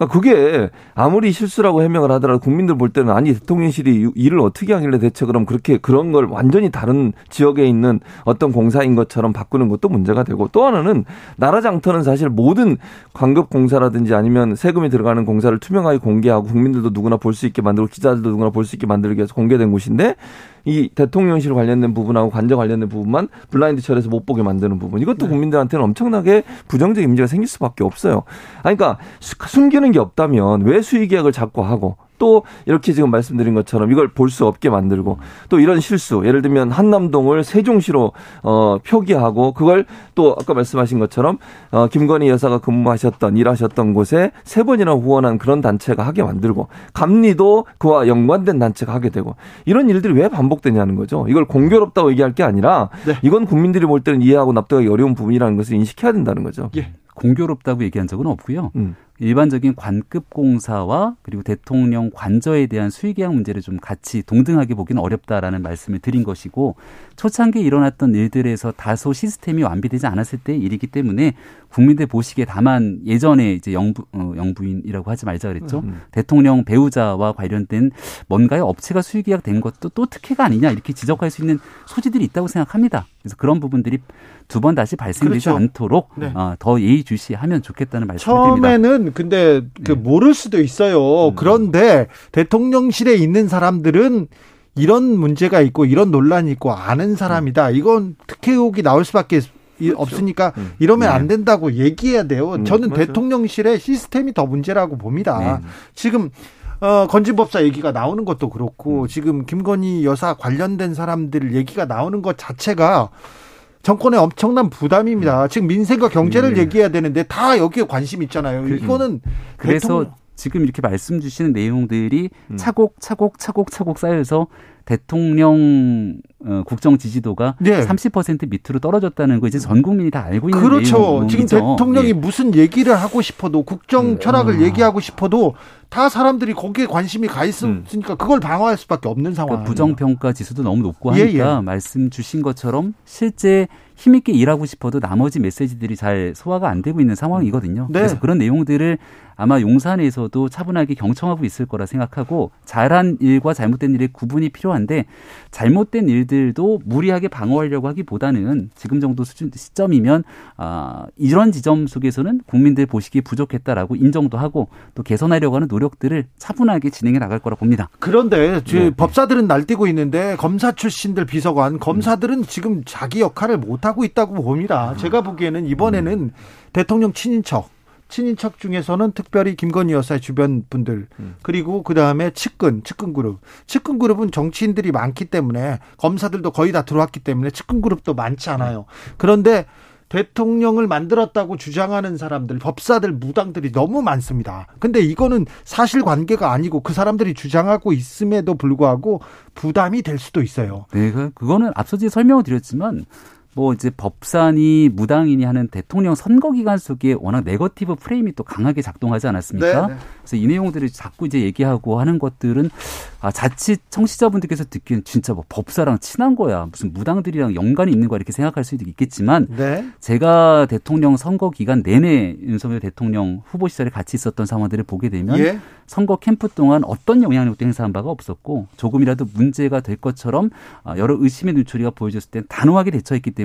그러니까 그게 아무리 실수라고 해명을 하더라도 국민들 볼 때는 아니 대통령실이 일을 어떻게 하길래 대체 그럼 그렇게 그런 걸 완전히 다른 지역에 있는 어떤 공사인 것처럼 바꾸는 것도 문제가 되고 또 하나는 나라 장터는 사실 모든 광급 공사라든지 아니면 세금이 들어가는 공사를 투명하게 공개하고 국민들도 누구나 볼 수 있게 만들고 기자들도 누구나 볼 수 있게 만들기 위해서 공개된 곳인데 이 대통령실 관련된 부분하고 관저 관련된 부분만 블라인드 처리해서 못 보게 만드는 부분. 이것도 네. 국민들한테는 엄청나게 부정적 이미지가 생길 수밖에 없어요. 아니, 그러니까 숨기는 게 없다면 왜 수의 계약을 자꾸 하고 또 이렇게 지금 말씀드린 것처럼 이걸 볼 수 없게 만들고 또 이런 실수 예를 들면 한남동을 세종시로 어 표기하고 그걸 또 아까 말씀하신 것처럼 어 김건희 여사가 근무하셨던 일하셨던 곳에 세 번이나 후원한 그런 단체가 하게 만들고 감리도 그와 연관된 단체가 하게 되고 이런 일들이 왜 반복되냐는 거죠. 이걸 공교롭다고 얘기할 게 아니라 네. 이건 국민들이 볼 때는 이해하고 납득하기 어려운 부분이라는 것을 인식해야 된다는 거죠. 예. 공교롭다고 얘기한 적은 없고요. 음. 일반적인 관급 공사와 그리고 대통령 관저에 대한 수의계약 문제를 좀 같이 동등하게 보기는 어렵다라는 말씀을 드린 것이고 초창기에 일어났던 일들에서 다소 시스템이 완비되지 않았을 때 일이기 때문에 국민들 보시기에 다만 예전에 이제 영부 어, 영부인이라고 하지 말자 그랬죠. 음. 대통령 배우자와 관련된 뭔가의 업체가 수의계약 된 것도 또 특혜가 아니냐 이렇게 지적할 수 있는 소지들이 있다고 생각합니다. 그래서 그런 부분들이 두 번 다시 발생되지 그렇죠. 않도록 네. 어, 더 예의 주시하면 좋겠다는 말씀을 드립니다. 처음에는 근데 그 네. 모를 수도 있어요. 음. 그런데 대통령실에 있는 사람들은 이런 문제가 있고 이런 논란이 있고 아는 사람이다. 이건 특혜 의혹이 나올 수밖에 그렇죠. 없으니까 음. 이러면 네. 안 된다고 얘기해야 돼요. 음, 저는 맞아. 대통령실의 시스템이 더 문제라고 봅니다. 네. 지금 어, 건진법사 얘기가 나오는 것도 그렇고 음. 지금 김건희 여사 관련된 사람들 얘기가 나오는 것 자체가 정권에 엄청난 부담입니다. 음. 지금 민생과 경제를 네. 얘기해야 되는데 다 여기에 관심 있잖아요. 그, 이거는 그래서 대통령... 지금 이렇게 말씀 주시는 내용들이 음. 차곡 차곡 차곡 차곡 쌓여서 대통령 어, 국정 지지도가 네. 30% 밑으로 떨어졌다는 거 이제 전 국민이 다 알고 있는 그렇죠. 내용이죠. 지금 대통령이 예. 무슨 얘기를 하고 싶어도 국정 음. 철학을 음. 얘기하고 싶어도 다 사람들이 거기에 관심이 가 있으니까 음. 그걸 방어할 수밖에 없는 상황. 그러니까 부정 평가 지수도 너무 높고 하니까 예, 예. 말씀 주신 것처럼 실제 힘있게 일하고 싶어도 나머지 메시지들이 잘 소화가 안 되고 있는 상황이거든요. 네. 그래서 그런 내용들을 아마 용산에서도 차분하게 경청하고 있을 거라 생각하고 잘한 일과 잘못된 일의 구분이 필요한데 잘못된 일들도 무리하게 방어하려고 하기보다는 지금 정도 수준 시점이면 아 이런 지점 속에서는 국민들 보시기에 부족했다라고 인정도 하고 또 개선하려고 하는 노력들을 차분하게 진행해 나갈 거라 봅니다. 그런데 네. 법사들은 날뛰고 있는데 검사 출신들 비서관 검사들은 지금 자기 역할을 못 하고 있다고 봅니다. 제가 보기에는 이번에는 음. 대통령 친인척 친인척 중에서는 특별히 김건희 여사의 주변 분들 음. 그리고 그 다음에 측근 측근 그룹 측근 그룹은 정치인들이 많기 때문에 검사들도 거의 다 들어왔기 때문에 측근 그룹도 많지 않아요. 그런데 대통령을 만들었다고 주장하는 사람들, 법사들, 무당들이 너무 많습니다. 근데 이거는 사실 관계가 아니고 그 사람들이 주장하고 있음에도 불구하고 부담이 될 수도 있어요. 네, 그, 그거는 앞서 설명을 드렸지만 뭐 이제 법산이 무당이니 하는 대통령 선거 기간 속에 워낙 네거티브 프레임이 또 강하게 작동하지 않았습니까? 네, 네. 그래서 이 내용들을 자꾸 이제 얘기하고 하는 것들은 아 자칫 청취자분들께서 듣기엔 진짜 뭐 법사랑 친한 거야 무슨 무당들이랑 연관이 있는 거야 이렇게 생각할 수도 있겠지만 네. 제가 대통령 선거 기간 내내 윤석열 대통령 후보 시절에 같이 있었던 상황들을 보게 되면 예. 선거 캠프 동안 어떤 영향력도 행사한 바가 없었고 조금이라도 문제가 될 것처럼 아, 여러 의심의 눈초리가 보여졌을 때 단호하게 대처했기 때문에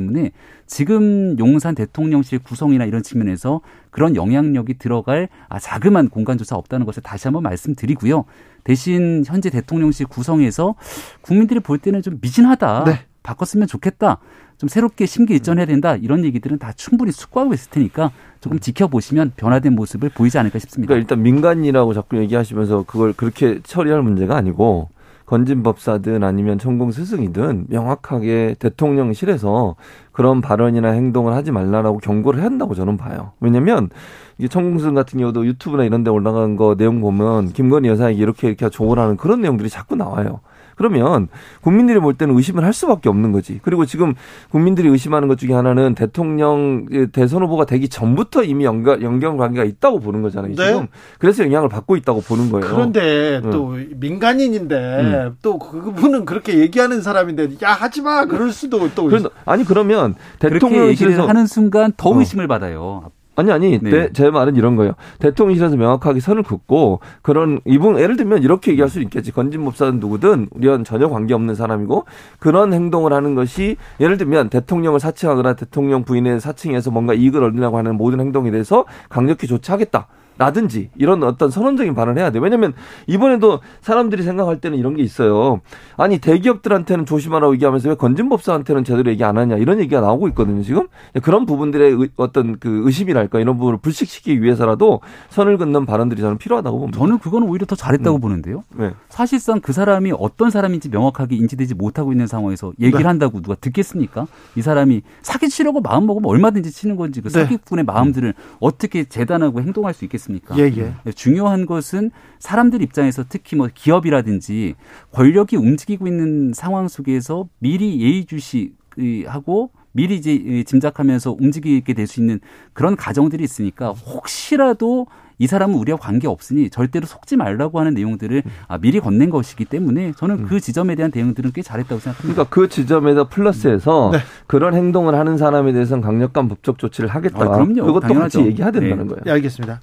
지금 용산 대통령실 구성이나 이런 측면에서 그런 영향력이 들어갈 아, 자그만 공간조차 없다는 것을 다시 한번 말씀드리고요. 대신 현재 대통령실 구성에서 국민들이 볼 때는 좀 미진하다. 네. 바꿨으면 좋겠다. 좀 새롭게 심기 일전해야 된다. 이런 얘기들은 다 충분히 숙고하고 있을 테니까 조금 지켜보시면 변화된 모습을 보이지 않을까 싶습니다. 그러니까 일단 민간이라고 자꾸 얘기하시면서 그걸 그렇게 처리할 문제가 아니고 건진 법사든 아니면 천공 스승이든 명확하게 대통령실에서 그런 발언이나 행동을 하지 말라라고 경고를 해야 한다고 저는 봐요. 왜냐면 이게 천공스승 같은 경우도 유튜브나 이런 데 올라간 거 내용 보면 김건희 여사에게 이렇게 이렇게 조언 하는 그런 내용들이 자꾸 나와요. 그러면 국민들이 볼 때는 의심을 할 수밖에 없는 거지. 그리고 지금 국민들이 의심하는 것 중에 하나는 대통령 대선 후보가 되기 전부터 이미 연결, 연결 관계가 있다고 보는 거잖아요. 네. 지금. 그래서 영향을 받고 있다고 보는 거예요. 그런데 응. 또 민간인인데 응. 또 그분은 그렇게 얘기하는 사람인데 야 하지 마 그럴 수도 또 그래서 아니 그러면 대통령실에서 하는 순간 더 어. 의심을 어. 받아요. 아니 아니 네. 내, 제 말은 이런 거예요. 대통령실에서 명확하게 선을 긋고 그런 이분 예를 들면 이렇게 얘기할 수 있겠지. 건진 법사는 누구든 우리와는 전혀 관계없는 사람이고 그런 행동을 하는 것이 예를 들면 대통령을 사칭하거나 대통령 부인의 사칭해서 뭔가 이익을 얻으려고 하는 모든 행동에 대해서 강력히 조치하겠다. 라든지 이런 어떤 선언적인 발언을 해야 돼. 왜냐면 이번에도 사람들이 생각할 때는 이런 게 있어요. 아니 대기업들한테는 조심하라고 얘기하면서 왜 건진법사한테는 제대로 얘기 안 하냐 이런 얘기가 나오고 있거든요. 지금 그런 부분들의 어떤 그 의심이랄까 이런 부분을 불식시키기 위해서라도 선을 긋는 발언들이 저는 필요하다고 봅니다. 저는 그거는 오히려 더 잘했다고 음. 보는데요. 네. 사실상 그 사람이 어떤 사람인지 명확하게 인지되지 못하고 있는 상황에서 얘기를 네. 한다고 누가 듣겠습니까? 이 사람이 사기 치려고 마음 먹으면 얼마든지 치는 건지 그 네. 사기꾼의 마음들을 어떻게 재단하고 행동할 수 있겠습니까? 않습니까? 예, 예. 네, 중요한 것은 사람들 입장에서 특히 뭐 기업이라든지 권력이 움직이고 있는 상황 속에서 미리 예의주시하고 미리 이제 짐작하면서 움직이게 될 수 있는 그런 가정들이 있으니까 혹시라도 이 사람은 우리와 관계 없으니 절대로 속지 말라고 하는 내용들을 음. 아, 미리 건넨 것이기 때문에 저는 음. 그 지점에 대한 대응들은 꽤 잘했다고 생각합니다. 그러니까 그 지점에서 플러스해서 네. 그런 행동을 하는 사람에 대해서는 강력한 법적 조치를 하겠다. 아, 그럼요. 그것도 당연하죠. 같이 얘기해야 된다는 네. 거예요. 네, 알겠습니다.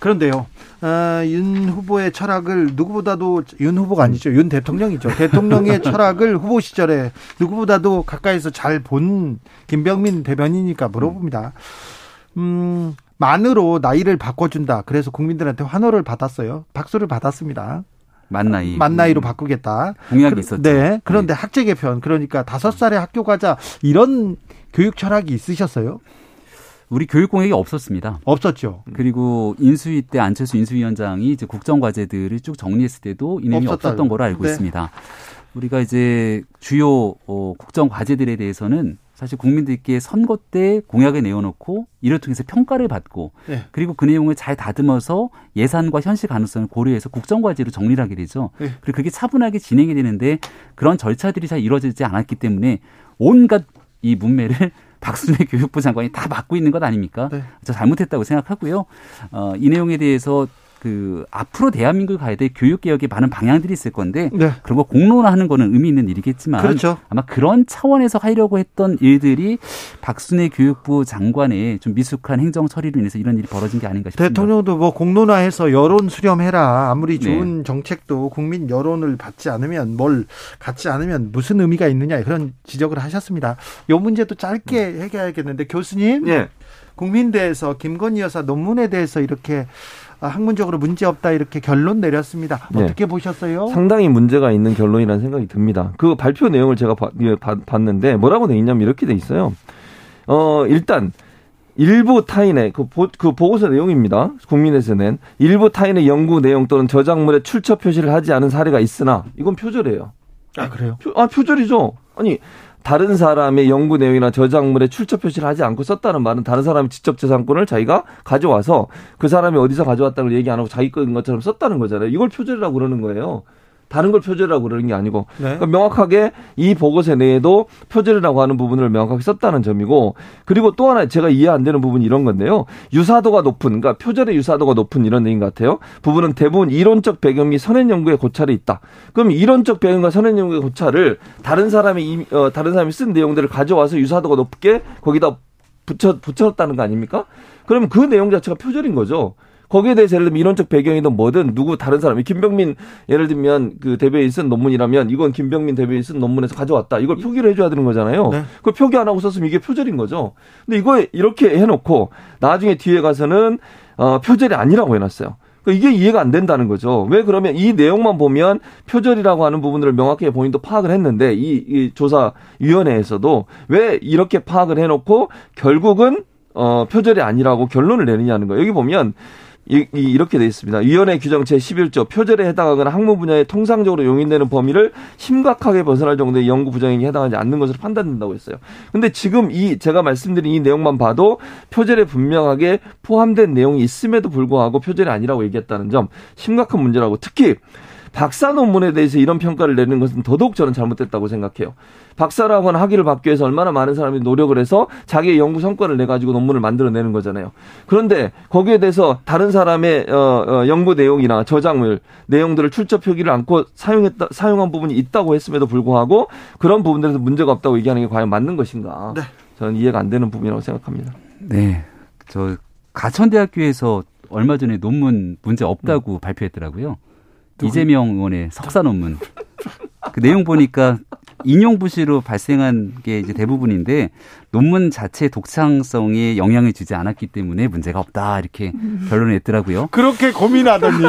그런데요, 어, 윤 후보의 철학을 누구보다도 윤 후보가 아니죠, 윤 대통령이죠. 대통령의 철학을 후보 시절에 누구보다도 가까이서 잘 본 김병민 대변이니까 물어봅니다. 음, 만으로 나이를 바꿔준다. 그래서 국민들한테 환호를 받았어요. 박수를 받았습니다. 만 나이. 만 나이로 바꾸겠다. 공약이 그, 있었죠. 네. 그런데 네. 학제 개편 그러니까 다섯 살에 학교 가자 이런 교육 철학이 있으셨어요? 우리 교육 공약이 없었습니다. 없었죠. 그리고 인수위 때 안철수 인수위원장이 이제 국정 과제들을 쭉 정리했을 때도 이 내용이 없었던 걸로 알고 네. 있습니다. 우리가 이제 주요 어, 국정 과제들에 대해서는 사실 국민들께 선거 때 공약을 내어놓고 이를 통해서 평가를 받고 네. 그리고 그 내용을 잘 다듬어서 예산과 현실 가능성을 고려해서 국정과제로 정리를 하게 되죠. 네. 그리고 그게 차분하게 진행이 되는데 그런 절차들이 잘 이루어지지 않았기 때문에 온갖 이 문매를 박순애 교육부 장관이 다 맡고 있는 것 아닙니까? 네. 저 잘못했다고 생각하고요. 어, 이 내용에 대해서 그 앞으로 대한민국이 가야 될 교육 개혁에 많은 방향들이 있을 건데 네. 그런 거 공론화하는 거는 의미 있는 일이겠지만 그렇죠. 아마 그런 차원에서 하려고 했던 일들이 박순애 교육부 장관의 좀 미숙한 행정 처리로 인해서 이런 일이 벌어진 게 아닌가 싶습니다. 대통령도 뭐 공론화해서 여론 수렴해라. 아무리 네. 좋은 네. 정책도 국민 여론을 받지 않으면 뭘 갖지 않으면 무슨 의미가 있느냐 그런 지적을 하셨습니다. 이 문제도 짧게 해결해야겠는데 교수님, 네. 국민대에서 김건희 여사 논문에 대해서 이렇게 아, 학문적으로 문제 없다 이렇게 결론 내렸습니다. 네. 어떻게 네. 보셨어요? 상당히 문제가 있는 결론이라는 생각이 듭니다. 그 발표 내용을 제가 예, 봤는데 뭐라고 돼 있냐면 이렇게 돼 있어요. 어 일단 일부 타인의 그, 보, 그 보고서 내용입니다. 국민에서 낸 일부 타인의 연구 내용 또는 저작물에 출처 표시를 하지 않은 사례가 있으나 이건 표절이에요. 아 그래요? 표, 아 표절이죠. 아니 다른 사람의 연구 내용이나 저작물에 출처 표시를 하지 않고 썼다는 말은 다른 사람의 지적 재산권을 자기가 가져와서 그 사람이 어디서 가져왔다는 걸 얘기 안 하고 자기 거인 것처럼 썼다는 거잖아요. 이걸 표절이라고 그러는 거예요. 다른 걸 표절이라고 그러는 게 아니고 네. 그러니까 명확하게 이 보고서 내에도 표절이라고 하는 부분을 명확하게 썼다는 점이고 그리고 또 하나 제가 이해 안 되는 부분이 이런 건데요. 유사도가 높은 그러니까 표절의 유사도가 높은 이런 얘기인 것 같아요. 부분은 대부분 이론적 배경 및 선행 연구에 고찰이 있다. 그럼 이론적 배경과 선행 연구의 고찰을 다른 사람이 어, 다른 사람이 쓴 내용들을 가져와서 유사도가 높게 거기다 붙여 붙였다는 거 아닙니까? 그러면 그 내용 자체가 표절인 거죠. 거기에 대해서 예를 들면 이론적 배경이든 뭐든 누구 다른 사람이 김병민 예를 들면 그 대변인 쓴 논문이라면 이건 김병민 대변인 쓴 논문에서 가져왔다. 이걸 표기를 해줘야 되는 거잖아요. 네. 그걸 표기 안 하고 썼으면 이게 표절인 거죠. 근데 이거 이렇게 해놓고 나중에 뒤에 가서는 어, 표절이 아니라고 해놨어요. 그러니까 이게 이해가 안 된다는 거죠. 왜 그러면 이 내용만 보면 표절이라고 하는 부분들을 명확히 본인도 파악을 했는데 이, 이 조사위원회에서도 왜 이렇게 파악을 해놓고 결국은 어, 표절이 아니라고 결론을 내느냐는 거예요. 여기 보면 이렇게 돼 있습니다. 위원회 규정 제11조 표절에 해당하거나 학문 분야에 통상적으로 용인되는 범위를 심각하게 벗어날 정도의 연구 부정행위에 해당하지 않는 것으로 판단된다고 했어요. 근데 지금 이 제가 말씀드린 이 내용만 봐도 표절에 분명하게 포함된 내용이 있음에도 불구하고 표절이 아니라고 얘기했다는 점 심각한 문제라고 특히 박사 논문에 대해서 이런 평가를 내는 것은 더더욱 저는 잘못됐다고 생각해요. 박사라고 하는 학위를 받기 위해서 얼마나 많은 사람이 노력을 해서 자기의 연구 성과를 내 가지고 논문을 만들어내는 거잖아요. 그런데 거기에 대해서 다른 사람의 어, 어, 연구 내용이나 저작물 내용들을 출처 표기를 않고 사용했다 사용한 부분이 있다고 했음에도 불구하고 그런 부분들에서 문제가 없다고 얘기하는 게 과연 맞는 것인가? 네. 저는 이해가 안 되는 부분이라고 생각합니다. 네, 저 가천대학교에서 얼마 전에 논문 문제 없다고 음. 발표했더라고요. 이재명 의원의 석사 논문. 그 내용 보니까 인용 부실로 발생한 게 이제 대부분인데 논문 자체 독창성에 영향을 주지 않았기 때문에 문제가 없다 이렇게 결론을 냈더라고요. 그렇게 고민하더니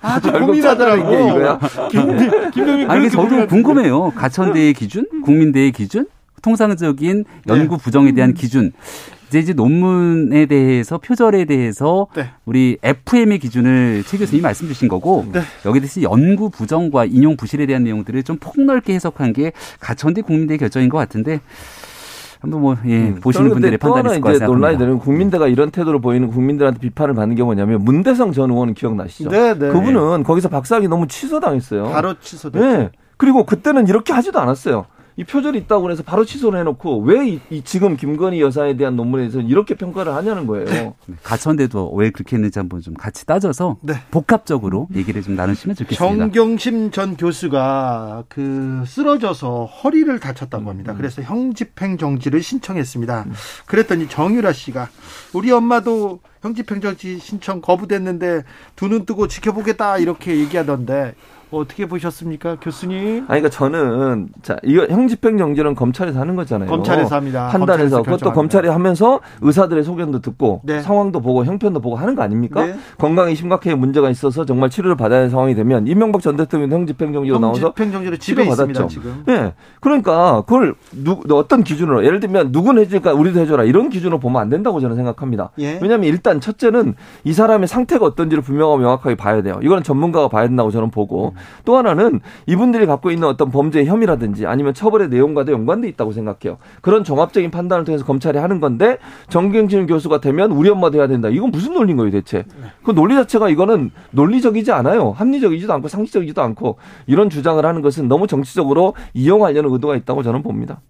아주 고민하더라고. 게 이거야. 김, 김병민 아니 저도 궁금해요. 가천대의 기준, 국민대의 기준, 통상적인 연구 부정에 대한 기준 이제 이제 논문에 대해서 표절에 대해서 네. 우리 FM의 기준을 최 교수님이 말씀 주신 거고 네. 여기에 대해서 연구 부정과 인용 부실에 대한 내용들을 좀 폭넓게 해석한 게 가천대 국민대 결정인 것 같은데 한번 뭐 예, 음. 보시는 분들의 판단이 있을 것 같습니다. 논란이 되는 국민대가 이런 태도를 보이는 국민들한테 비판을 받는 게 뭐냐면 문대성 전 의원은 기억나시죠? 네, 네. 그분은 거기서 박사학위 너무 취소당했어요. 바로 취소됐죠. 네. 그리고 그때는 이렇게 하지도 않았어요. 이 표절이 있다고 해서 바로 취소를 해놓고 왜 이, 이 지금 김건희 여사에 대한 논문에 대해서 이렇게 평가를 하냐는 거예요. 네. 가천대도 왜 그렇게 했는지 한번 좀 같이 따져서 네. 복합적으로 얘기를 좀 나누시면 좋겠습니다. 정경심 전 교수가 그 쓰러져서 허리를 다쳤다고 합니다. 음. 그래서 형집행 정지를 신청했습니다. 음. 그랬더니 정유라 씨가 우리 엄마도 형집행 정지 신청 거부됐는데 두 눈 뜨고 지켜보겠다 이렇게 얘기하던데 어떻게 보셨습니까, 교수님? 아니, 그러니까 저는 자 이거 형집행 정지는 검찰에서 하는 거잖아요. 검찰에서 합니다. 판단해서 그것도 검찰이 하면서 의사들의 소견도 듣고 네. 상황도 보고 형편도 보고 하는 거 아닙니까? 네. 건강이 심각하게 문제가 있어서 정말 치료를 받아야 하는 상황이 되면 이명박 전 대통령 형집행 정지로 나와서 형집행 정지로 집에 받았죠. 지금. 네, 그러니까 그걸 누, 어떤 기준으로 예를 들면 누군 해줄까 우리도 해줘라 이런 기준으로 보면 안 된다고 저는 생각합니다. 예. 왜냐하면 일단 첫째는 이 사람의 상태가 어떤지를 분명하고 명확하게 봐야 돼요. 이거는 전문가가 봐야 된다고 저는 보고 음. 또 하나는 이분들이 갖고 있는 어떤 범죄 혐의라든지 아니면 처벌의 내용과도 연관돼 있다고 생각해요. 그런 종합적인 판단을 통해서 검찰이 하는 건데 정경심 교수가 되면 우리 엄마도 해야 된다. 이건 무슨 논리인 거예요, 대체? 그 논리 자체가 이거는 논리적이지 않아요. 합리적이지도 않고 상식적이지도 않고 이런 주장을 하는 것은 너무 정치적으로 이용하려는 의도가 있다고 저는 봅니다.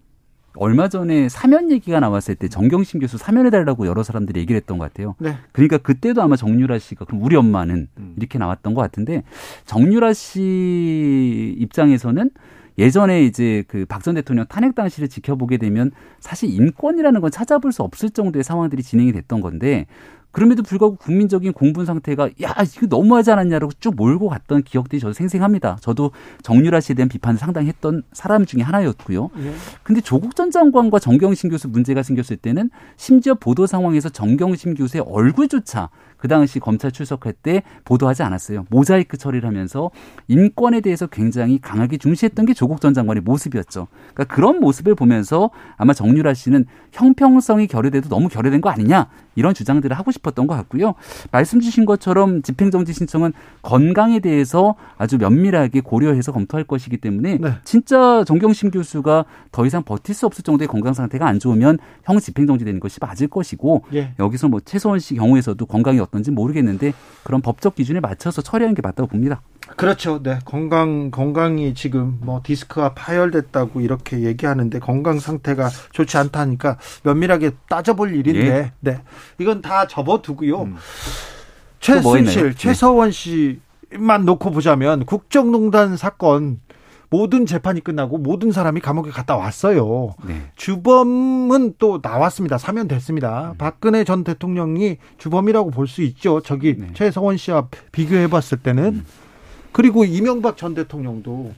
얼마 전에 사면 얘기가 나왔을 때 정경심 교수 사면해달라고 여러 사람들이 얘기를 했던 것 같아요. 네. 그러니까 그때도 아마 정유라 씨가 그럼 우리 엄마는 음. 이렇게 나왔던 것 같은데 정유라 씨 입장에서는 예전에 이제 그 박 전 대통령 탄핵 당시를 지켜보게 되면 사실 인권이라는 건 찾아볼 수 없을 정도의 상황들이 진행이 됐던 건데 그럼에도 불구하고 국민적인 공분 상태가 야 이거 너무하지 않았냐라고 쭉 몰고 갔던 기억들이 저도 생생합니다. 저도 정유라 씨에 대한 비판을 상당히 했던 사람 중에 하나였고요. 예. 근데 조국 전 장관과 정경심 교수 문제가 생겼을 때는 심지어 보도 상황에서 정경심 교수의 얼굴조차 그 당시 검찰 출석할 때 보도하지 않았어요. 모자이크 처리를 하면서 인권에 대해서 굉장히 강하게 중시했던 게 조국 전 장관의 모습이었죠. 그러니까 그런 모습을 보면서 아마 정유라 씨는 형평성이 결여돼도 너무 결여된 거 아니냐 이런 주장들을 하고 싶었던 것 같고요. 말씀 주신 것처럼 집행정지 신청은 건강에 대해서 아주 면밀하게 고려해서 검토할 것이기 때문에 네. 진짜 정경심 교수가 더 이상 버틸 수 없을 정도의 건강 상태가 안 좋으면 형 집행정지 되는 것이 맞을 것이고 예. 여기서 뭐 최소원 씨 경우에서도 건강이 어떤 어떤지 모르겠는데 그런 법적 기준에 맞춰서 처리하는 게 맞다고 봅니다. 그렇죠. 네. 건강, 건강이 지금 뭐 디스크가 파열됐다고 이렇게 얘기하는데 건강 상태가 좋지 않다니까 면밀하게 따져볼 일인데, 예. 네. 이건 다 접어두고요. 음. 최순실, 뭐 네. 최서원 씨만 놓고 보자면 국정농단 사건 모든 재판이 끝나고 모든 사람이 감옥에 갔다 왔어요. 네. 주범은 또 나왔습니다. 사면됐습니다. 음. 박근혜 전 대통령이 주범이라고 볼 수 있죠. 저기 네. 최성원 씨와 비교해 봤을 때는. 음. 그리고 이명박 전 대통령도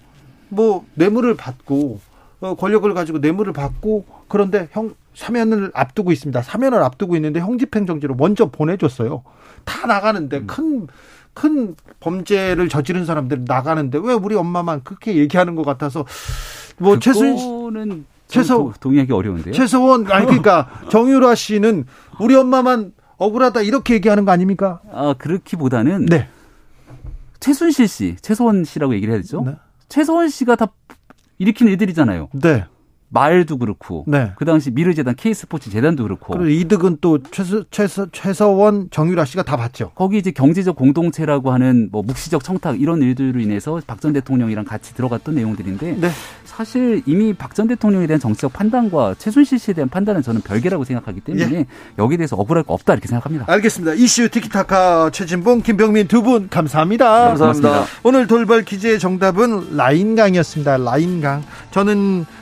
뭐 뇌물을 받고 어, 권력을 가지고 뇌물을 받고 그런데 형 사면을 앞두고 있습니다. 사면을 앞두고 있는데 형집행정지로 먼저 보내줬어요. 다 나가는데 음. 큰 큰 범죄를 저지른 사람들 나가는데 왜 우리 엄마만 그렇게 얘기하는 것 같아서 뭐 최순 최서 동의하기 어려운데요. 최서원 아니 그러니까 정유라 씨는 우리 엄마만 억울하다 이렇게 얘기하는 거 아닙니까? 아 그렇기보다는 네. 최순실 씨, 최서원 씨라고 얘기를 해야 되죠. 네. 최서원 씨가 다 일으킨 애들이잖아요. 네. 말도 그렇고 네. 그 당시 미르재단 K스포츠 재단도 그렇고 그리고 이득은 또 최서, 최서, 최서원 정유라 씨가 다 받죠. 거기 이제 경제적 공동체라고 하는 뭐 묵시적 청탁 이런 일들로 인해서 박 전 대통령이랑 같이 들어갔던 내용들인데 네. 사실 이미 박 전 대통령에 대한 정치적 판단과 최순실 씨에 대한 판단은 저는 별개라고 생각하기 때문에 예. 여기에 대해서 억울할 거 없다 이렇게 생각합니다. 알겠습니다. 이슈 티키타카 최진봉 김병민 두 분 감사합니다. 감사합니다. 고맙습니다. 오늘 돌발 퀴즈의 정답은 라인강이었습니다. 라인강. 저는